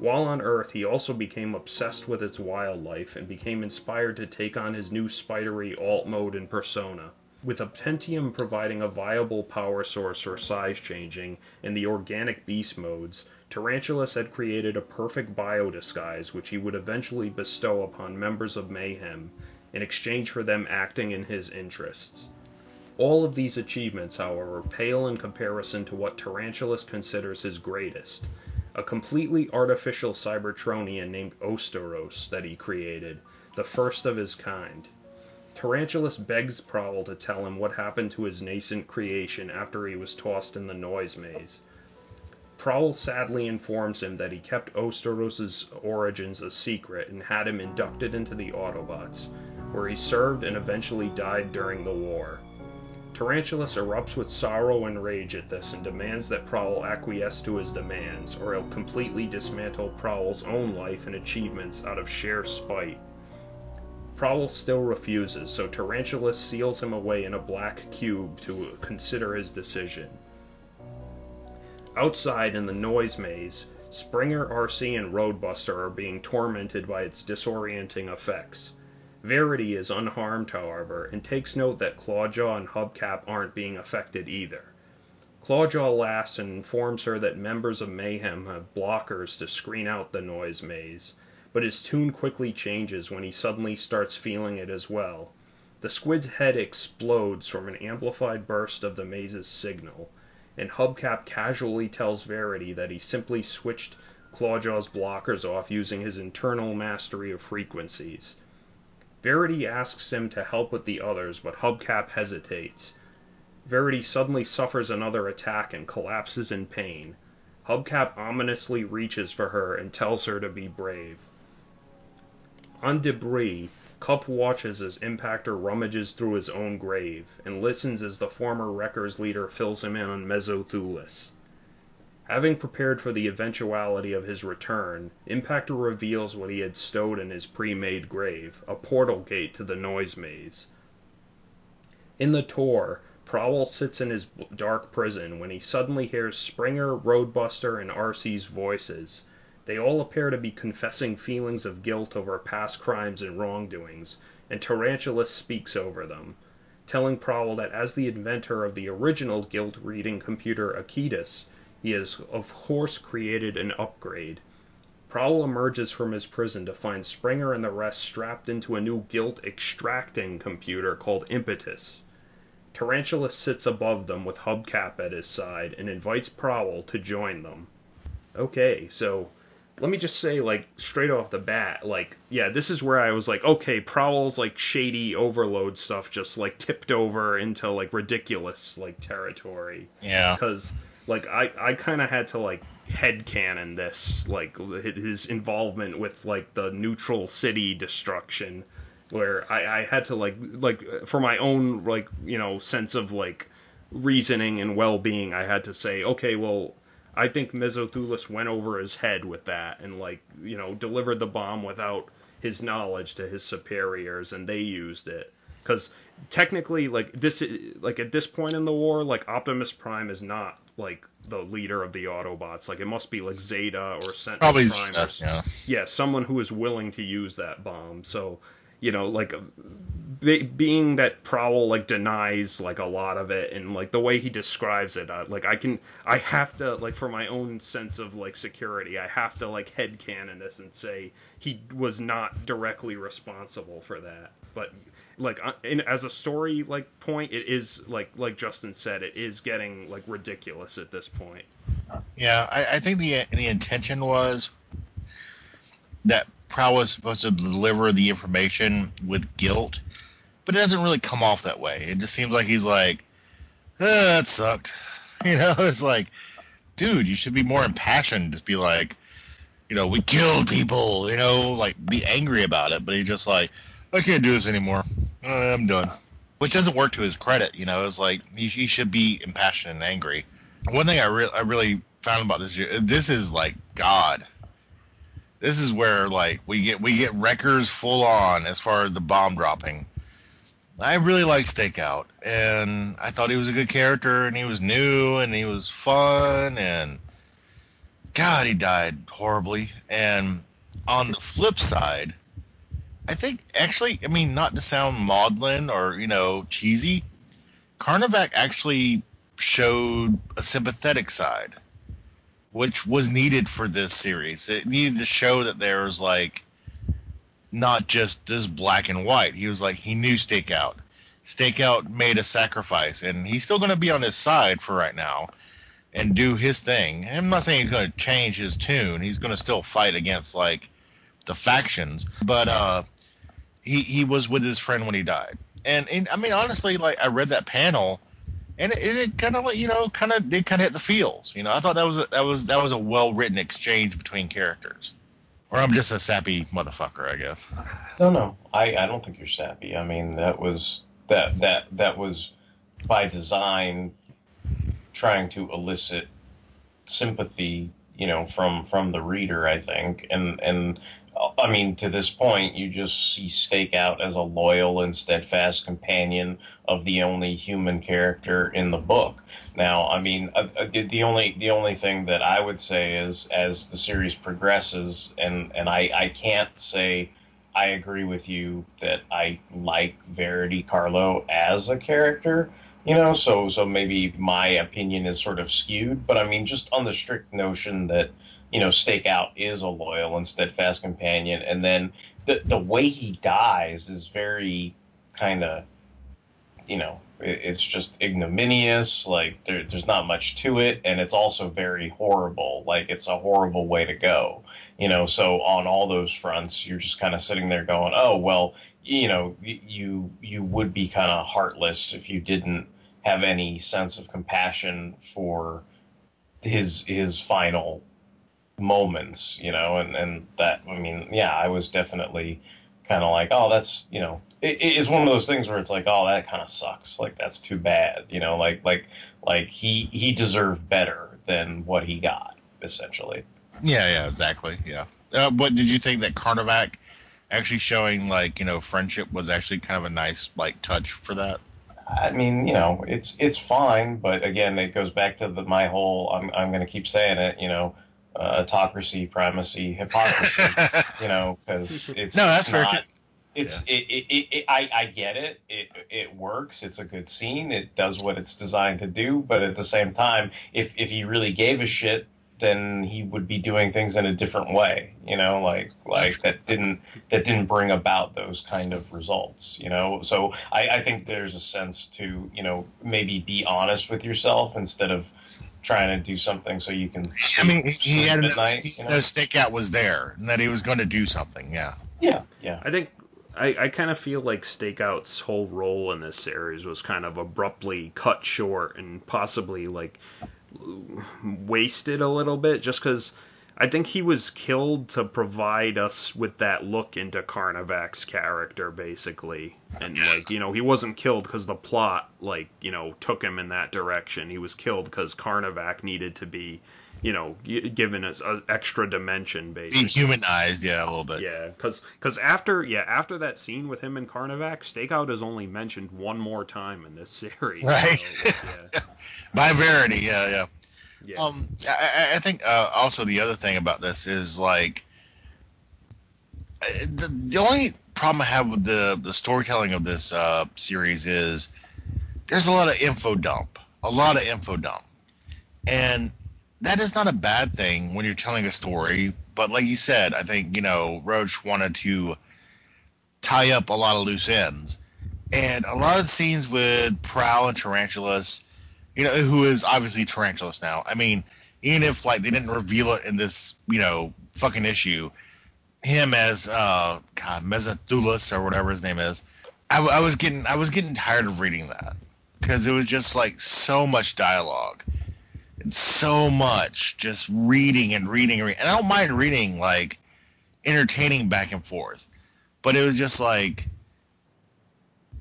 While on Earth, he also became obsessed with its wildlife and became inspired to take on his new spidery alt mode and persona. With Obtentium providing a viable power source for size changing and the organic beast modes, Tarantulas had created a perfect bio disguise which he would eventually bestow upon members of Mayhem in exchange for them acting in his interests. All of these achievements, however, pale in comparison to what Tarantulas considers his greatest a completely artificial Cybertronian named Osteros that he created, the first of his kind. Tarantulas begs Prowl to tell him what happened to his nascent creation after he was tossed in the noise maze. Prowl sadly informs him that he kept Osteros's origins a secret and had him inducted into the Autobots, where he served and eventually died during the war. Tarantulas erupts with sorrow and rage at this and demands that Prowl acquiesce to his demands, or he'll completely dismantle Prowl's own life and achievements out of sheer spite. Prowl still refuses, so Tarantulas seals him away in a black cube to consider his decision. Outside in the noise maze, Springer, Arcee, and Roadbuster are being tormented by its disorienting effects. Verity is unharmed, however, and takes note that Clawjaw and Hubcap aren't being affected either. Clawjaw laughs and informs her that members of Mayhem have blockers to screen out the noise maze, but his tune quickly changes when he suddenly starts feeling it as well. The squid's head explodes from an amplified burst of the maze's signal, and Hubcap casually tells Verity that he simply switched Clawjaw's blockers off using his internal mastery of frequencies. Verity asks him to help with the others, but Hubcap hesitates. Verity suddenly suffers another attack and collapses in pain. Hubcap ominously reaches for her and tells her to be brave. On Debris, Kup watches as Impactor rummages through his own grave and listens as the former Wreckers leader fills him in on Mesothulas. Having prepared for the eventuality of his return, Impactor reveals what he had stowed in his pre-made grave, a portal gate to the noise maze. In the Tor, Prowl sits in his dark prison when he suddenly hears Springer, Roadbuster, and Arcee's voices. They all appear to be confessing feelings of guilt over past crimes and wrongdoings, and Tarantula speaks over them, telling Prowl that as the inventor of the original guilt reading computer Aequitas, he has of course created an upgrade. Prowl emerges from his prison to find Springer and the rest strapped into a new guilt extracting computer called Impetus. Tarantula sits above them with Hubcap at his side and invites Prowl to join them. Okay, so let me just say, like, straight off the bat, like, yeah, this is where I was like, okay, Prowl's, like, shady overload stuff just, like, tipped over into, like, ridiculous, like, territory. Yeah. Because, like, I, I kind of had to, like, head headcanon this, like, his involvement with, like, the neutral city destruction, where I, I had to, like, like, for my own, like, you know, sense of, like, reasoning and well-being, I had to say, okay, well, I think Mesothulas went over his head with that and like you know delivered the bomb without his knowledge to his superiors and they used it. Because technically like this like at this point in the war like Optimus Prime is not like the leader of the Autobots. Like it must be like Zeta or Sentinel Probably Prime Zeta, or, yeah. yeah someone who is willing to use that bomb. So you know like be, being that Prowl like denies like a lot of it and like the way he describes it uh, like I can I have to like for my own sense of like security I have to like headcanon this and say he was not directly responsible for that. But like uh, in, as a story like point it is like like Justin said it is getting like ridiculous at this point. Yeah, I, I think the the intention was that Prowl was supposed to deliver the information with guilt, but it doesn't really come off that way. It just seems like he's like, eh, that sucked. You know, it's like, dude, you should be more impassioned. Just be like, you know, we killed people. You know, like be angry about it. But he's just like, I can't do this anymore. Uh, I'm done. Which doesn't work to his credit. You know, it's like he, he should be impassioned and angry. One thing I, re- I really found about this year, this is like God. This is where like we get we get wreckers full on as far as the bomb dropping. I really like Stakeout, and I thought he was a good character, and he was new, and he was fun, and God, he died horribly. And on the flip side, I think actually, I mean, not to sound maudlin or you know cheesy, Carnivac actually showed a sympathetic side, which was needed for this series. It needed to show that there was like not just this black and white. He was like he knew Stakeout. Stakeout made a sacrifice, and he's still going to be on his side for right now and do his thing. I'm not saying he's going to change his tune. He's going to still fight against like the factions, but uh, he he was with his friend when he died, And, and I mean, honestly, like I read that panel, and it, it kind of, you know, kind of did kind of hit the feels. You know, I thought that was a, that was that was a well written exchange between characters. Or I'm just a sappy motherfucker, I guess. No, no, I, I don't think you're sappy. I mean, that was that that that was by design trying to elicit sympathy, you know, from from the reader, I think. And and I mean, to this point, you just see Stakeout as a loyal and steadfast companion of the only human character in the book. Now, I mean, uh, uh, the only the only thing that I would say is, as the series progresses, and and I I can't say I agree with you that I like Verity Carlo as a character. You know, so so maybe my opinion is sort of skewed, but I mean, just on the strict notion that you know, Stakeout is a loyal and steadfast companion, and then the the way he dies is very kind of, you know, it, it's just ignominious. Like there, there's not much to it, and it's also very horrible. Like it's a horrible way to go. You know, so on all those fronts, you're just kind of sitting there going, oh well, you know, you you would be kind of heartless if you didn't have any sense of compassion for his his final moments, you know, and, and that, I mean, yeah, I was definitely kind of like, oh, that's, you know, it, it's one of those things where it's like, oh, that kind of sucks. Like, that's too bad, you know, like, like, like he, he deserved better than what he got, essentially. Yeah, yeah, exactly. Yeah. Uh, but did you think that Carnivac actually showing like, you know, friendship was actually kind of a nice, like, touch for that? I mean, you know, it's it's fine, but again, it goes back to the, my whole. I'm I'm going to keep saying it. You know, uh, autocracy, primacy, hypocrisy. you know, because it's no, that's not, fair. It's yeah. it, it, it, it, I I get it. It it works. It's a good scene. It does what it's designed to do. But at the same time, if if he really gave a shit, then he would be doing things in a different way. You know, like like that didn't that didn't bring about those kind of results. You know, so I I think there's a sense to you know maybe be honest with yourself instead of trying to do something so you can. I mean, he had a night, you know? the stakeout was there and that he was going to do something. Yeah. Yeah. Yeah. I think I, I kind of feel like Stakeout's whole role in this series was kind of abruptly cut short and possibly like wasted a little bit just because I think he was killed to provide us with that look into Carnivac's character, basically. And like, you know, he wasn't killed because the plot, like, you know, took him in that direction. He was killed because Carnivac needed to be, you know, given us an extra dimension, basically. humanized, yeah, a little bit. Yeah, because cause after yeah after that scene with him and Carnivac, Stakeout is only mentioned one more time in this series. Right. So, yeah. By Verity, yeah, yeah. Yeah. Um, I, I think uh, also the other thing about this is like uh, the, the only problem I have with the the storytelling of this uh, series is there's a lot of info dump, a lot of info dump, and that is not a bad thing when you're telling a story. But like you said, I think you know Roche wanted to tie up a lot of loose ends, and a lot of the scenes with Prowl and Tarantulas you know, who is obviously Tarantulas now. I mean, even if like they didn't reveal it in this, you know, fucking issue, him as uh God Mezatulus or whatever his name is, I, I was getting I was getting tired of reading that because it was just like so much dialogue so much just reading and reading and reading. And I don't mind reading like entertaining back and forth, but it was just like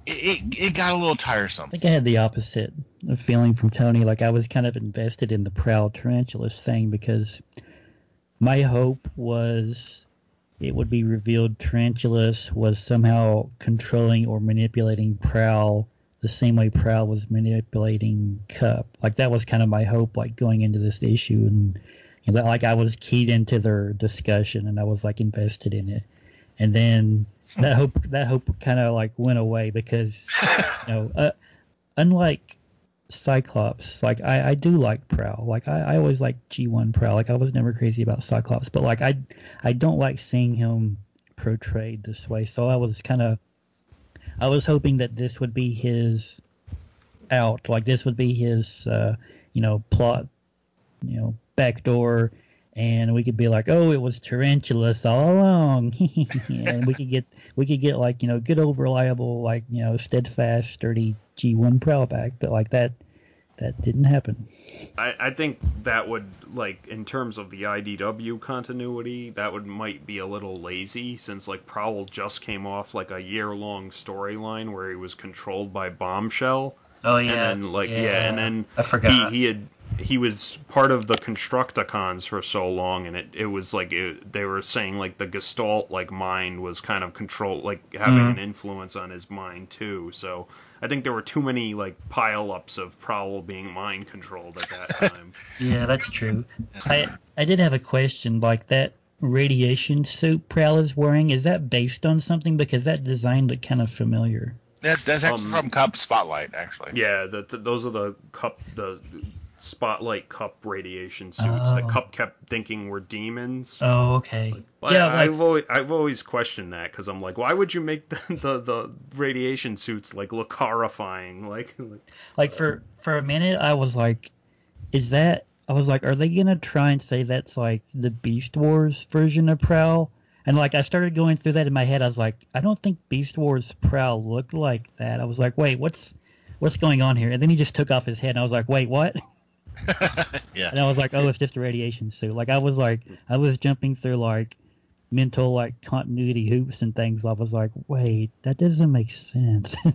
it, it got a little tiresome. I think I had the opposite feeling from Tony. Like I was kind of invested in the Prowl Tarantulas thing because my hope was it would be revealed Tarantulas was somehow controlling or manipulating Prowl the same way Prowl was manipulating Kup. Like that was kind of my hope, like going into this issue, and, and like I was keyed into their discussion and I was like invested in it. And then that hope that hope kind of like went away because you know uh, unlike Cyclops like I, I do like Prowl like I, I always like G1 Prowl like I was never crazy about Cyclops but like I I don't like seeing him portrayed this way so I was kind of I was hoping that this would be his out like this would be his uh, you know plot you know backdoor and we could be like, oh, it was Tarantulas all along, and we could get we could get like you know good old reliable like you know steadfast sturdy G1 Prowl back, but like that that didn't happen. I, I think that would like in terms of the IDW continuity, that would might be a little lazy since like Prowl just came off like a year long storyline where he was controlled by Bombshell. Oh yeah. And then like yeah, yeah. and then I forgot. he he had he was part of the Constructicons for so long, and it, it was like it, they were saying like the Gestalt like mind was kind of control like having Mhm. an influence on his mind too. So I think there were too many like pile ups of Prowl being mind controlled at that time. Yeah, that's true. I I did have a question like that radiation suit Prowl is wearing. Is that based on something? Because that design looked kind of familiar. That's that's actually Um, from Kup Spotlight, actually. Yeah, the, the, those are the Kup the spotlight Kup radiation suits that Oh. Kup kept thinking were demons. Oh, okay. But yeah, I, like, I've always I've always questioned that because I'm like, why would you make the, the, the radiation suits like look horrifying? Like, like like for for a minute I was like, is that? I was like, are they gonna try and say that's like the Beast Wars version of Prowl? And like I started going through that in my head. I was like, I don't think Beast Wars Prowl looked like that. I was like, wait, what's what's going on here? And then he just took off his head, and I was like, wait, what? Yeah. And I was like, oh, it's just a radiation suit. Like I was like, I was jumping through like mental like continuity hoops and things. I was like, wait, that doesn't make sense.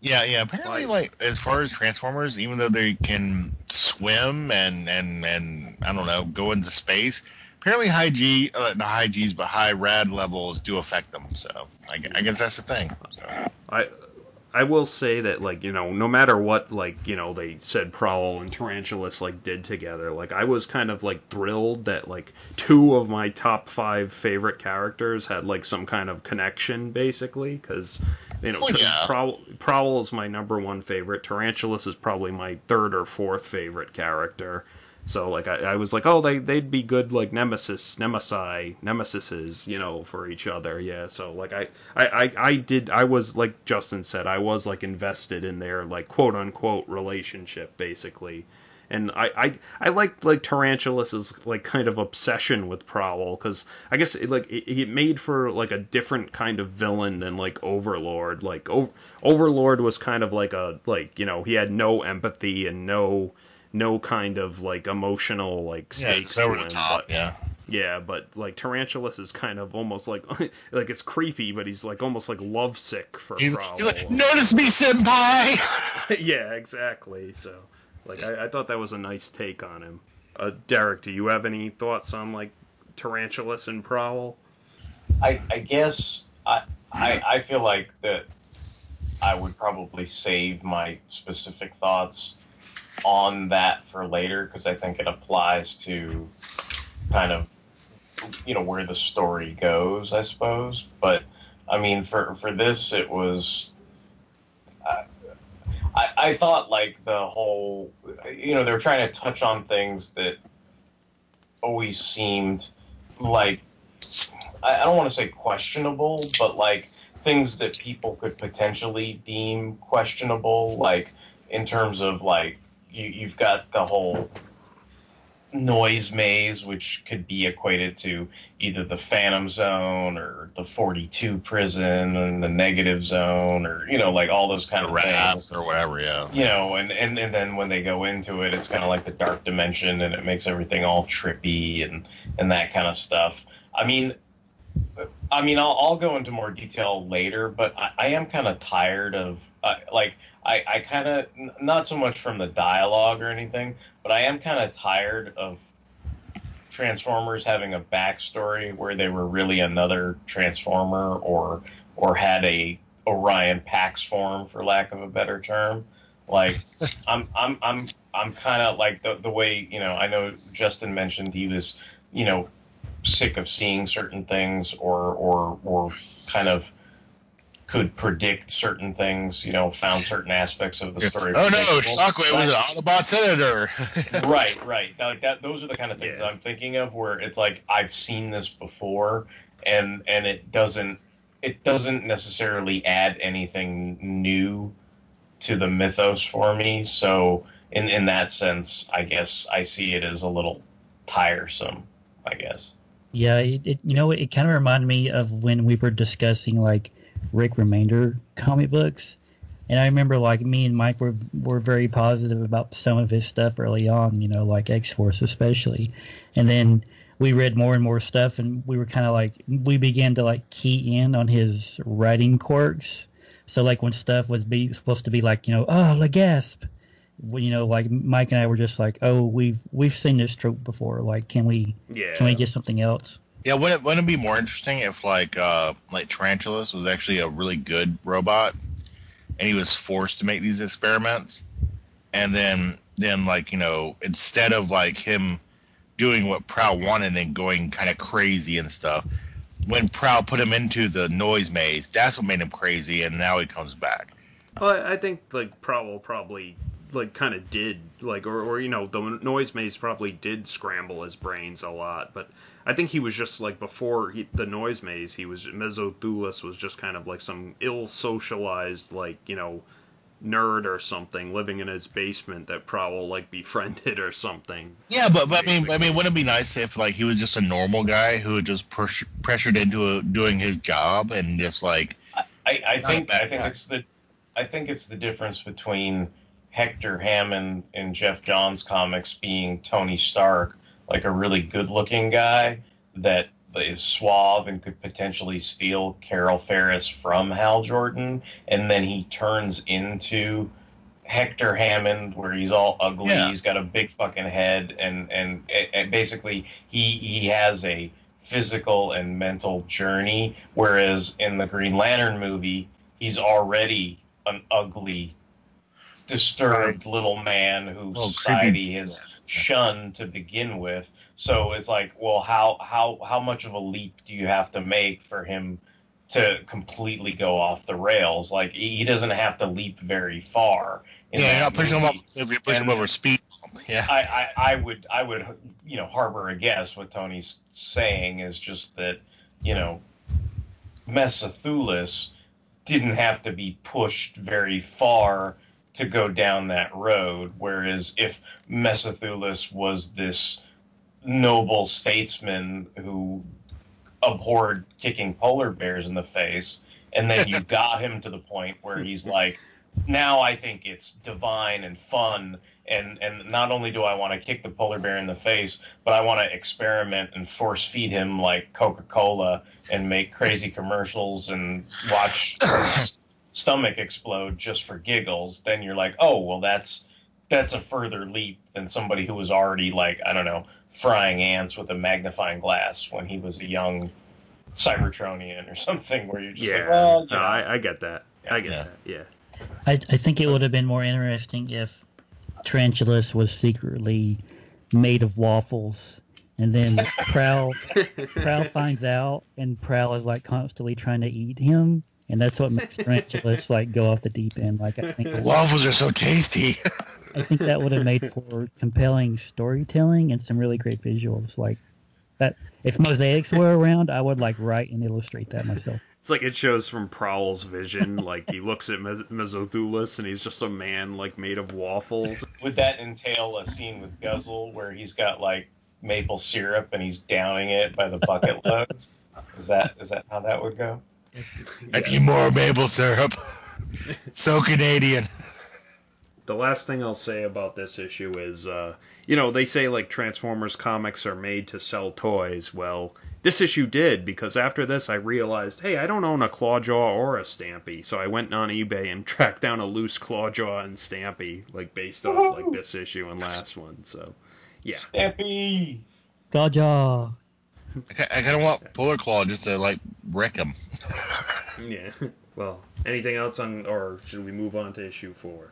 Yeah, yeah. Apparently, like as far as Transformers, even though they can swim and and and I don't know, go into space, apparently high G, uh, not high G's, but high rad levels do affect them. So I, I guess that's the thing. So I I will say that like you know no matter what like you know they said Prowl and Tarantulas like did together like I was kind of like thrilled that like two of my top five favorite characters had like some kind of connection basically because you know Oh, yeah. Prowl, Prowl is my number one favorite Tarantulas is probably my third or fourth favorite character so like I, I was like, oh, they they'd be good like nemesis, nemesi, nemesises, you know, for each other. Yeah. So like I, I I I did I was like Justin said I was like invested in their like quote unquote relationship basically. And I, I, I like like Tarantulas' like kind of obsession with Prowl because I guess it, like it, it made for like a different kind of villain than like Overlord. Like o- Overlord was kind of like a like you know he had no empathy and no no kind of like emotional like yeah, stakes it's to the him, top. but- Yeah. yeah, but like Tarantulas is kind of almost like like it's creepy, but he's like almost like lovesick for He's, Prowl. he's like, notice me, senpai. yeah, exactly. So like I, I thought that was a nice take on him. Uh, Derek, do you have any thoughts on like Tarantulas and Prowl? I, I guess I, I I feel like that I would probably save my specific thoughts on that for later because I think it applies to kind of you know where the story goes, I suppose. But I mean, for for this, it was. I, I, I thought like the whole, you know, they were trying to touch on things that always seemed like I don't want to say questionable, but like things that people could potentially deem questionable, like in terms of like you, you've got the whole noise maze, which could be equated to either the Phantom Zone or the 42 prison and the negative zone, or you know, like all those kind The of things or whatever. Yeah. you know, and, and, and then when they go into it, it's kind of like the dark dimension, and it makes everything all trippy and and that kind of stuff. I mean, I mean, I'll, I'll go into more detail later, but I, I am kind of tired of uh, like I, I kind of not so much from the dialogue or anything, but I am kind of tired of Transformers having a backstory where they were really another Transformer or or had a Orion Pax form, for lack of a better term. Like I'm I'm I'm I'm kind of like the the way you know I know Justin mentioned he was you know sick of seeing certain things or or or kind of could predict certain things you know found certain aspects of the story Oh no. Shockwave was an Autobot senator. right, right. Like that, those are the kind of things Yeah. I'm thinking of where it's like I've seen this before, and and it doesn't it doesn't necessarily add anything new to the mythos for me. So in in that sense, I guess I see it as a little tiresome, I guess. Yeah, it, it you know it kind of reminded me of when we were discussing like Rick Remender comic books, and I remember like me and Mike were were very positive about some of his stuff early on, you know, like X Force especially, and then we read more and more stuff, and we were kind of like we began to like key in on his writing quirks. So like when stuff was be supposed to be like you know oh la gasp, you know like Mike and I were just like oh we've we've seen this trope before like can we Yeah. can we get something else? Yeah, wouldn't it, wouldn't it be more interesting if like uh like Tarantulas was actually a really good robot, and he was forced to make these experiments, and then then like you know instead of like him doing what Prowl wanted and going kind of crazy and stuff, when Prowl put him into the noise maze, that's what made him crazy, and now he comes back. Well, I think like Prowl probably like kind of did like or, or you know the noise maze probably did scramble his brains a lot, but I think he was just like before he, the noise maze he was Mesothulas was just kind of like some ill socialized like you know nerd or something living in his basement that Prowl like befriended or something. Yeah, but, but I mean, I mean, wouldn't it be nice if like he was just a normal guy who just push, pressured into a, doing his job and just like I, I think I think guy. it's the I think it's the difference between Hector Hammond in Geoff Johns comics being Tony Stark, like a really good-looking guy that is suave and could potentially steal Carol Ferris from Hal Jordan, and then he turns into Hector Hammond, where he's all ugly, Yeah. he's got a big fucking head, and and, and basically he he has a physical and mental journey, whereas in the Green Lantern movie, he's already an ugly, disturbed little man who oh, Little society creepy- has shunned to begin with. So it's like, well, how how how much of a leap do you have to make for him to completely go off the rails? Like he doesn't have to leap very far. yeah, you're not pushing him up, if you're pushing him over speed. Yeah, I, I, I would I would you know harbor a guess. What Tony's saying is just that you know Mesothulas didn't have to be pushed very far to go down that road. Whereas if Mesothulas was this noble statesman who abhorred kicking polar bears in the face, and then you got him to the point where he's like, now I think it's divine and fun, and and not only do I want to kick the polar bear in the face, but I want to experiment and force feed him like Coca Cola and make crazy commercials and watch stomach explode just for giggles. Then you're like, oh well, that's that's a further leap than somebody who was already like I don't know frying ants with a magnifying glass when he was a young Cybertronian or something. Where you're just Yeah, like, well, you no, know, I, I get that. I get Yeah. that. Yeah. I, I think it would have been more interesting if Tarantulas was secretly made of waffles, and then Prowl Prowl finds out, and Prowl is like constantly trying to eat him, and that's what makes Tarantulas like go off the deep end. Like I think waffles are so tasty. I think that would have made for compelling storytelling and some really great visuals. Like that, if mosaics were around, I would like write and illustrate that myself. It's like it shows from Prowl's vision. like he looks at Mes- Mesothulas and he's just a man like made of waffles. would that entail a scene with Guzzle where he's got like maple syrup and he's downing it by the bucket loads? Is that is that how that would go? I need more maple syrup. so Canadian. The last thing I'll say about this issue is, uh, you know, they say like Transformers comics are made to sell toys. Well, this issue did because after this I realized, hey, I don't own a Clawjaw or a Stampy, so I went on eBay and tracked down a loose Clawjaw and Stampy, like based off like this issue and last one. So, yeah. Stampy. Gaja. I, kind of want Polar Claw just to like wreck him. Yeah. Well, anything else on, or should we move on to issue four?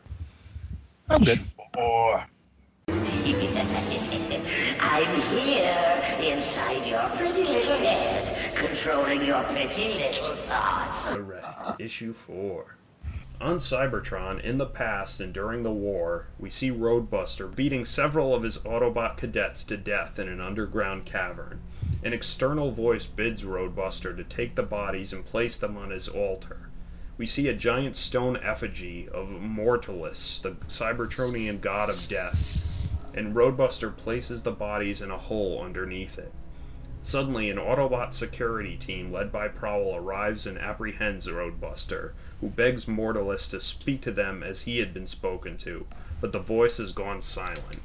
I'm good. Or I'm here inside your pretty little head, controlling your pretty little thoughts. Correct. Issue 4. On Cybertron, in the past and during the war, we see Roadbuster beating several of his Autobot cadets to death in an underground cavern. An external voice bids Roadbuster to take the bodies and place them on his altar. We see a giant stone effigy of Mortilus, the Cybertronian god of death, and Roadbuster places the bodies in a hole underneath it. Suddenly, an Autobot security team led by Prowl arrives and apprehends Roadbuster, who begs Mortilus to speak to them as he had been spoken to, but the voice has gone silent.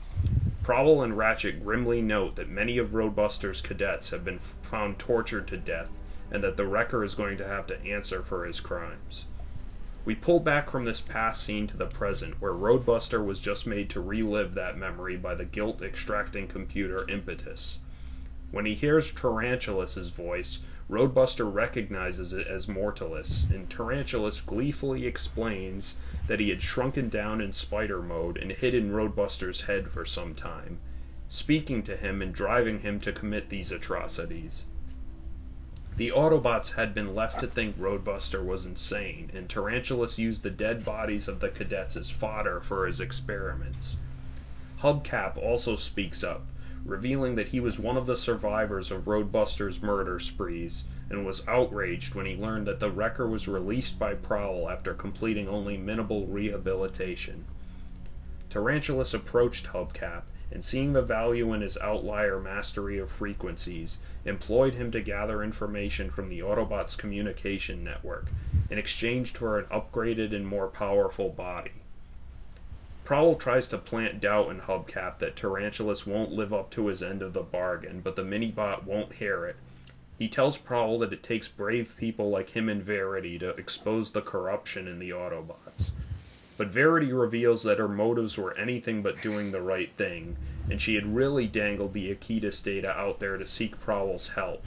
Prowl and Ratchet grimly note that many of Roadbuster's cadets have been found tortured to death, and that the Wrecker is going to have to answer for his crimes. We pull back from this past scene to the present, where Roadbuster was just made to relive that memory by the guilt extracting computer Impetus. When he hears Tarantulas' voice, Roadbuster recognizes it as Mortilus, and Tarantulas gleefully explains that he had shrunken down in spider mode and hid in Roadbuster's head for some time, speaking to him and driving him to commit these atrocities. The Autobots had been left to think Roadbuster was insane, and Tarantulas used the dead bodies of the cadets as fodder for his experiments. Hubcap also speaks up, revealing that he was one of the survivors of Roadbuster's murder sprees, and was outraged when he learned that the Wrecker was released by Prowl after completing only minimal rehabilitation. Tarantulas approached Hubcap, and seeing the value in his outlier mastery of frequencies, employed him to gather information from the Autobots' communication network, in exchange for an upgraded and more powerful body. Prowl tries to plant doubt in Hubcap that Tarantulas won't live up to his end of the bargain, but the Minibot won't hear it. He tells Prowl that it takes brave people like him and Verity to expose the corruption in the Autobots. But Verity reveals that her motives were anything but doing the right thing, and she had really dangled the Aequitas data out there to seek Prowl's help.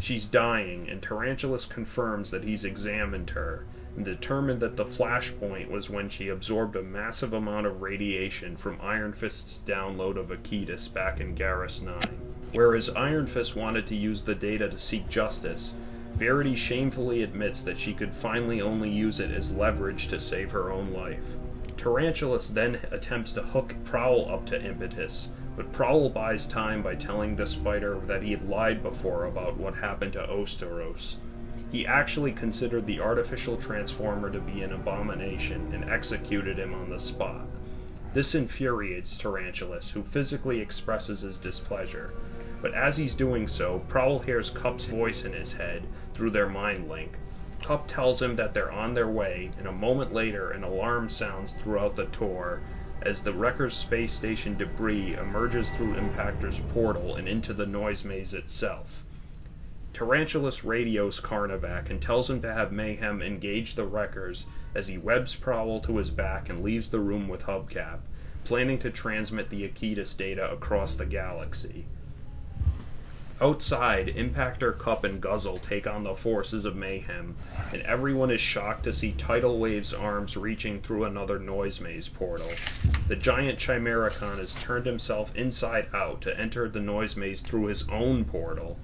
She's dying, and Tarantulas confirms that he's examined her, and determined that the flashpoint was when she absorbed a massive amount of radiation from Ironfist's download of Aequitas back in Garrus 9. Whereas Ironfist wanted to use the data to seek justice, Verity shamefully admits that she could finally only use it as leverage to save her own life. Tarantulas then attempts to hook Prowl up to Impetus, but Prowl buys time by telling the spider that he lied before about what happened to Osteros. He actually considered the artificial transformer to be an abomination and executed him on the spot. This infuriates Tarantulas, who physically expresses his displeasure. But as he's doing so, Prowl hears Kup's voice in his head through their mind link. Kup tells him that they're on their way, and a moment later an alarm sounds throughout the Tor as the Wrecker's space station debris emerges through Impactor's portal and into the noise maze itself. Tarantulas radios Carnivac and tells him to have Mayhem engage the Wreckers as he webs Prowl to his back and leaves the room with Hubcap, planning to transmit the Aequitas data across the galaxy. Outside, Impactor, Kup, and Guzzle take on the forces of Mayhem, and everyone is shocked to see Tidal Wave's arms reaching through another noise maze portal. The giant Chimericon has turned himself inside out to enter the noise maze through his own portal.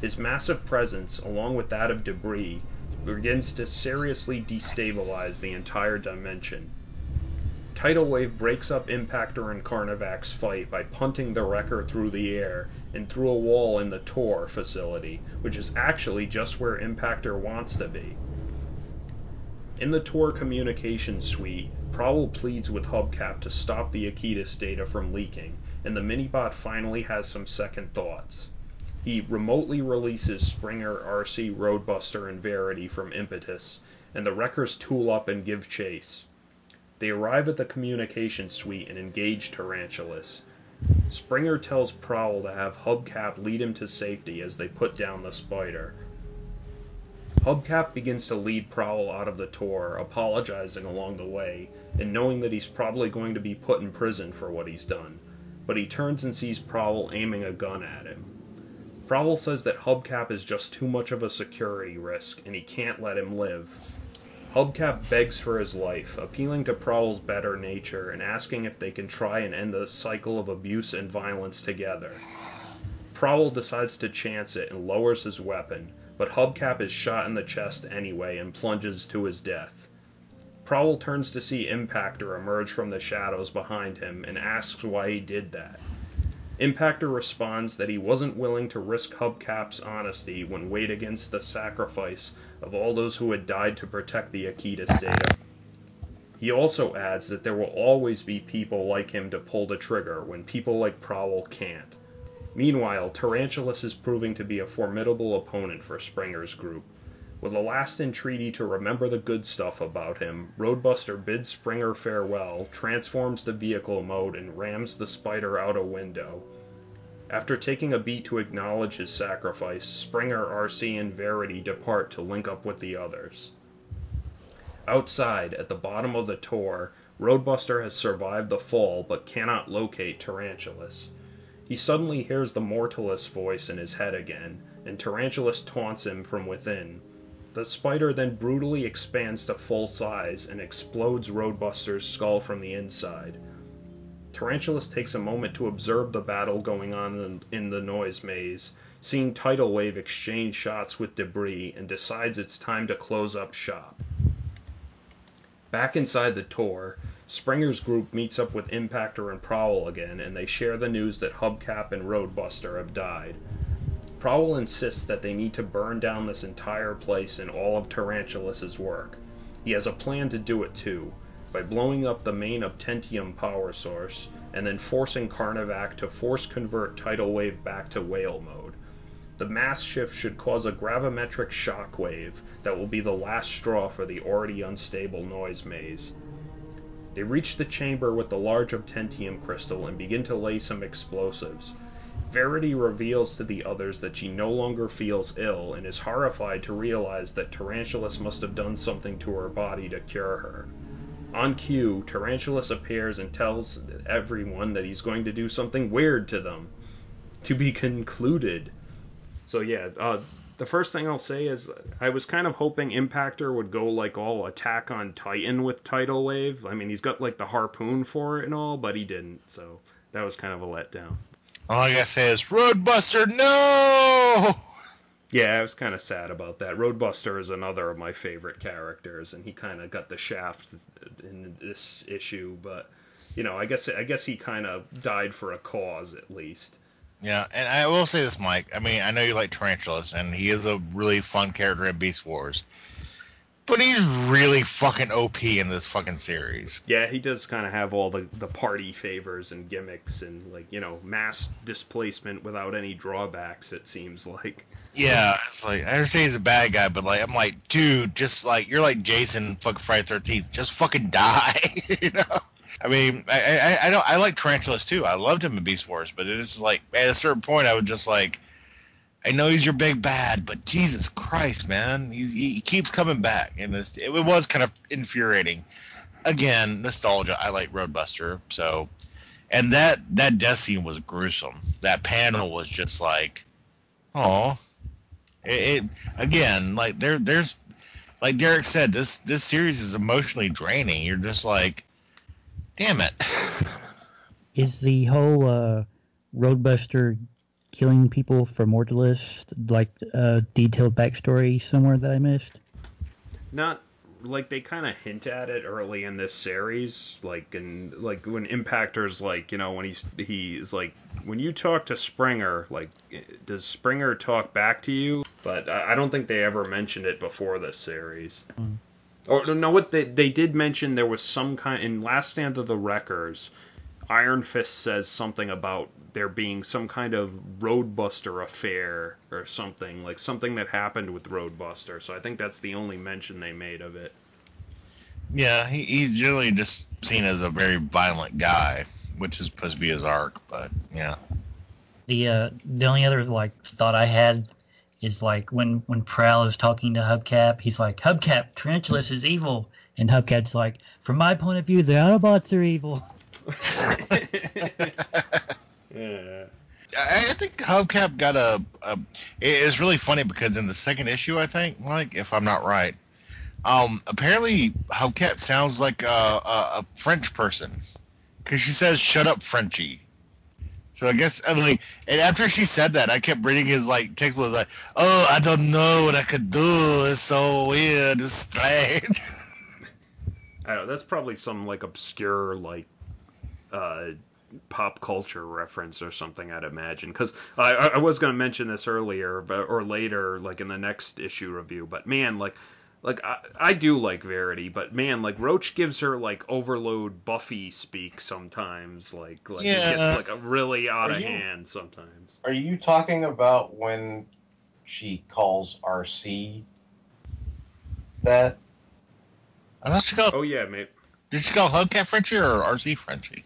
His massive presence, along with that of debris, begins to seriously destabilize the entire dimension. Tidal Wave breaks up Impactor and Carnivac's fight by punting the Wrecker through the air and through a wall in the Tor facility, which is actually just where Impactor wants to be. In the Tor communication suite, Prowl pleads with Hubcap to stop the Aequitas data from leaking, and the Minibot finally has some second thoughts. He remotely releases Springer, Arcee, Roadbuster, and Verity from Impetus, and the Wreckers tool up and give chase. They arrive at the communication suite and engage Tarantulas. Springer tells Prowl to have Hubcap lead him to safety as they put down the spider. Hubcap begins to lead Prowl out of the Tor, apologizing along the way, and knowing that he's probably going to be put in prison for what he's done. But he turns and sees Prowl aiming a gun at him. Prowl says that Hubcap is just too much of a security risk, and he can't let him live. Hubcap begs for his life, appealing to Prowl's better nature and asking if they can try and end the cycle of abuse and violence together. Prowl decides to chance it and lowers his weapon, but Hubcap is shot in the chest anyway and plunges to his death. Prowl turns to see Impactor emerge from the shadows behind him and asks why he did that. Impactor responds that he wasn't willing to risk Hubcap's honesty when weighed against the sacrifice of all those who had died to protect the Aequitas data. He also adds that there will always be people like him to pull the trigger when people like Prowl can't. Meanwhile, Tarantulas is proving to be a formidable opponent for Springer's group. With a last entreaty to remember the good stuff about him, Roadbuster bids Springer farewell, transforms the vehicle mode, and rams the spider out a window. After taking a beat to acknowledge his sacrifice, Springer, Arcee, and Verity depart to link up with the others. Outside, at the bottom of the Tor, Roadbuster has survived the fall but cannot locate Tarantulas. He suddenly hears the Mortilus voice in his head again, and Tarantulas taunts him from within. The spider then brutally expands to full size and explodes Roadbuster's skull from the inside. Tarantulas takes a moment to observe the battle going on in, the noise maze, seeing Tidal Wave exchange shots with debris, and decides it's time to close up shop. Back inside the Tor, Springer's group meets up with Impactor and Prowl again, and they share the news that Hubcap and Roadbuster have died. Prowl insists that they need to burn down this entire place and all of Tarantulas' work. He has a plan to do it too, by blowing up the main Obtentium power source, and then forcing Carnivac to force convert Tidal Wave back to whale mode. The mass shift should cause a gravimetric shock wave that will be the last straw for the already unstable noise maze. They reach the chamber with the large obtentium crystal and begin to lay some explosives. Verity reveals to the others that she no longer feels ill and is horrified to realize that Tarantulas must have done something to her body to cure her. On cue, Tarantulas appears and tells everyone that he's going to do something weird to them. To be concluded. So yeah, uh, the first thing I'll say is I was kind of hoping Impactor would go like all Attack on Titan with Tidal Wave. I mean, he's got like the harpoon for it and all, but he didn't. So that was kind of a letdown. All I gotta say is Roadbuster, no! Yeah, I was kind of sad about that. Roadbuster is another of my favorite characters, and he kind of got the shaft in this issue. But you know, I guess I guess he kind of died for a cause at least. Yeah, and I will say this, Mike. I mean, I know you like Tarantulas, and he is a really fun character in Beast Wars. But he's really fucking OP in this fucking series. Yeah, he does kind of have all the, the party favors and gimmicks and like you know mass displacement without any drawbacks. It seems like. Yeah, it's like I understand he's a bad guy, but like I'm like, dude, just like you're like Jason, fucking Friday Thirteenth, just fucking die, you know. I mean, I, I I don't I like Tarantulas too. I loved him in Beast Wars, but it's like at a certain point I was just like, I know he's your big bad, but Jesus Christ, man, he, he keeps coming back, and this it was kind of infuriating. Again, nostalgia. I like Roadbuster, so and that that death scene was gruesome. That panel was just like, oh, it, it again like there there's like Derek said, this this series is emotionally draining. You're just like, damn it. Is the whole uh, Roadbuster killing people for Mortilus like a detailed backstory somewhere that I missed? Not like they kind of hint at it early in this series, like and like when Impactor's like, you know, when he's he's like, when you talk to Springer, like, does Springer talk back to you? But I, I don't think they ever mentioned it before this series. Mm. Or no, what they they did mention there was some kind in Last Stand of the Wreckers. Ironfist says something about there being some kind of Roadbuster affair or something, like something that happened with Roadbuster. So I think that's the only mention they made of it. Yeah, he, he's generally just seen as a very violent guy, which is supposed to be his arc, but yeah. The uh, the only other like thought I had is like when when Prowl is talking to Hubcap, he's like, Hubcap, Tarantulas is evil, and Hubcap's like, from my point of view, the Autobots are evil. Yeah. I I think Hubcap got a, a. It's really funny because in the second issue, I think, like if I'm not right, um, apparently Hubcap sounds like a, a, a French person because she says "Shut up, Frenchie." So I guess and like, and after she said that, I kept reading his like text was like, "Oh, I don't know what I could do. It's so weird. It's strange." I don't know, that's probably some like obscure like uh, pop culture reference or something, I'd imagine. Because I, I was going to mention this earlier, but, or later, like in the next issue review. But man, like like I, I do like Verity, but man, like Roche gives her like overload Buffy speak sometimes. Like like Yeah. it gets like a really out Are of you- hand sometimes. Are you talking about when she calls Arcee that? I thought she called. Oh yeah, mate. Did she call Hubcap Frenchie or Arcee Frenchie?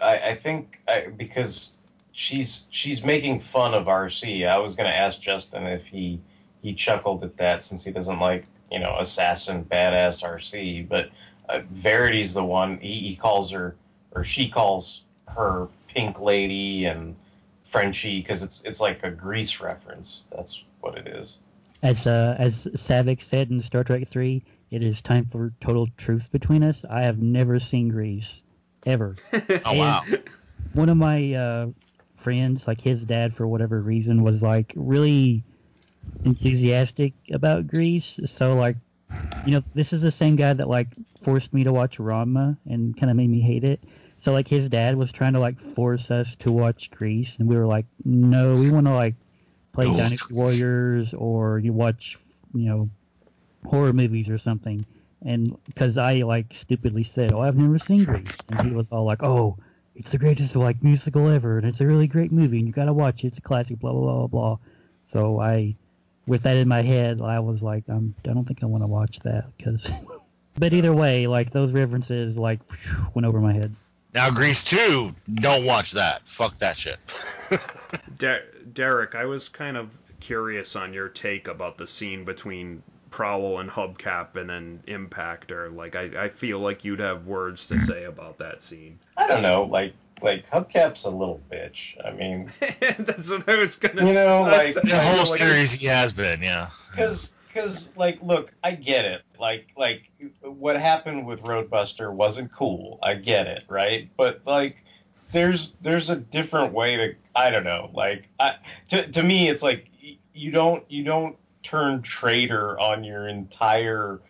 I, I think I, because she's she's making fun of Arcee. I was gonna ask Justin if he he chuckled at that since he doesn't like you know assassin badass Arcee, but uh, Verity's the one he, he calls her or she calls her Pink Lady and Frenchie because it's it's like a Grease reference. That's what it is. As uh, as Saavik said in Star Trek Three, it is time for total truth between us. I have never seen Grease, ever. Oh wow. One of my uh, friends, like his dad, for whatever reason, was like really enthusiastic about Grease. So like, you know, this is the same guy that like forced me to watch Ranma and kind of made me hate it. So like his dad was trying to like force us to watch Grease, and we were like, no, we want to like play No. Dynasty Warriors or you watch, you know, horror movies or something. And because I like stupidly said, "Oh, I've never seen Grease," and he was all like, "Oh, it's the greatest like musical ever, and it's a really great movie, and you gotta watch it. It's a classic." Blah blah blah blah blah. So I, with that in my head, I was like, I'm, I don't think I want to watch that because. but either way, like those references, like went over my head. Now Grease 2, don't watch that. Fuck that shit. Der- Derek, I was kind of curious on your take about the scene between Prowl and Hubcap and then Impactor. Like, I, I feel like you'd have words to say about that scene. I don't know, like like Hubcap's a little bitch. I mean, That's what I was gonna. You know, like- The whole like- series he has been, yeah. because because like look i get it like like what happened with roadbuster wasn't cool i get it right but like there's there's a different way to i don't know like I, to, to me it's like you don't you don't turn traitor on your entire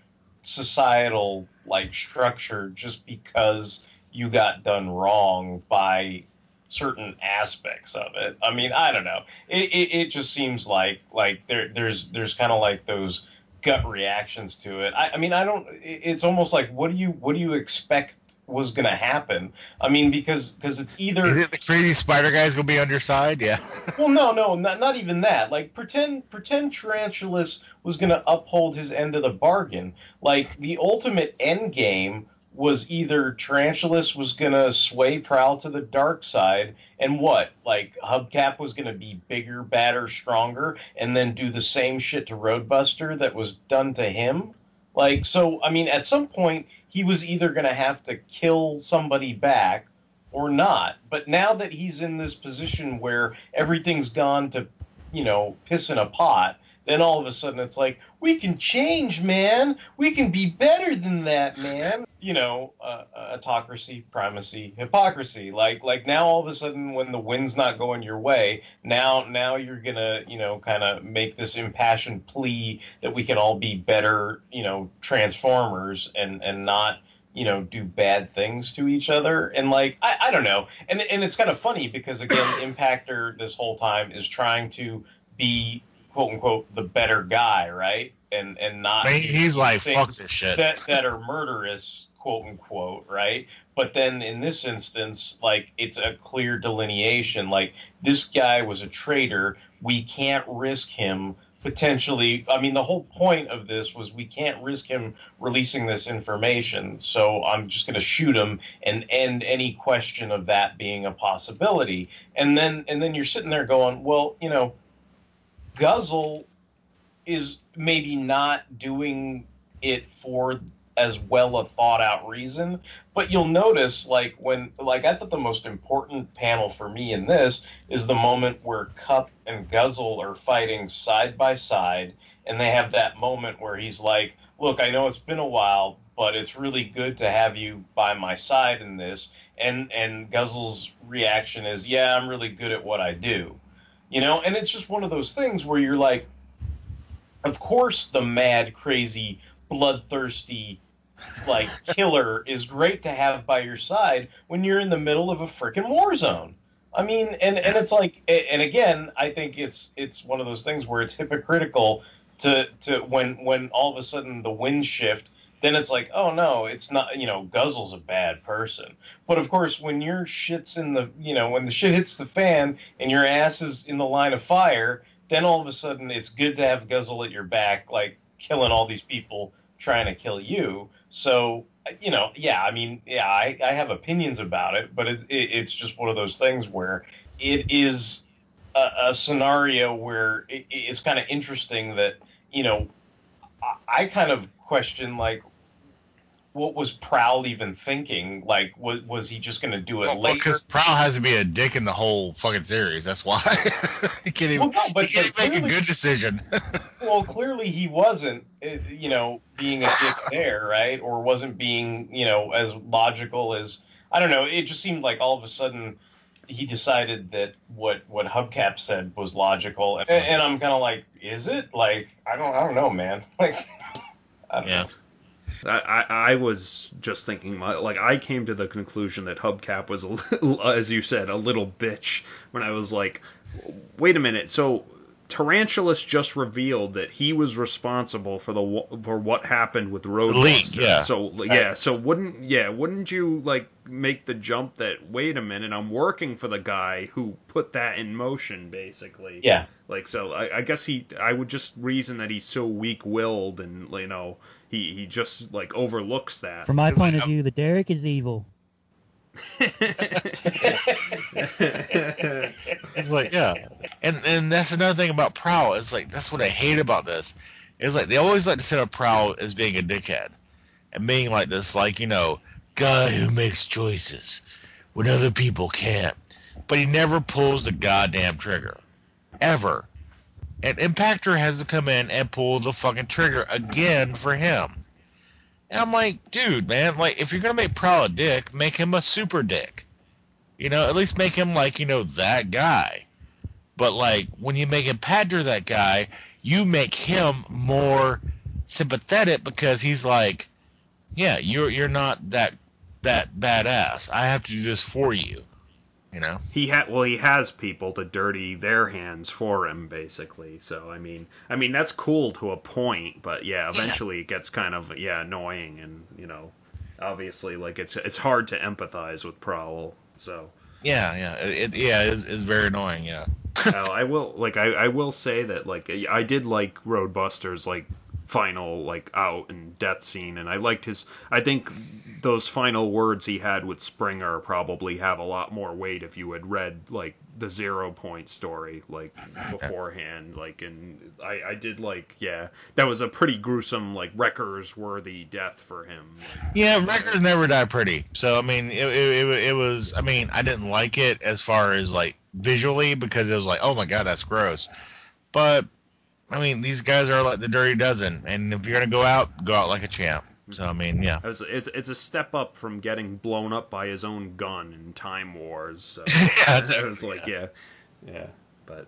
societal like structure just because you got done wrong by certain aspects of it. I mean, I don't know. It it, it just seems like like there there's there's kind of like those gut reactions to it. I, I mean, I don't. It's almost like what do you what do you expect was going to happen? I mean, because because it's either Is it the crazy spider guy's gonna be on your side? Yeah. well, no, no, not, not even that. Like pretend pretend Tarantulas was going to uphold his end of the bargain. Like the ultimate end game was either Tarantulas was going to sway Prowl to the dark side, and what? Like Hubcap was going to be bigger, badder, stronger, and then do the same shit to Roadbuster that was done to him. Like so, I mean, at some point he was either going to have to kill somebody back or not. But now that he's in this position where everything's gone to, you know, piss in a pot, then all of a sudden it's like, we can change, man. We can be better than that, man. You know, uh, autocracy, primacy, hypocrisy. Like, like now all of a sudden when the wind's not going your way, now, now you're gonna, you know, kind of make this impassioned plea that we can all be better, you know, transformers and and not you know do bad things to each other and like I, I don't know and and it's kind of funny because again impactor this whole time is trying to be quote unquote the better guy right? And and not I mean, he's like, fuck this shit. that that are murderous quote unquote right? But then in this instance like it's a clear delineation like this guy was a traitor. We can't risk him potentially. I mean the whole point of this was we can't risk him releasing this information. So i'm just going to shoot him and end any question of that being a possibility. And then and then you're sitting there going well you know guzzle is maybe not doing it for as well a thought out reason but you'll notice like when like i thought the most important panel for me in this is the moment where Kup and guzzle are fighting side by side and they have that moment where he's like look i know it's been a while but it's really good to have you by my side in this and and guzzle's reaction is yeah i'm really good at what i do you know and it's just one of those things where you're like of course the mad crazy bloodthirsty like killer is great to have by your side when you're in the middle of a freaking war zone. I mean and and it's like and again i think it's it's one of those things where it's hypocritical to to when when all of a sudden the winds shift then it's like oh no it's not you know guzzle's a bad person. But of course when your shit's in the you know when the shit hits the fan and your ass is in the line of fire then all of a sudden it's good to have guzzle at your back like killing all these people trying to kill you. So you know yeah i mean yeah i, I have opinions about it but it, it, it's just one of those things where it is a, a scenario where it, it's kind of interesting that you know I, kind of question like what was Prowl even thinking? Like, was was he just going to do it well, later? Because Prowl has to be a dick in the whole fucking series. That's why he can't even, Well, no, but- he can't but even make a good decision. well, clearly he wasn't, uh, you know, being a dick there, right? Or wasn't being, you know, as logical as I don't know. It just seemed like all of a sudden he decided that what what Hubcap said was logical, and, and I'm kind of like, is it? Like, I don't, I don't know, man. Like, I don't yeah. know. I, I, I was just thinking, my, like, I came to the conclusion that Hubcap was, a little, as you said, a little bitch when I was like, wait a minute, so Tarantulas just revealed that he was responsible for the for what happened with Roadbuster. leak, yeah. So yeah, so wouldn't yeah, wouldn't you like make the jump that wait a minute, I'm working for the guy who put that in motion, basically. Yeah. Like so, I, I guess he. I would just reason that he's so weak-willed, and you know, he he just like overlooks that. From my point of view, the Derek is evil. It's like, yeah. And and that's another thing about Prowl. It's like that's what I hate about this. It's like they always like to set up Prowl as being a dickhead. And being like this, like, you know, guy who makes choices when other people can't. But he never pulls the goddamn trigger. Ever. And Impactor has to come in and pull the fucking trigger again for him. And I'm like, dude, man, like if you're gonna make Prowl a dick, make him a super dick. You know, at least make him like, you know, that guy. But like when you make Impactor that guy, you make him more sympathetic because he's like, yeah, you're you're not that that badass. I have to do this for you. You know? he had well, he has people to dirty their hands for him, basically. So I mean, I mean that's cool to a point, but yeah, eventually it gets kind of yeah annoying, and you know, obviously like it's it's hard to empathize with Prowl. So Yeah, yeah. It, yeah, it's, it's very annoying, yeah. Now, I will like I, I will say that like I did like Roadbuster's like final like out and death scene and I liked his I think those final words he had with Springer probably have a lot more weight if you had read like the zero point story like beforehand like and I, I did like yeah that was a pretty gruesome like wreckers worthy death for him Yeah, Wreckers never die pretty. So I mean, it, it, it, it was. I mean, I didn't like it as far as like visually because it was like, oh my god, that's gross. But I mean, these guys are like the dirty dozen, and if you're gonna go out, go out like a champ. So I mean, yeah. It's, it's it's a step up from getting blown up by his own gun in Time Wars. So Yeah, it was like yeah, yeah. But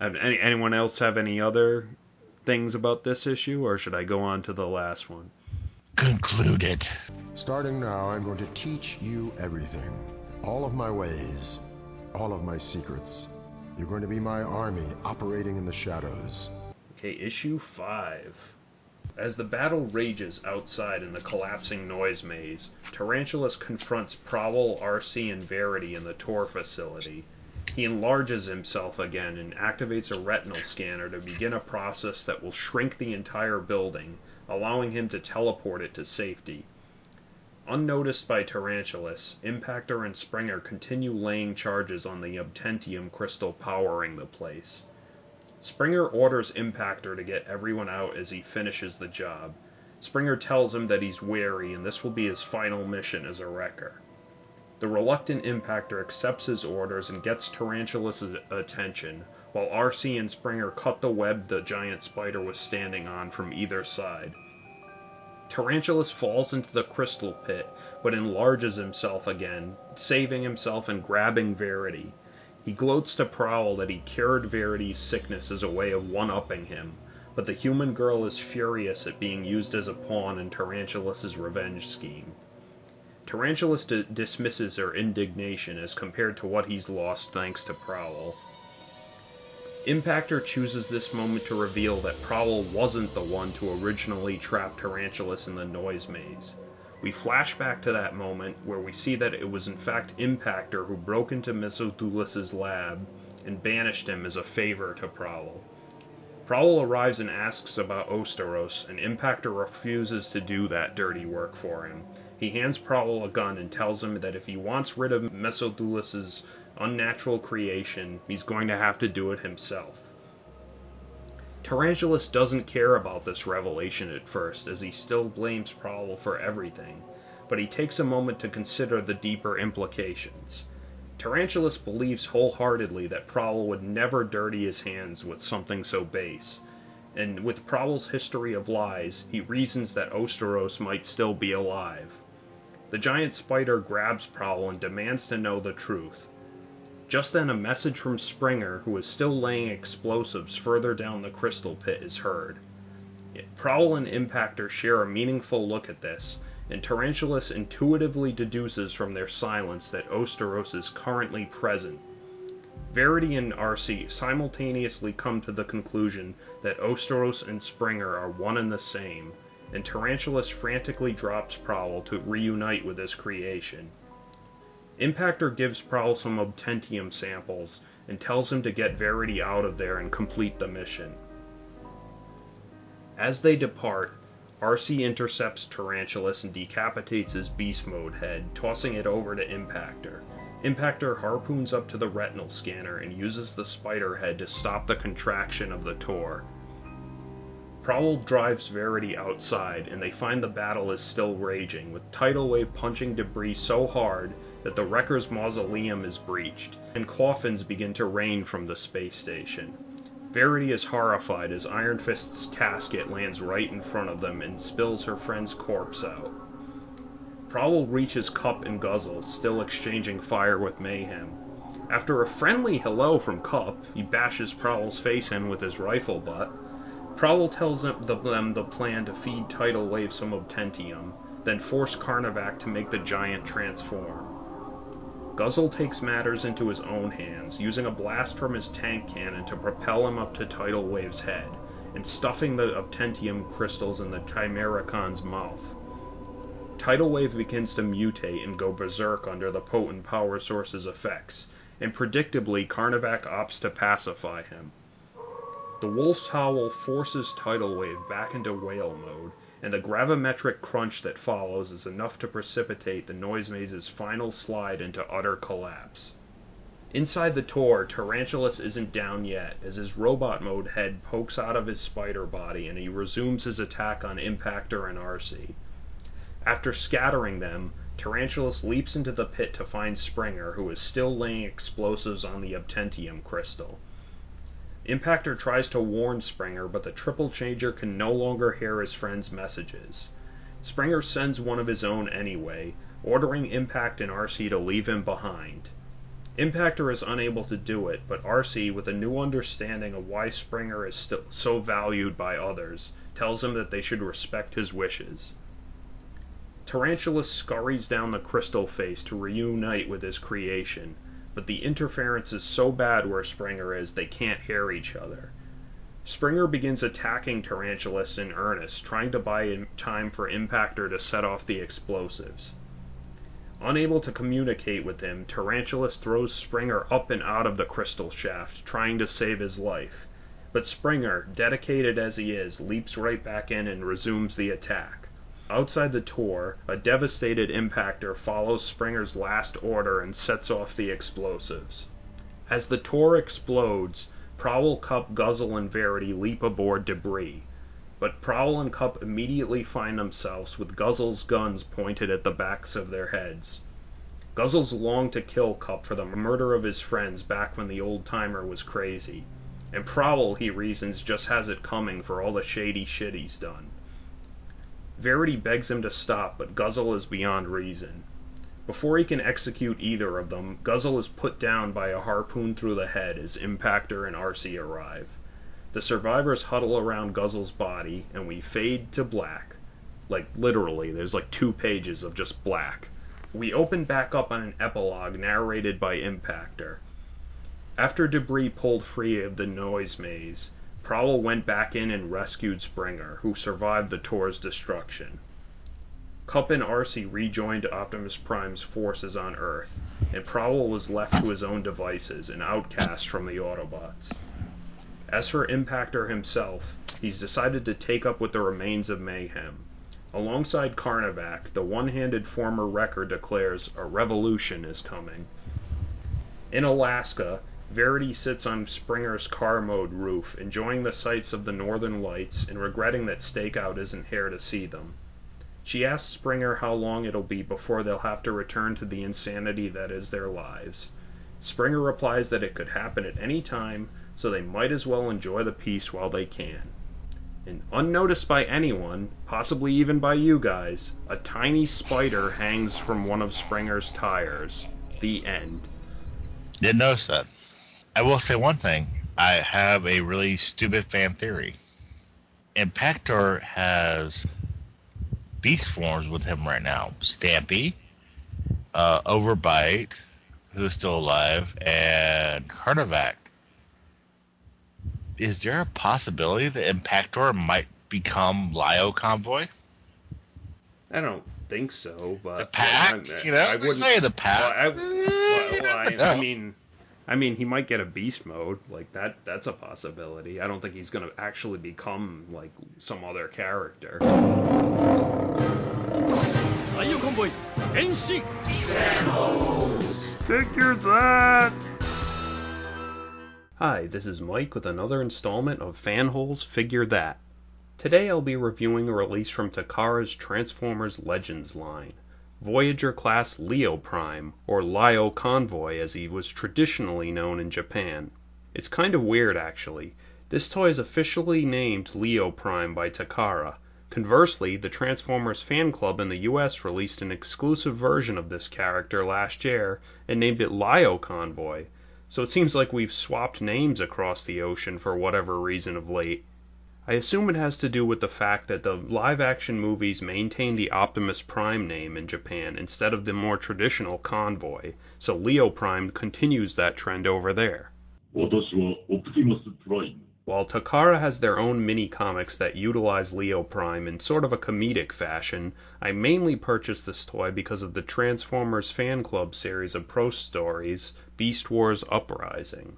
have any anyone else have any other things about this issue, or should I go on to the last one? Conclude it. Starting now, I'm going to teach you everything. All of my ways. All of my secrets. You're going to be my army operating in the shadows. Okay, issue five. As the battle rages outside in the collapsing noise maze, Tarantulas confronts Prowl, Arcee, and Verity in the Tor facility. He enlarges himself again and activates a retinal scanner to begin a process that will shrink the entire building, allowing him to teleport it to safety. Unnoticed by Tarantulas, Impactor and Springer continue laying charges on the Obtentium crystal powering the place. Springer orders Impactor to get everyone out as he finishes the job. Springer tells him that he's wary and this will be his final mission as a wrecker. The reluctant Impactor accepts his orders and gets Tarantulas' attention, while Arcee and Springer cut the web the giant spider was standing on from either side. Tarantulas falls into the crystal pit, but enlarges himself again, saving himself and grabbing Verity. He gloats to Prowl that he cured Verity's sickness as a way of one-upping him, but the human girl is furious at being used as a pawn in Tarantulas' revenge scheme. Tarantulas d- dismisses her indignation as compared to what he's lost thanks to Prowl. Impactor chooses this moment to reveal that Prowl wasn't the one to originally trap Tarantulas in the noise maze. We flash back to that moment where we see that it was in fact Impactor who broke into Mesothulas's lab and banished him as a favor to Prowl. Prowl arrives and asks about Osteros, and Impactor refuses to do that dirty work for him. He hands Prowl a gun and tells him that if he wants rid of Mesothulas's unnatural creation, he's going to have to do it himself. Tarantulas doesn't care about this revelation at first, as he still blames Prowl for everything, but he takes a moment to consider the deeper implications. Tarantulas believes wholeheartedly that Prowl would never dirty his hands with something so base, and with Prowl's history of lies, he reasons that Osteros might still be alive. The giant spider grabs Prowl and demands to know the truth. Just then, a message from Springer, who is still laying explosives further down the crystal pit, is heard. Prowl and Impactor share a meaningful look at this, and Tarantulas intuitively deduces from their silence that Osteros is currently present. Verity and Arcee simultaneously come to the conclusion that Osteros and Springer are one and the same, and Tarantulas frantically drops Prowl to reunite with his creation. Impactor gives Prowl some obtentium samples and tells him to get Verity out of there and complete the mission. As they depart, Arcee intercepts Tarantulas and decapitates his beast mode head, tossing it over to Impactor. Impactor harpoons up to the retinal scanner and uses the spider head to stop the contraction of the Tor. Prowl drives Verity outside, and they find the battle is still raging, with Tidal Wave punching debris so hard that the Wrecker's mausoleum is breached, and coffins begin to rain from the space station. Verity is horrified as Ironfist's casket lands right in front of them and spills her friend's corpse out. Prowl reaches Kup and Guzzle, still exchanging fire with Mayhem. After a friendly hello from Kup, he bashes Prowl's face in with his rifle butt. Prowl tells them the plan to feed Tidal Wave some obtentium, then force Carnivac to make the giant transform. Guzzle takes matters into his own hands, using a blast from his tank cannon to propel him up to Tidal Wave's head, and stuffing the obtentium crystals in the Chimeracon's mouth. Tidal Wave begins to mutate and go berserk under the potent power source's effects, and predictably Carnivac opts to pacify him. The Wolf's Howl forces Tidal Wave back into whale mode, and the gravimetric crunch that follows is enough to precipitate the noise maze's final slide into utter collapse. Inside the Tor, Tarantulas isn't down yet, as his robot mode head pokes out of his spider body and he resumes his attack on Impactor and Arcee. After scattering them, Tarantulas leaps into the pit to find Springer, who is still laying explosives on the obtentium crystal. Impactor tries to warn Springer, but the triple changer can no longer hear his friend's messages. Springer sends one of his own anyway, ordering Impact and Arcee to leave him behind. Impactor is unable to do it, but Arcee, with a new understanding of why Springer is still so valued by others, tells him that they should respect his wishes. Tarantula scurries down the crystal face to reunite with his creation, but the interference is so bad where Springer is they can't hear each other. Springer begins attacking Tarantulas in earnest, trying to buy time for Impactor to set off the explosives. Unable to communicate with him, Tarantulas throws Springer up and out of the crystal shaft, trying to save his life. But Springer, dedicated as he is, leaps right back in and resumes the attack. Outside the Tor, a devastated Impactor follows Springer's last order and sets off the explosives. As the Tor explodes, Prowl, Kup, Guzzle, and Verity leap aboard debris, but Prowl and Kup immediately find themselves with Guzzle's guns pointed at the backs of their heads. Guzzles long to kill Kup for the murder of his friends back when the old timer was crazy, and Prowl, he reasons, just has it coming for all the shady shit he's done. Verity begs him to stop, but Guzzle is beyond reason. Before he can execute either of them, Guzzle is put down by a harpoon through the head as Impactor and Arcee arrive. The survivors huddle around Guzzle's body, and we fade to black. Like, literally, there's like two pages of just black. We open back up on an epilogue narrated by Impactor. After debris pulled free of the noise maze, Prowl went back in and rescued Springer, who survived the Tor's destruction. Kup and Arcee rejoined Optimus Prime's forces on Earth, and Prowl was left to his own devices, an outcast from the Autobots. As for Impactor himself, he's decided to take up with the remains of Mayhem. Alongside Carnivac, the one-handed former Wrecker declares a revolution is coming. In Alaska, Verity sits on Springer's car mode roof, enjoying the sights of the northern lights and regretting that Stakeout isn't here to see them. She asks Springer how long it'll be before they'll have to return to the insanity that is their lives. Springer replies that it could happen at any time, so they might as well enjoy the peace while they can. And unnoticed by anyone, possibly even by you guys, a tiny spider hangs from one of Springer's tires. The end. Didn't notice that. I will say one thing. I have a really stupid fan theory. Impactor has beast forms with him right now. Stampy, uh, Overbite, who's still alive, and Carnivac. Is there a possibility that Impactor might become Lio Convoy? I don't think so, but the pack, I, you know, I wouldn't say the pack. Well, I, well, well, I, I mean, I mean, he might get a beast mode, like that. That's a possibility. I don't think he's gonna actually become like some other character. Lio Convoy, Enshi! Figure that! Hi, this is Mike with another installment of Fanhole's Figure That. Today I'll be reviewing a release from Takara's Transformers Legends line, Voyager class Leo Prime, or Lio Convoy as he was traditionally known in Japan. It's kind of weird actually. This toy is officially named Leo Prime by Takara. Conversely, the Transformers fan club in the US released an exclusive version of this character last year and named it Lio Convoy. So it seems like we've swapped names across the ocean for whatever reason of late. I assume it has to do with the fact that the live action movies maintain the Optimus Prime name in Japan instead of the more traditional Convoy, so Leo Prime continues that trend over there. While Takara has their own mini comics that utilize Leo Prime in sort of a comedic fashion, I mainly purchased this toy because of the Transformers Fan Club series of pro stories, Beast Wars Uprising.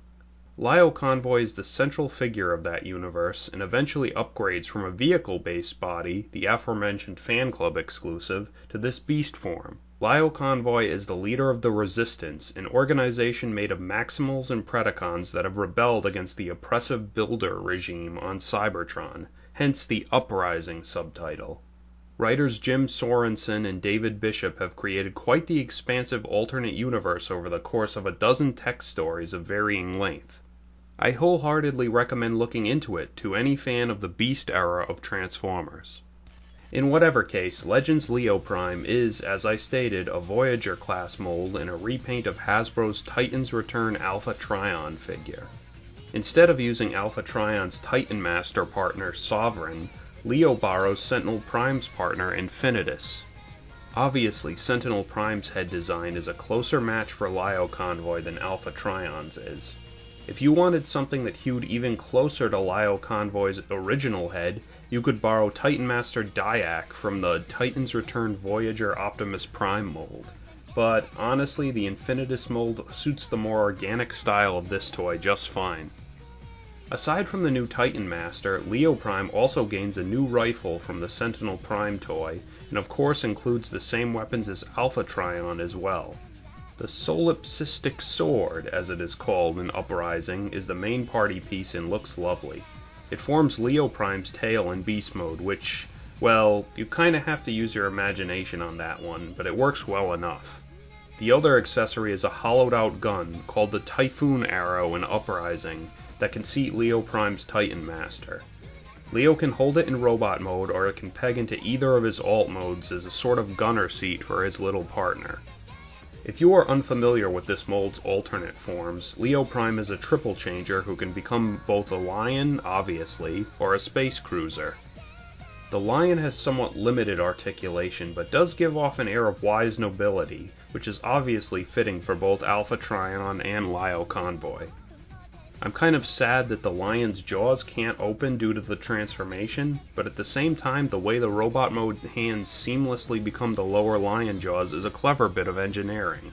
Lio Convoy is the central figure of that universe and eventually upgrades from a vehicle based body, the aforementioned Fan Club exclusive, to this beast form. Lio Convoy is the leader of the Resistance, an organization made of Maximals and Predacons that have rebelled against the oppressive Builder regime on Cybertron, hence the Uprising subtitle. Writers Jim Sorenson and David Bishop have created quite the expansive alternate universe over the course of a dozen text stories of varying length. I wholeheartedly recommend looking into it to any fan of the Beast era of Transformers. In whatever case, Legends Leo Prime is, as I stated, a Voyager class mold and a repaint of Hasbro's Titans Return Alpha Trion figure. Instead of using Alpha Trion's Titan Master partner Sovereign, Leo borrows Sentinel Prime's partner Infinitus. Obviously, Sentinel Prime's head design is a closer match for Lio Convoy than Alpha Trion's is. If you wanted something that hewed even closer to Lio Convoy's original head, you could borrow Titan Master Diac from the Titans Return Voyager Optimus Prime mold. But honestly, the Infinitus mold suits the more organic style of this toy just fine. Aside from the new Titan Master, Leo Prime also gains a new rifle from the Sentinel Prime toy, and of course includes the same weapons as Alpha Trion as well. The solipsistic sword, as it is called in Uprising, is the main party piece and looks lovely. It forms Leo Prime's tail in beast mode, which, well, you kinda have to use your imagination on that one, but it works well enough. The other accessory is a hollowed out gun called the Typhoon Arrow in Uprising that can seat Leo Prime's Titan Master. Leo can hold it in robot mode or it can peg into either of his alt modes as a sort of gunner seat for his little partner. If you are unfamiliar with this mold's alternate forms, Leo Prime is a triple changer who can become both a lion, obviously, or a space cruiser. The lion has somewhat limited articulation, but does give off an air of wise nobility, which is obviously fitting for both Alpha Trion and Lio Convoy. I'm kind of sad that the lion's jaws can't open due to the transformation, but at the same time, the way the robot mode hands seamlessly become the lower lion jaws is a clever bit of engineering.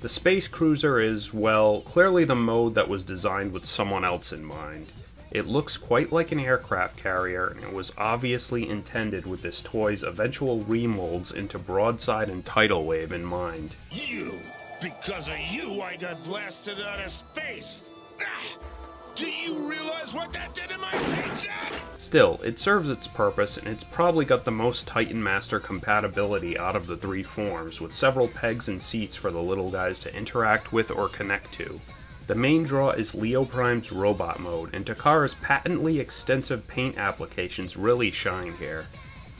The Space Cruiser is, well, clearly the mode that was designed with someone else in mind. It looks quite like an aircraft carrier, and it was obviously intended with this toy's eventual remolds into broadside and tidal wave in mind. You! Because of you, I got blasted out of space! Do you realize what that did my paycheck? Still, it serves its purpose, and it's probably got the most Titan Master compatibility out of the three forms, with several pegs and seats for the little guys to interact with or connect to. The main draw is Leo Prime's robot mode, and Takara's patently extensive paint applications really shine here.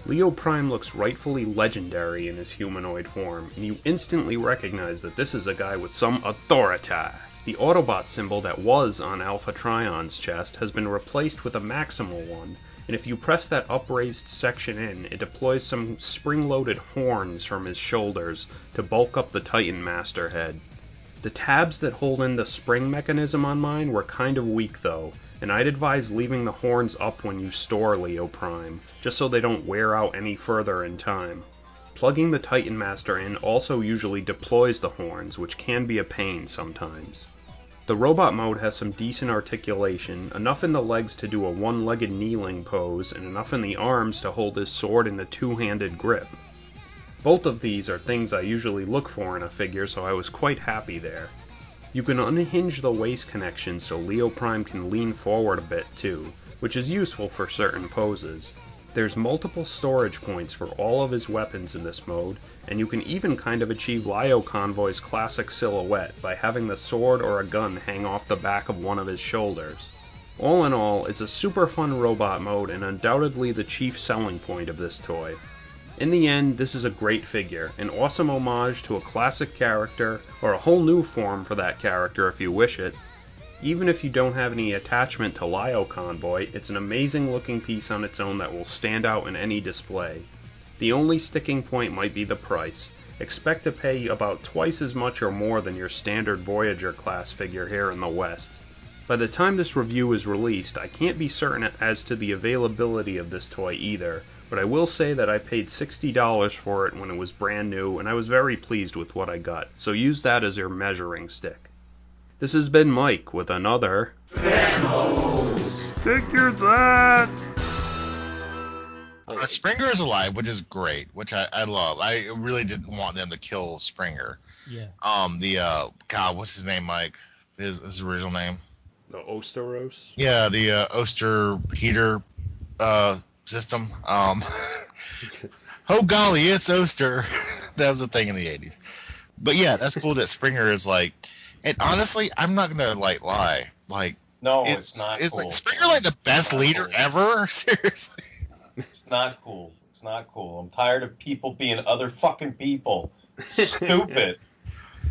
Leo Prime looks rightfully legendary in his humanoid form, and you instantly recognize that this is a guy with some authority. The Autobot symbol that was on Alpha Trion's chest has been replaced with a Maximal one, and if you press that upraised section in, it deploys some spring-loaded horns from his shoulders to bulk up the Titan Master head. The tabs that hold in the spring mechanism on mine were kind of weak though, and I'd advise leaving the horns up when you store Leo Prime, just so they don't wear out any further in time. Plugging the Titan Master in also usually deploys the horns, which can be a pain sometimes. The robot mode has some decent articulation, enough in the legs to do a one-legged kneeling pose, and enough in the arms to hold his sword in a two-handed grip. Both of these are things I usually look for in a figure, so I was quite happy there. You can unhinge the waist connection so Leo Prime can lean forward a bit too, which is useful for certain poses. There's multiple storage points for all of his weapons in this mode, and you can even kind of achieve Lio Convoy's classic silhouette by having the sword or a gun hang off the back of one of his shoulders. All in all, it's a super fun robot mode and undoubtedly the chief selling point of this toy. In the end, this is a great figure, an awesome homage to a classic character, or a whole new form for that character if you wish it, even if you don't have any attachment to Lio Convoy, it's an amazing looking piece on its own that will stand out in any display. The only sticking point might be the price. Expect to pay about twice as much or more than your standard Voyager class figure here in the West. By the time this review is released, I can't be certain as to the availability of this toy either, but I will say that I paid $60 for it when it was brand new and I was very pleased with what I got, so use that as your measuring stick. This has been Mike with another Figure That! Uh, Springer is alive, which is great, which I, I love. I really didn't want them to kill Springer. Yeah. Um, the uh, God, what's his name, Mike? His, his original name? The Ostaros? Yeah, the uh, Oster heater uh, system. Um, oh golly, it's Oster. that was a thing in the '80s. But yeah, that's cool that Springer is like. And honestly, I'm not gonna like lie. Like, No, it's, it's not It's cool. like Springer like the best leader cool. ever. Seriously. It's not cool. It's not cool. I'm tired of people being other fucking people. Stupid.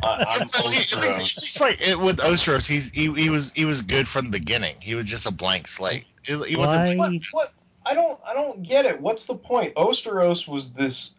I, I'm Ostaros. It's like it, with Ostaros, he's he, he was he was good from the beginning. He was just a blank slate. He, he wasn't. What, what? I don't. I don't get it. What's the point? Ostaros was this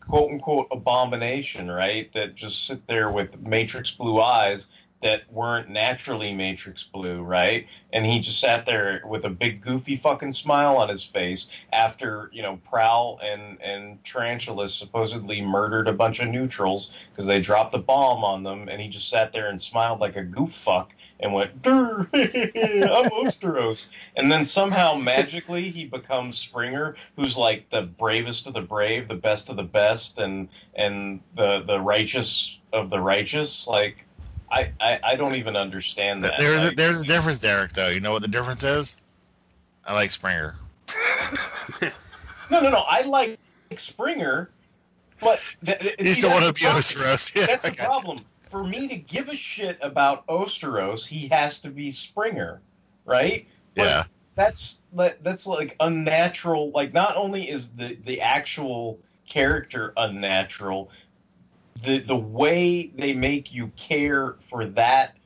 quote unquote abomination, right? That just sit there with matrix blue eyes that weren't naturally matrix blue, right? And he just sat there with a big goofy fucking smile on his face after you know Prowl and and Tarantulas supposedly murdered a bunch of neutrals because they dropped a bomb on them, and he just sat there and smiled like a goof fuck and went, "Durr, I'm Ostaros. And then somehow magically he becomes Springer, who's like the bravest of the brave, the best of the best, and and the the righteous of the righteous. Like I I, I don't even understand that. There's a, there's a difference, Derek. Though you know what the difference is? I like Springer. no no no. I like Springer, but th- th- You see, still want the to be problem. Ostaros? Yeah, That's the got you. For me to give a shit about Ostaros, he has to be Springer, right? But Yeah. That's that's like unnatural. Like not only is the the actual character unnatural, the the way they make you care for that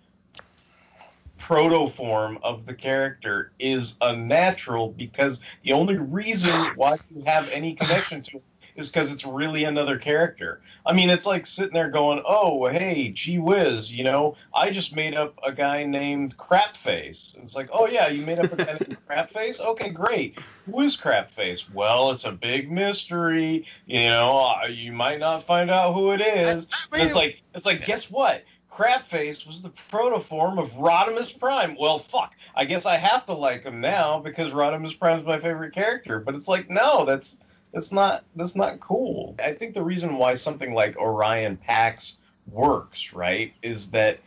protoform of the character is unnatural because the only reason why you have any connection to him is because it's really another character. I mean, it's like sitting there going, "Oh, hey, gee whiz, you know, I just made up a guy named Crapface." It's like, "Oh yeah, you made up a guy named Crapface? Okay, great. Who is Crapface? Well, it's a big mystery. You know, uh, you might not find out who it is." And it's like, it's like, guess what? Crapface was the protoform of Rodimus Prime. Well, fuck. I guess I have to like him now because Rodimus Prime's my favorite character. But it's like, no, that's that's not that's not cool. I think the reason why something like Orion Pax works, right, is that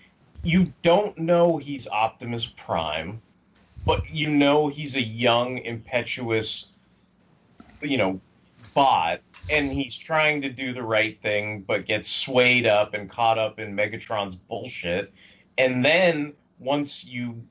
you don't know he's Optimus Prime, but you know he's a young, impetuous, you know, bot and he's trying to do the right thing, but gets swayed up and caught up in Megatron's bullshit. And then once you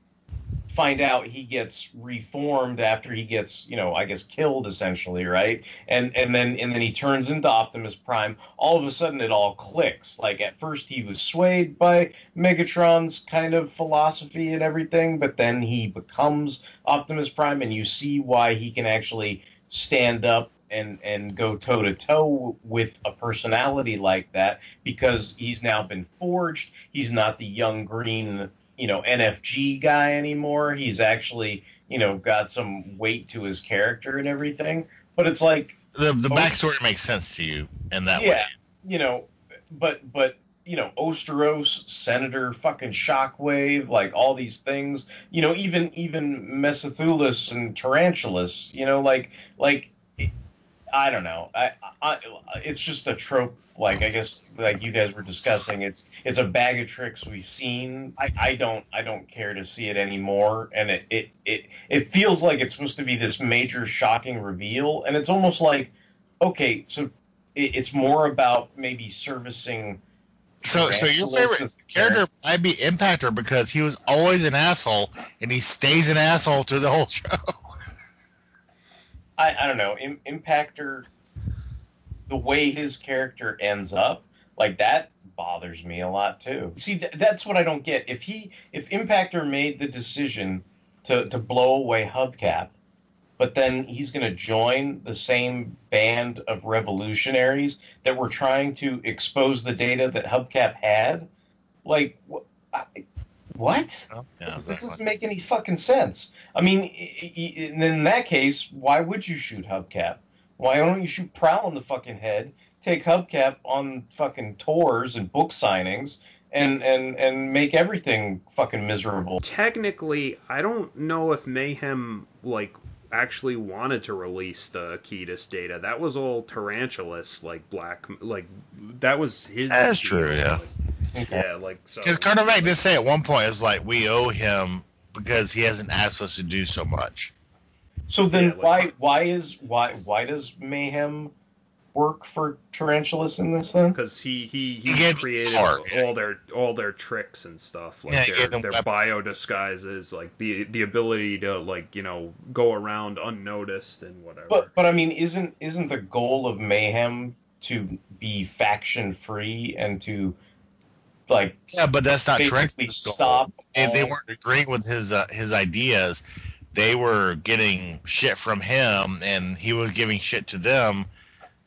find out he gets reformed after he gets, you know, I guess killed essentially, right? And and then and then he turns into Optimus Prime. All of a sudden it all clicks. Like at first he was swayed by Megatron's kind of philosophy and everything, but then he becomes Optimus Prime and you see why he can actually stand up and and go toe to toe with a personality like that because he's now been forged. He's not the young green, you know, NFG guy anymore. He's actually, you know, got some weight to his character and everything. But it's like the the backstory makes sense to you in that yeah, way. you know, but but you know, Ostaros, Senator, fucking Shockwave, like all these things. You know, even even Mesothulas and Tarantulas. You know, like like I don't know. I, I, it's just a trope. Like I guess, like you guys were discussing, it's it's a bag of tricks we've seen. I, I don't I don't care to see it anymore, and it, it it it feels like it's supposed to be this major shocking reveal, and it's almost like, okay, so it, it's more about maybe servicing. So, so your favorite character might be Impactor because he was always an asshole and he stays an asshole through the whole show. I, I don't know, Im- Impactor, the way his character ends up, like that bothers me a lot too. See, th- that's what I don't get. If he, if Impactor made the decision to to blow away Hubcap, but then he's going to join the same band of revolutionaries that were trying to expose the data that Hubcap had, like. wh- I, what? Oh, yeah, That doesn't make any fucking sense. I mean, in that case, why would you shoot Hubcap? Why don't you shoot Prowl in the fucking head? Take Hubcap on fucking tours and book signings, and and and make everything fucking miserable. Technically, I don't know if Mayhem like actually wanted to release the Ketis data. That was all Tarantulas, like black, like that was his. That's deal. true, yeah. Like, yeah, like so. Because Carnivac did say at one point, it's like we owe him because he hasn't asked us to do so much. So then, why why is why why does Mayhem work for Tarantulas in this then? Because he he, he, He created Clark. all their all their tricks and stuff, like Yeah, he their, gave them their bio disguises, like the the ability to like you know go around unnoticed and whatever. But but I mean, isn't isn't the goal of Mayhem to be faction free and to like Yeah, but that's not basically Tarantulas' goal. stop If they weren't agreeing with his uh, his ideas, they were getting shit from him, and he was giving shit to them.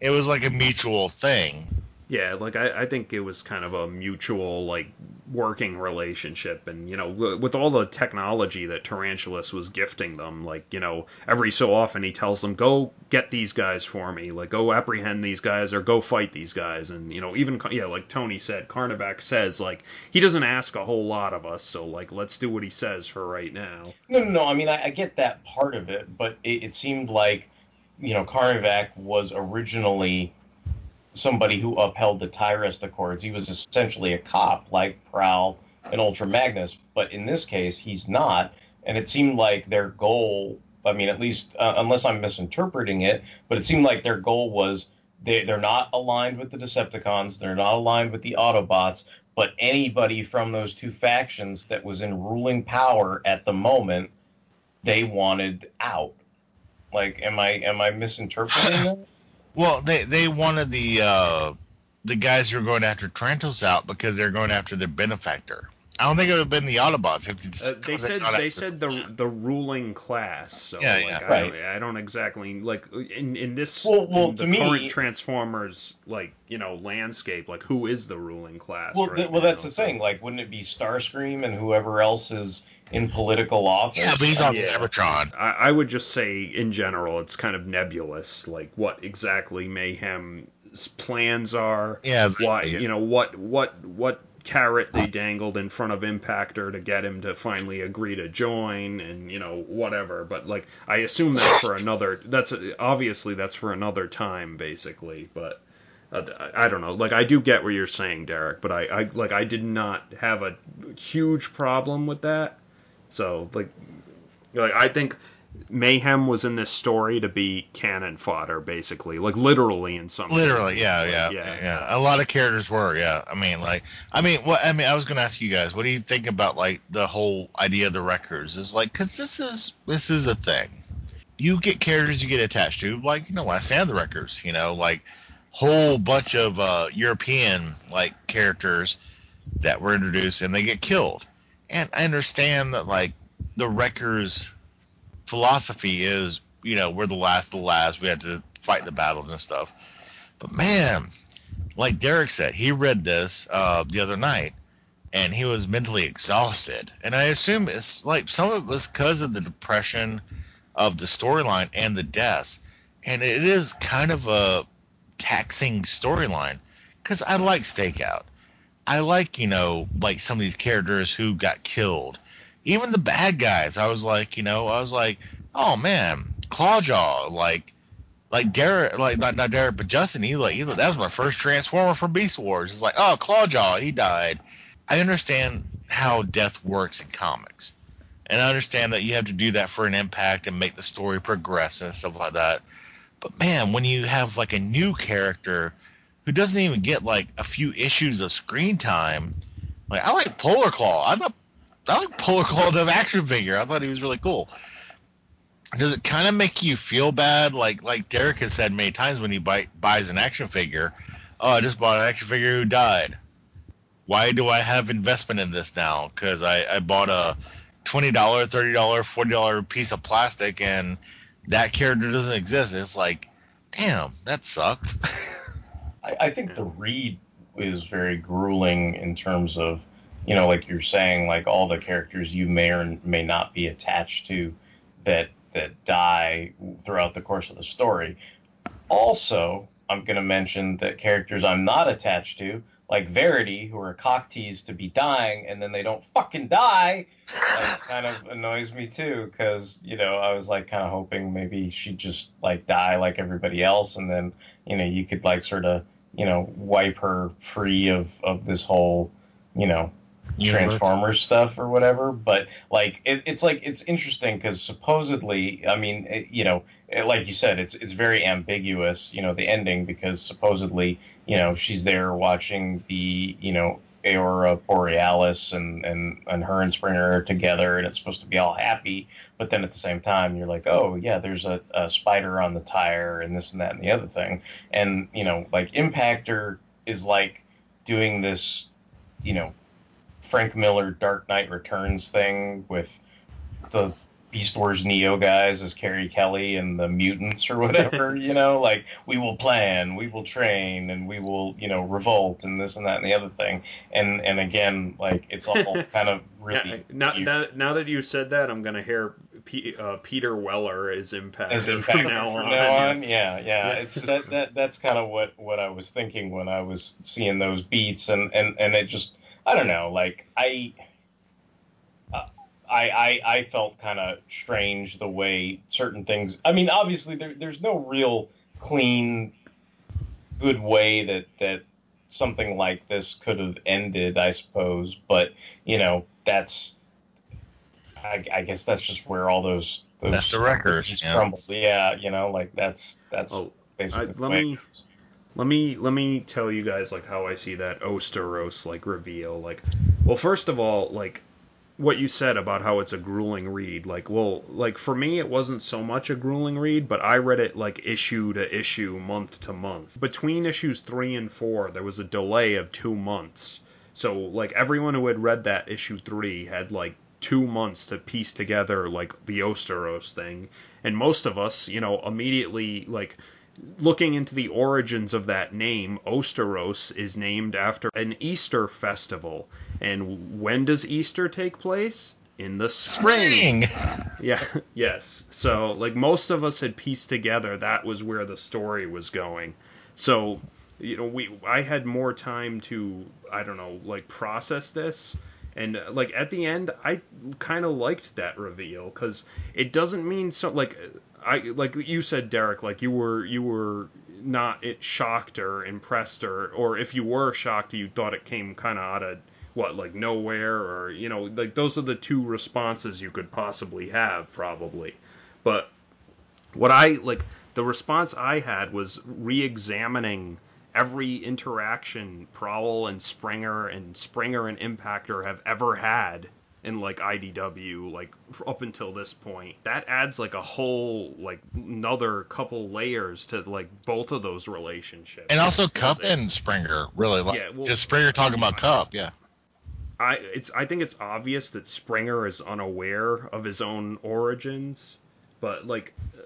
It was like a mutual thing. Yeah, like I, I think it was kind of a mutual like working relationship, and you know, with all the technology that Tarantulas was gifting them, like you know, every so often he tells them, "Go get these guys for me, like go apprehend these guys or go fight these guys," and you know, even yeah, like Tony said, Carnivac says like he doesn't ask a whole lot of us, so like let's do what he says for right now. No, no, no. I mean, I, I get that part of it, but it, it seemed like, you know, Carnivac was originally somebody who upheld the Tyrest Accords. He was essentially a cop, like Prowl and Ultra Magnus, but in this case, he's not. And it seemed like their goal, I mean, at least, uh, unless I'm misinterpreting it, but it seemed like their goal was they, they're not aligned with the Decepticons, they're not aligned with the Autobots, but anybody from those two factions that was in ruling power at the moment they wanted out. Like, am I am I misinterpreting that? Well, they they wanted the uh, the guys who are going after Tarantulas out because they're going after their benefactor. I don't think it would have been the Autobots. It's, Uh, they said they said the the ruling class. So Yeah, like, yeah. I, Right. don't, I don't exactly like in in this Well- well, in the to me- current Transformers like you know landscape. Like who is the ruling class? Well, right th- well, that's now? the thing. Like, wouldn't it be Starscream and whoever else is in political office? Yeah, but he's on Yeah. Cybertron. I, I would just say in general, it's kind of nebulous, like what exactly Mayhem's plans are. Yeah, Why yeah. you know what what what carrot they dangled in front of Impactor to get him to finally agree to join, and you know whatever. But like I assume that's for another. That's obviously that's for another time, basically. But. Uh, I I don't know. Like I do get what you're saying, Derek, but I, I like I did not have a huge problem with that. So like, like I think Mayhem was in this story to be cannon fodder, basically, like literally in some. Literally, yeah, Like, yeah, yeah, A lot of characters were, yeah. I mean, like, I mean, what? I mean, I was gonna ask you guys, what do you think about like the whole idea of the Wreckers? Is like, cause this is this is a thing. You get characters you get attached to, like you know, I stand the Wreckers, you know, like whole bunch of uh, European like characters that were introduced and they get killed. And I understand that like the Wreckers philosophy is, you know, we're the last of the last. We had to fight the battles and stuff. But man, like Derek said, he read this uh, the other night and he was mentally exhausted. And I assume it's like some of it was because of the depression of the storyline and the deaths. And it is kind of a taxing storyline because I like Stakeout. I like, you know, like some of these characters who got killed. Even the bad guys, I was like, you know, I was like, oh man, Clawjaw, like, like Derek, like not, not Derek, but Justin, he like, he, that was my first Transformer from Beast Wars. It's like, oh, Clawjaw, he died. I understand how death works in comics, and I understand that you have to do that for an impact and make the story progress and stuff like that. But man, when you have like a new character who doesn't even get like a few issues of screen time, like I like Polar Claw. I thought I like Polar the action figure. I thought he was really cool. Does it kind of make you feel bad, like like Derek has said many times when he buy, buys an action figure? Oh, I just bought an action figure who died. Why do I have investment in this now? Because I, I bought a twenty dollar, thirty dollar, forty dollar piece of plastic, and that character doesn't exist. It's like, damn, that sucks. I, I think the read is very grueling in terms of, you know, like you're saying, like all the characters you may or may not be attached to that that die throughout the course of the story. Also, I'm going to mention that characters I'm not attached to, like Verity, who are cock teased to be dying and then they don't fucking die, like, kind of annoys me too. Because you know, I was like kind of hoping maybe she'd just like die like everybody else, and then you know you could like sort of you know wipe her free of of this whole you know. Transformers stuff or whatever. But like it, it's like it's interesting because supposedly, I mean, it, you know, it, like you said, it's it's very ambiguous, you know, the ending because supposedly, you know, she's there watching the you know Aurora Borealis and and and her and Springer are together and it's supposed to be all happy, but then at the same time you're like, oh yeah, there's a, a spider on the tire and this and that and the other thing, and you know, like Impactor is like doing this, you know, Frank Miller Dark Knight Returns thing with the Beast Wars Neo guys as Carrie Kelly and the mutants or whatever, you know, like we will plan, we will train, and we will, you know, revolt and this and that and the other thing. And and again, like it's all kind of really Now, now, now that you said that, I'm gonna hear P, uh, Peter Weller is impacted as in from now from on. now yeah. on. Yeah, yeah. It's just that, that that's kind of what what I was thinking when I was seeing those beats, and and and it just I don't know, like I. uh, I, I, I felt kind of strange the way certain things. I mean, obviously there, there's no real clean, good way that that something like this could have ended, I suppose. But you know, that's I, I guess that's just where all those those That's the records, yeah. crumbled. Yeah, you know, like that's that's I, basically the let way it me let me let me tell you guys like how I see that Ostaros like reveal. Like, well, first of all, like what you said about how it's a grueling read. Like, well, like for me, it wasn't so much a grueling read, but I read it like issue to issue, month to month. Between issues three and four, there was a delay of two months. So like everyone who had read that issue three had like two months to piece together like the Ostaros thing, and most of us, you know, immediately like looking into the origins of that name, Ostaros is named after an Easter festival. And when does Easter take place? In the spring. Yeah, yes. So, like, most of us had pieced together that was where the story was going. So, you know, we I had more time to, I don't know, like, process this. And uh, like at the end, I kind of liked that reveal because it doesn't mean so like I like you said, Derek, like you were you were not it shocked or impressed or or if you were shocked, you thought it came kind of out of what like nowhere or you know like those are the two responses you could possibly have probably. But what I like the response I had was re-examining every interaction Prowl and Springer and Springer and Impactor have ever had in like IDW like up until this point. That adds like a whole like another couple layers to like both of those relationships. And also Kup and Springer, really. Like, Yeah, well- just Springer talking about Kup, yeah. I it's I think it's obvious that Springer is unaware of his own origins, but like uh,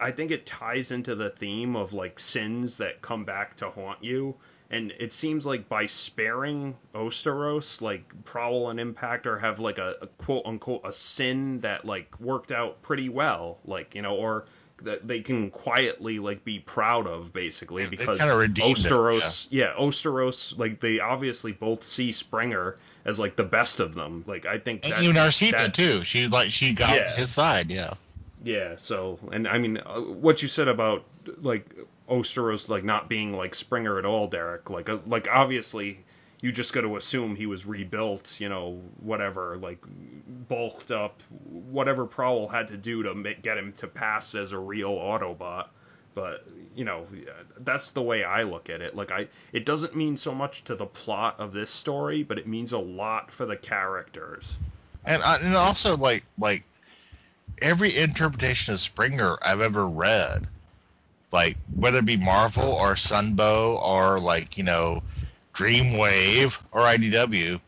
I think it ties into the theme of like sins that come back to haunt you. And it seems like by sparing Ostaros, like Prowl and Impactor have like a, a quote unquote a sin that like worked out pretty well, like you know, or that they can quietly like be proud of basically because kinda it, Ostaros yeah. Ostaros like they obviously both see Springer as like the best of them. Like I think And that, even Arcita that- too. She like she got Yeah. his side, yeah. yeah, so and I mean uh, what you said about like Ostaros like not being like Springer at all, Derek. Like uh, like obviously you just got to assume he was rebuilt, you know, whatever, like bulked up, whatever Prowl had to do to make, get him to pass as a real Autobot. But you know, that's the way I look at it. Like I, it doesn't mean so much to the plot of this story, but it means a lot for the characters. And uh, and also like like every interpretation of Springer I've ever read, like whether it be Marvel or Sunbow or like you know Dreamwave or IDW,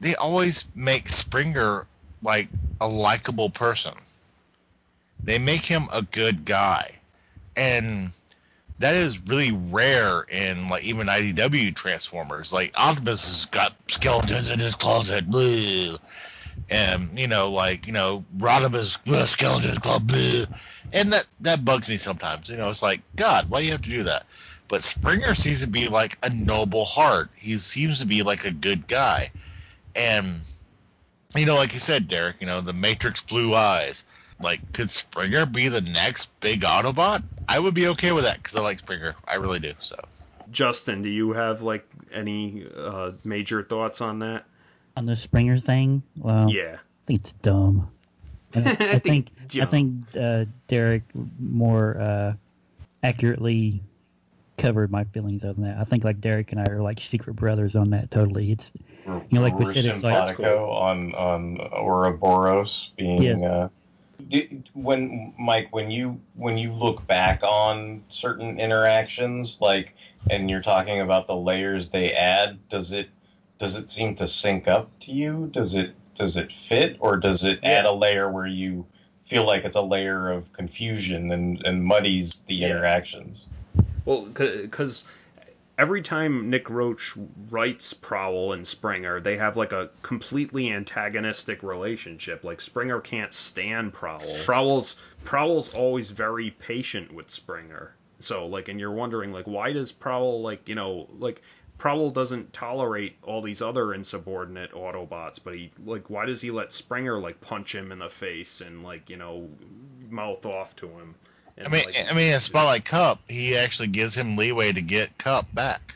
they always make Springer like a likable person. They make him a good guy, and that is really rare in like even IDW Transformers. Like Optimus has got skeletons in his closet. And you know, like you know, Rodimus uh, skeletons club, bleh. and that that bugs me sometimes. You know, it's like God, why do you have to do that? But Springer seems to be like a noble heart. He seems to be like a good guy, and you know, like you said, Derek, you know, the Matrix blue eyes. Like, could Springer be the next big Autobot? I would be okay with that because I like Springer. I really do. So. Justin, do you have like any uh, major thoughts on that? On the Springer thing, well, Yeah. I think it's dumb. I, I think I think uh, Derek more uh, accurately covered my feelings on that. I think like Derek and I are like secret brothers on that. Totally, it's you know like we said, it's like simpatico on on Ouroboros being. Yes. Uh, do, when Mike, when you when you look back on certain interactions, like, and you're talking about the layers they add, does it does it seem to sync up to you? Does it does it fit, or does it add a layer where you feel like it's a layer of confusion and and muddies the interactions? Well, because every time Nick Roche writes Prowl and Springer, they have like a completely antagonistic relationship. Like Springer can't stand Prowl. Prowl's Prowl's always very patient with Springer. So like, and you're wondering like, why does Prowl like you know like Prowl doesn't tolerate all these other insubordinate Autobots, but he like why does he let Springer like punch him in the face and like you know mouth off to him? And, I mean, like, I mean, in Spotlight Kup, he actually gives him leeway to get Kup back.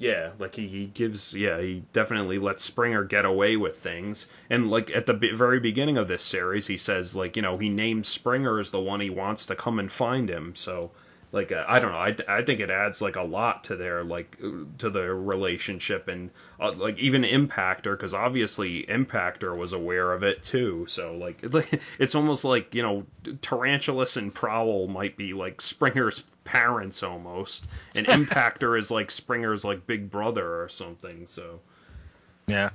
Yeah, like he, he gives, yeah, he definitely lets Springer get away with things. And like at the be- very beginning of this series, he says like, you know, he names Springer as the one he wants to come and find him. So like uh, I don't know. I, I think it adds like a lot to their like to their relationship and uh, like even Impactor because obviously Impactor was aware of it too. So like it's almost like you know Tarantulas and Prowl might be like Springer's parents almost, and Impactor is like Springer's like big brother or something. So Yeah.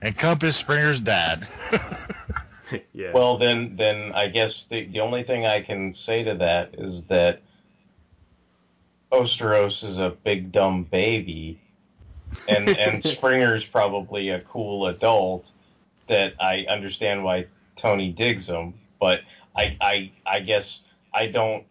And Kup is Springer's dad. yeah. Well, then, then I guess the the only thing I can say to that is that Ostaros is a big dumb baby, and and Springer's probably a cool adult. That I understand why Tony digs him, but I I I guess I don't.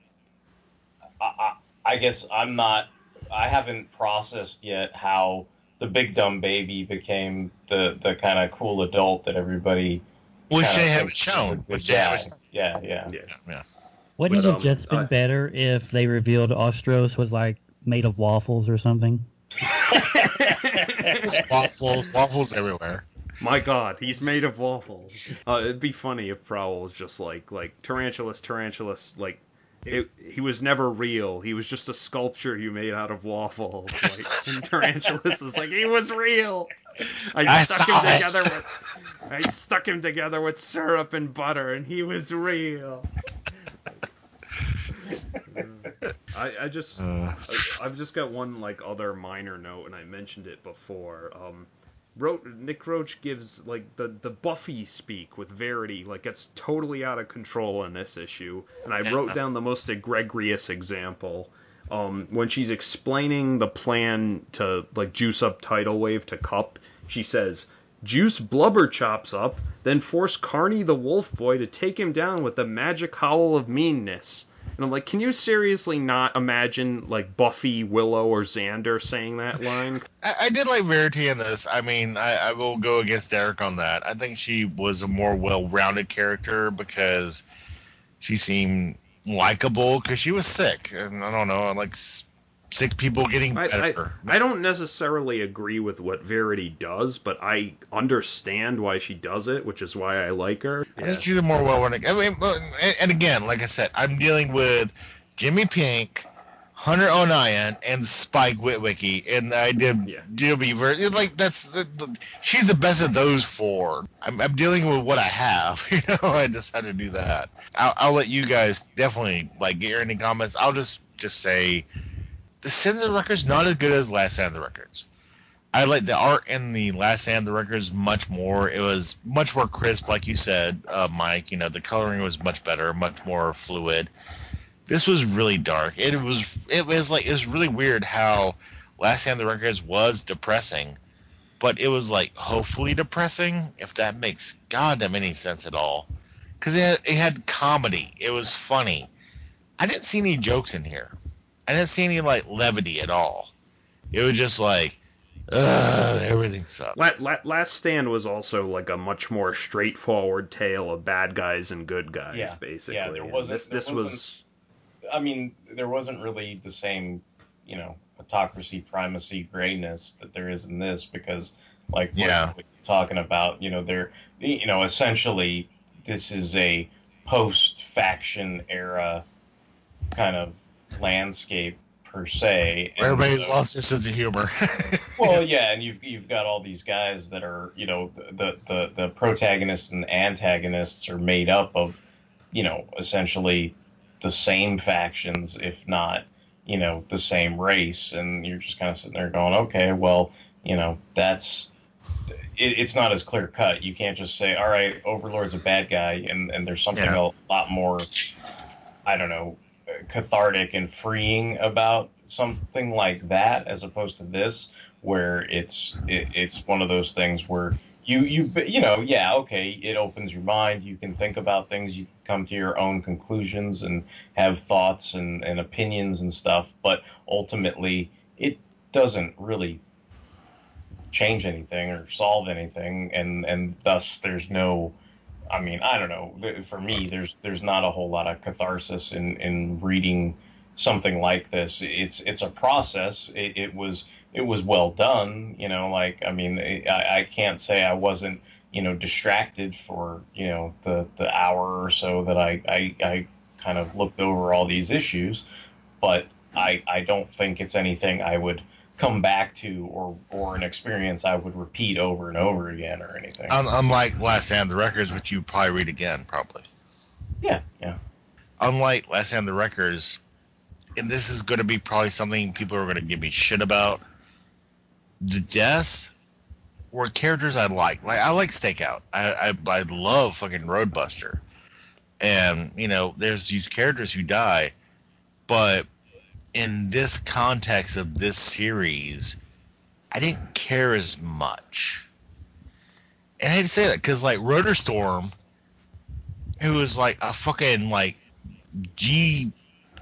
I, I, I guess I'm not. I haven't processed yet how the big dumb baby became the the kind of cool adult that everybody. Which they haven't thinks is a shown. good Which they haven't- Yeah, yeah. Yeah. Yeah. Wouldn't But, it have um, just been I- better if they revealed Ostaros was like made of waffles or something? waffles, waffles everywhere. My God, he's made of waffles. Uh, it'd be funny if Prowl was just like like Tarantulas, Tarantulas, like it, he was never real. He was just a sculpture you made out of waffles. Like, and Tarantulas is like he was real. I, I stuck saw him it." together with I stuck him together with syrup and butter, and he was real. I, I just Uh. I, I've just got one like other minor note, and I mentioned it before. Um, Ro- Nick Roche gives like the the Buffy speak with Verity like gets totally out of control in this issue, and I wrote down the most egregious example. Um, when she's explaining the plan to like juice up tidal wave to Kup, she says, "Juice blubber chops up, then force Carney the Wolf Boy to take him down with the magic howl of meanness." And I'm like, can you seriously not imagine like Buffy, Willow, or Xander saying that line? I, I did like Verity in this. I mean, I, I will go against Derek on that. I think she was a more well-rounded character because she seemed likable because she was sick, and I don't know, like sick people getting better. I, I don't necessarily agree with what Verity does, but I understand why she does it, which is why I like her. I think she's a more well-rounded. I mean, and, again, like I said, I'm dealing with Jimmy Pink. Hunter O'Nion and Spike Witwicky, and I did Yeah. Jimmy Ver- like that's the, the, she's the best of those four. I'm, I'm dealing with what I have, you know. I just had to do that. I'll, I'll let you guys definitely like get your any comments. I'll just just say the Sins of the Wreckers not as good as Last Stand of the Wreckers. I like the art in the Last Stand of the Wreckers much more. It was much more crisp, like you said, uh, Mike. You know, the coloring was much better, much more fluid. This was really dark. It was it was like it was really weird how Last Stand of the Wreckers was depressing, but it was like hopefully depressing, if that makes goddamn any sense at all. Because it it had comedy. It was funny. I didn't see any jokes in here. I didn't see any like levity at all. It was just like, ugh, everything sucks. La- La- Last Stand was also like a much more straightforward tale of bad guys and good guys, Yeah. basically. Yeah, there wasn't- This, there this wasn't- was. I mean, there wasn't really the same, you know, autocracy, primacy, grayness that there is in this because, like, what Yeah. what you're talking about, you know, they're, you know, essentially this is a post-faction era kind of landscape per se. and Everybody's so- lost their sense of humor. well, yeah, and you've you've got all these guys that are, you know, the the the protagonists and antagonists are made up of, you know, essentially the same factions, if not, you know, the same race, and you're just kind of sitting there going, okay, well, you know, that's it, it's not as clear cut. You can't just say, all right, Overlord's a bad guy, and and there's something Yeah. a lot more, I don't know, cathartic and freeing about something like that as opposed to this where it's it, it's one of those things where you you you know yeah okay it opens your mind you can think about things you come to your own conclusions and have thoughts and, and opinions and stuff but ultimately it doesn't really change anything or solve anything and and thus there's no I mean, I don't know. For me, there's there's not a whole lot of catharsis in, in reading something like this. It's it's a process. It, it was it was well done. You know, like I mean, I, I can't say I wasn't you know distracted for you know the the hour or so that I I, I kind of looked over all these issues. but I I don't think it's anything I would come back to or or an experience I would repeat over and over again or anything. Un- unlike Last Stand of the Wreckers, which you probably read again, probably. Yeah, yeah. Unlike Last Stand of the Wreckers, and this is going to be probably something people are going to give me shit about. The deaths were characters I like. Like I like Stakeout. I I, I love fucking Roadbuster, and you know there's these characters who die, but in this context of this series, I didn't care as much. And I hate to say that because like Rotorstorm, who was like a fucking like G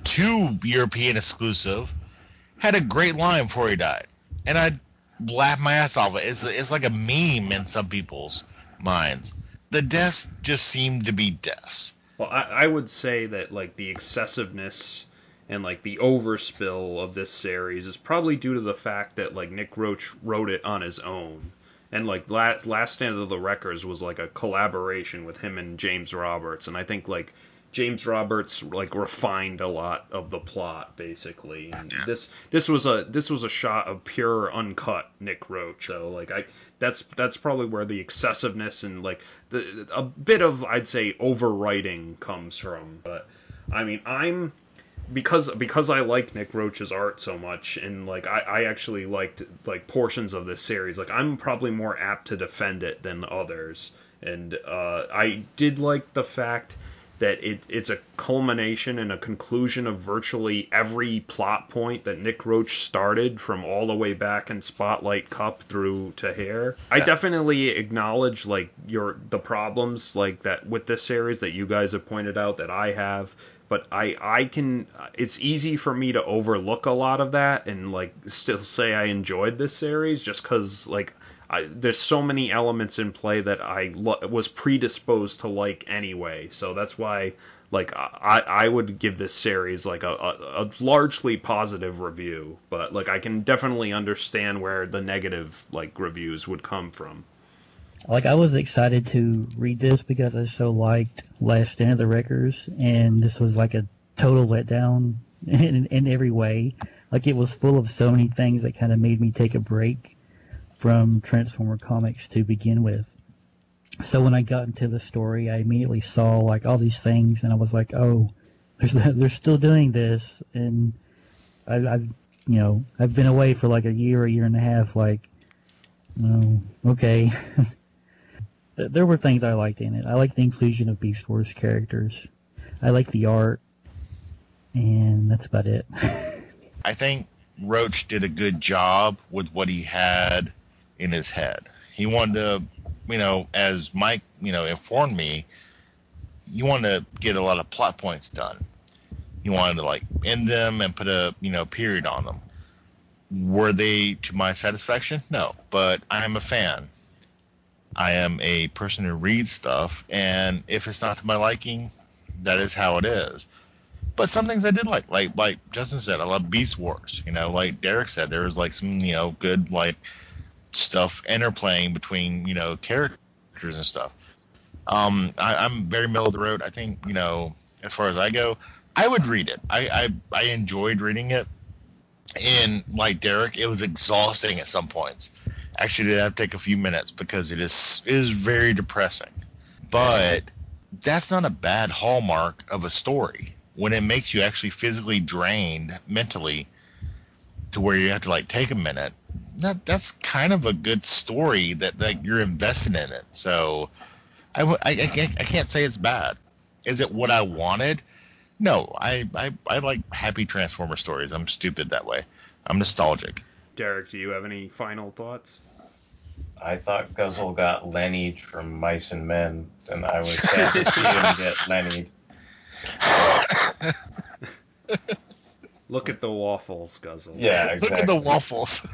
two European exclusive, had a great line before he died, and I laughed my ass off. It's it's like a meme in some people's minds. The deaths just seem to be deaths. Well, I, I would say that like the excessiveness and like the overspill of this series is probably due to the fact that like Nick Roche wrote it on his own. And like last last stand of the Wreckers was like a collaboration with him and James Roberts, and I think like James Roberts like refined a lot of the plot basically. And this this was a this was a shot of pure uncut Nick Roche. So like I that's that's probably where the excessiveness and like the a bit of I'd say overwriting comes from. But I mean I'm because because I like Nick Roche's art so much and like I, I actually liked like portions of this series like I'm probably more apt to defend it than others and uh, I did like the fact that it, it's a culmination and a conclusion of virtually every plot point that Nick Roche started from all the way back in Spotlight Kup through to here. I definitely acknowledge like your the problems like that with this series that you guys have pointed out that I have but I I can it's easy for me to overlook a lot of that and like still say I enjoyed this series just cuz like I, there's so many elements in play that I lo- was predisposed to like anyway. So that's why like I I would give this series like a, a, a largely positive review, but like I can definitely understand where the negative like reviews would come from. Like I was excited to read this because I so liked Last Stand of the Wreckers, and this was like a total letdown in, in every way. Like it was full of so many things that kind of made me take a break from Transformer comics to begin with. So when I got into the story, I immediately saw like all these things, and I was like, oh, there's they're still doing this, and I, I've you know I've been away for like a year, a year and a half, like, oh, okay. there were things I liked in it. I liked the inclusion of Beast Wars characters. I like the art, and that's about it. I think Roche did a good job with what he had in his head. He wanted to, you know, as Mike, you know, informed me, he wanted to get a lot of plot points done. He wanted to like end them and put a, you know, period on them. Were they to my satisfaction? No, but I am a fan. I am a person who reads stuff, and if it's not to my liking, that is how it is. But some things I did like, like like Justin said, I love Beast Wars. You know, like Derek said, there was like some you know good like stuff interplaying between you know characters and stuff. Um, I, I'm very middle of the road. I think you know as far as I go, I would read it. I I, I enjoyed reading it, and like Derek, it was exhausting at some points. Actually, did have to take a few minutes because it is is very depressing. But that's not a bad hallmark of a story when it makes you actually physically drained mentally to where you have to like take a minute. That that's kind of a good story that that you're invested in it. So I, I, I, can't, I can't say it's bad. Is it what i wanted? No I, I i like happy transformer stories. I'm stupid that way. I'm nostalgic Derek, do you have any final thoughts? I thought Guzzle got Lenny from Mice and Men, and I was sad to see him get Lenny. Look at the waffles, Guzzle. Yeah, exactly. Look at the waffles.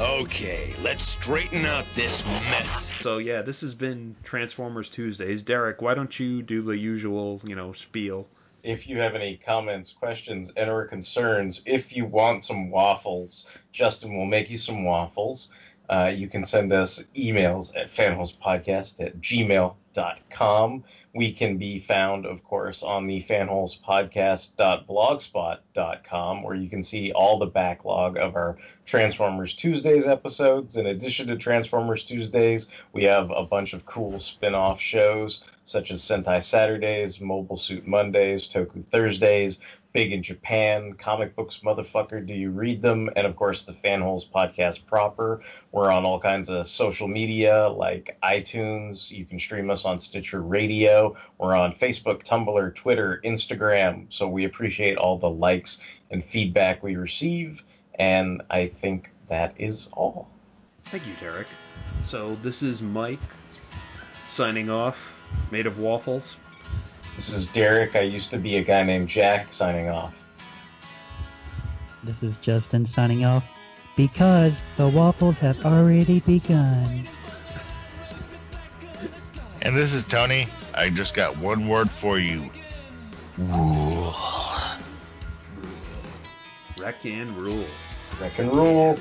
okay, let's straighten out this mess. So yeah, this has been Transformers Tuesdays. Derek, why don't you do the usual, you know, spiel? If you have any comments, questions, and or concerns, if you want some waffles, Justin will make you some waffles. Uh, you can send us emails at fanholespodcast at gmail.com. We can be found, of course, on the fanholespodcast.blogspot.com, where you can see all the backlog of our Transformers Tuesdays episodes. In addition to Transformers Tuesdays, we have a bunch of cool spin off shows such as Sentai Saturdays, Mobile Suit Mondays, Toku Thursdays, Big in Japan, Comic Books Motherfucker, Do You Read Them? And of course, the Fanholes podcast proper. We're on all kinds of social media like iTunes. You can stream us on Stitcher Radio. We're on Facebook, Tumblr, Twitter, Instagram. So we appreciate all the likes and feedback we receive. And I think that is all. Thank you, Derek. So this is Mike signing off, made of waffles. This is Derek. I used to be a guy named Jack signing off. This is Justin signing off because the waffles have already begun. And this is Tony. I just got one word for you. Rule. Wreck and rule. Wreck and rule.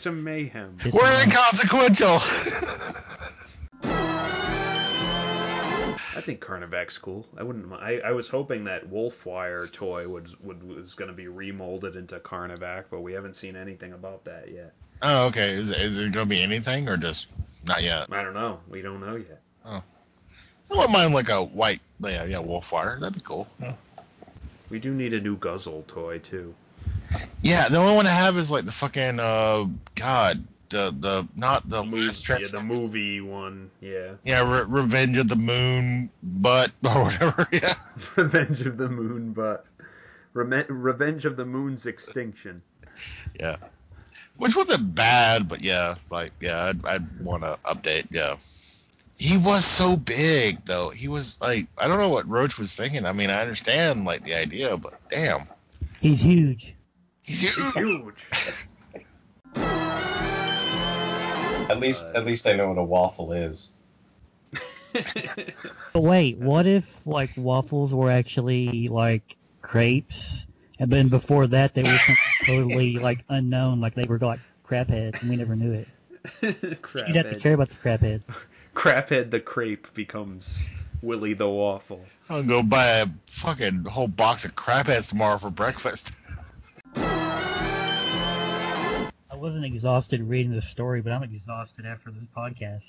Some mayhem. We're inconsequential. I think Carnivac's cool. I wouldn't. mi- I, I was hoping that Wolfwire toy would, would was going to be remolded into Carnivac, but we haven't seen anything about that yet. Oh, okay. Is, is it going to be anything or just not yet? I don't know. We don't know yet. Oh. I wouldn't mind like a white, yeah, yeah, Wolfwire. That'd be cool. Yeah. We do need a new Guzzle toy too. Yeah, the only one I have is like the fucking uh, God, the the not the last Yeah, the movie one. Yeah. Yeah, Re- Revenge of the Moon, but or whatever. Yeah. Revenge of the Moon, but Reme- Revenge of the Moon's extinction. Yeah. Which wasn't bad, but yeah, like yeah, I'd, I'd want to update. Yeah. He was so big though. He was like I don't know what Roche was thinking. I mean, I understand like the idea, but damn, He's huge. He's huge. Huge. At least, at least I know what a waffle is. But wait, what if like waffles were actually like crepes, and then before that they were totally like unknown, like they were like crap heads, and we never knew it. You'd have to care about the crap heads. Craphead the crepe becomes Willy the waffle. I'll go buy a fucking whole box of crap heads tomorrow for breakfast. Wasn't exhausted reading the story, but I'm exhausted after this podcast.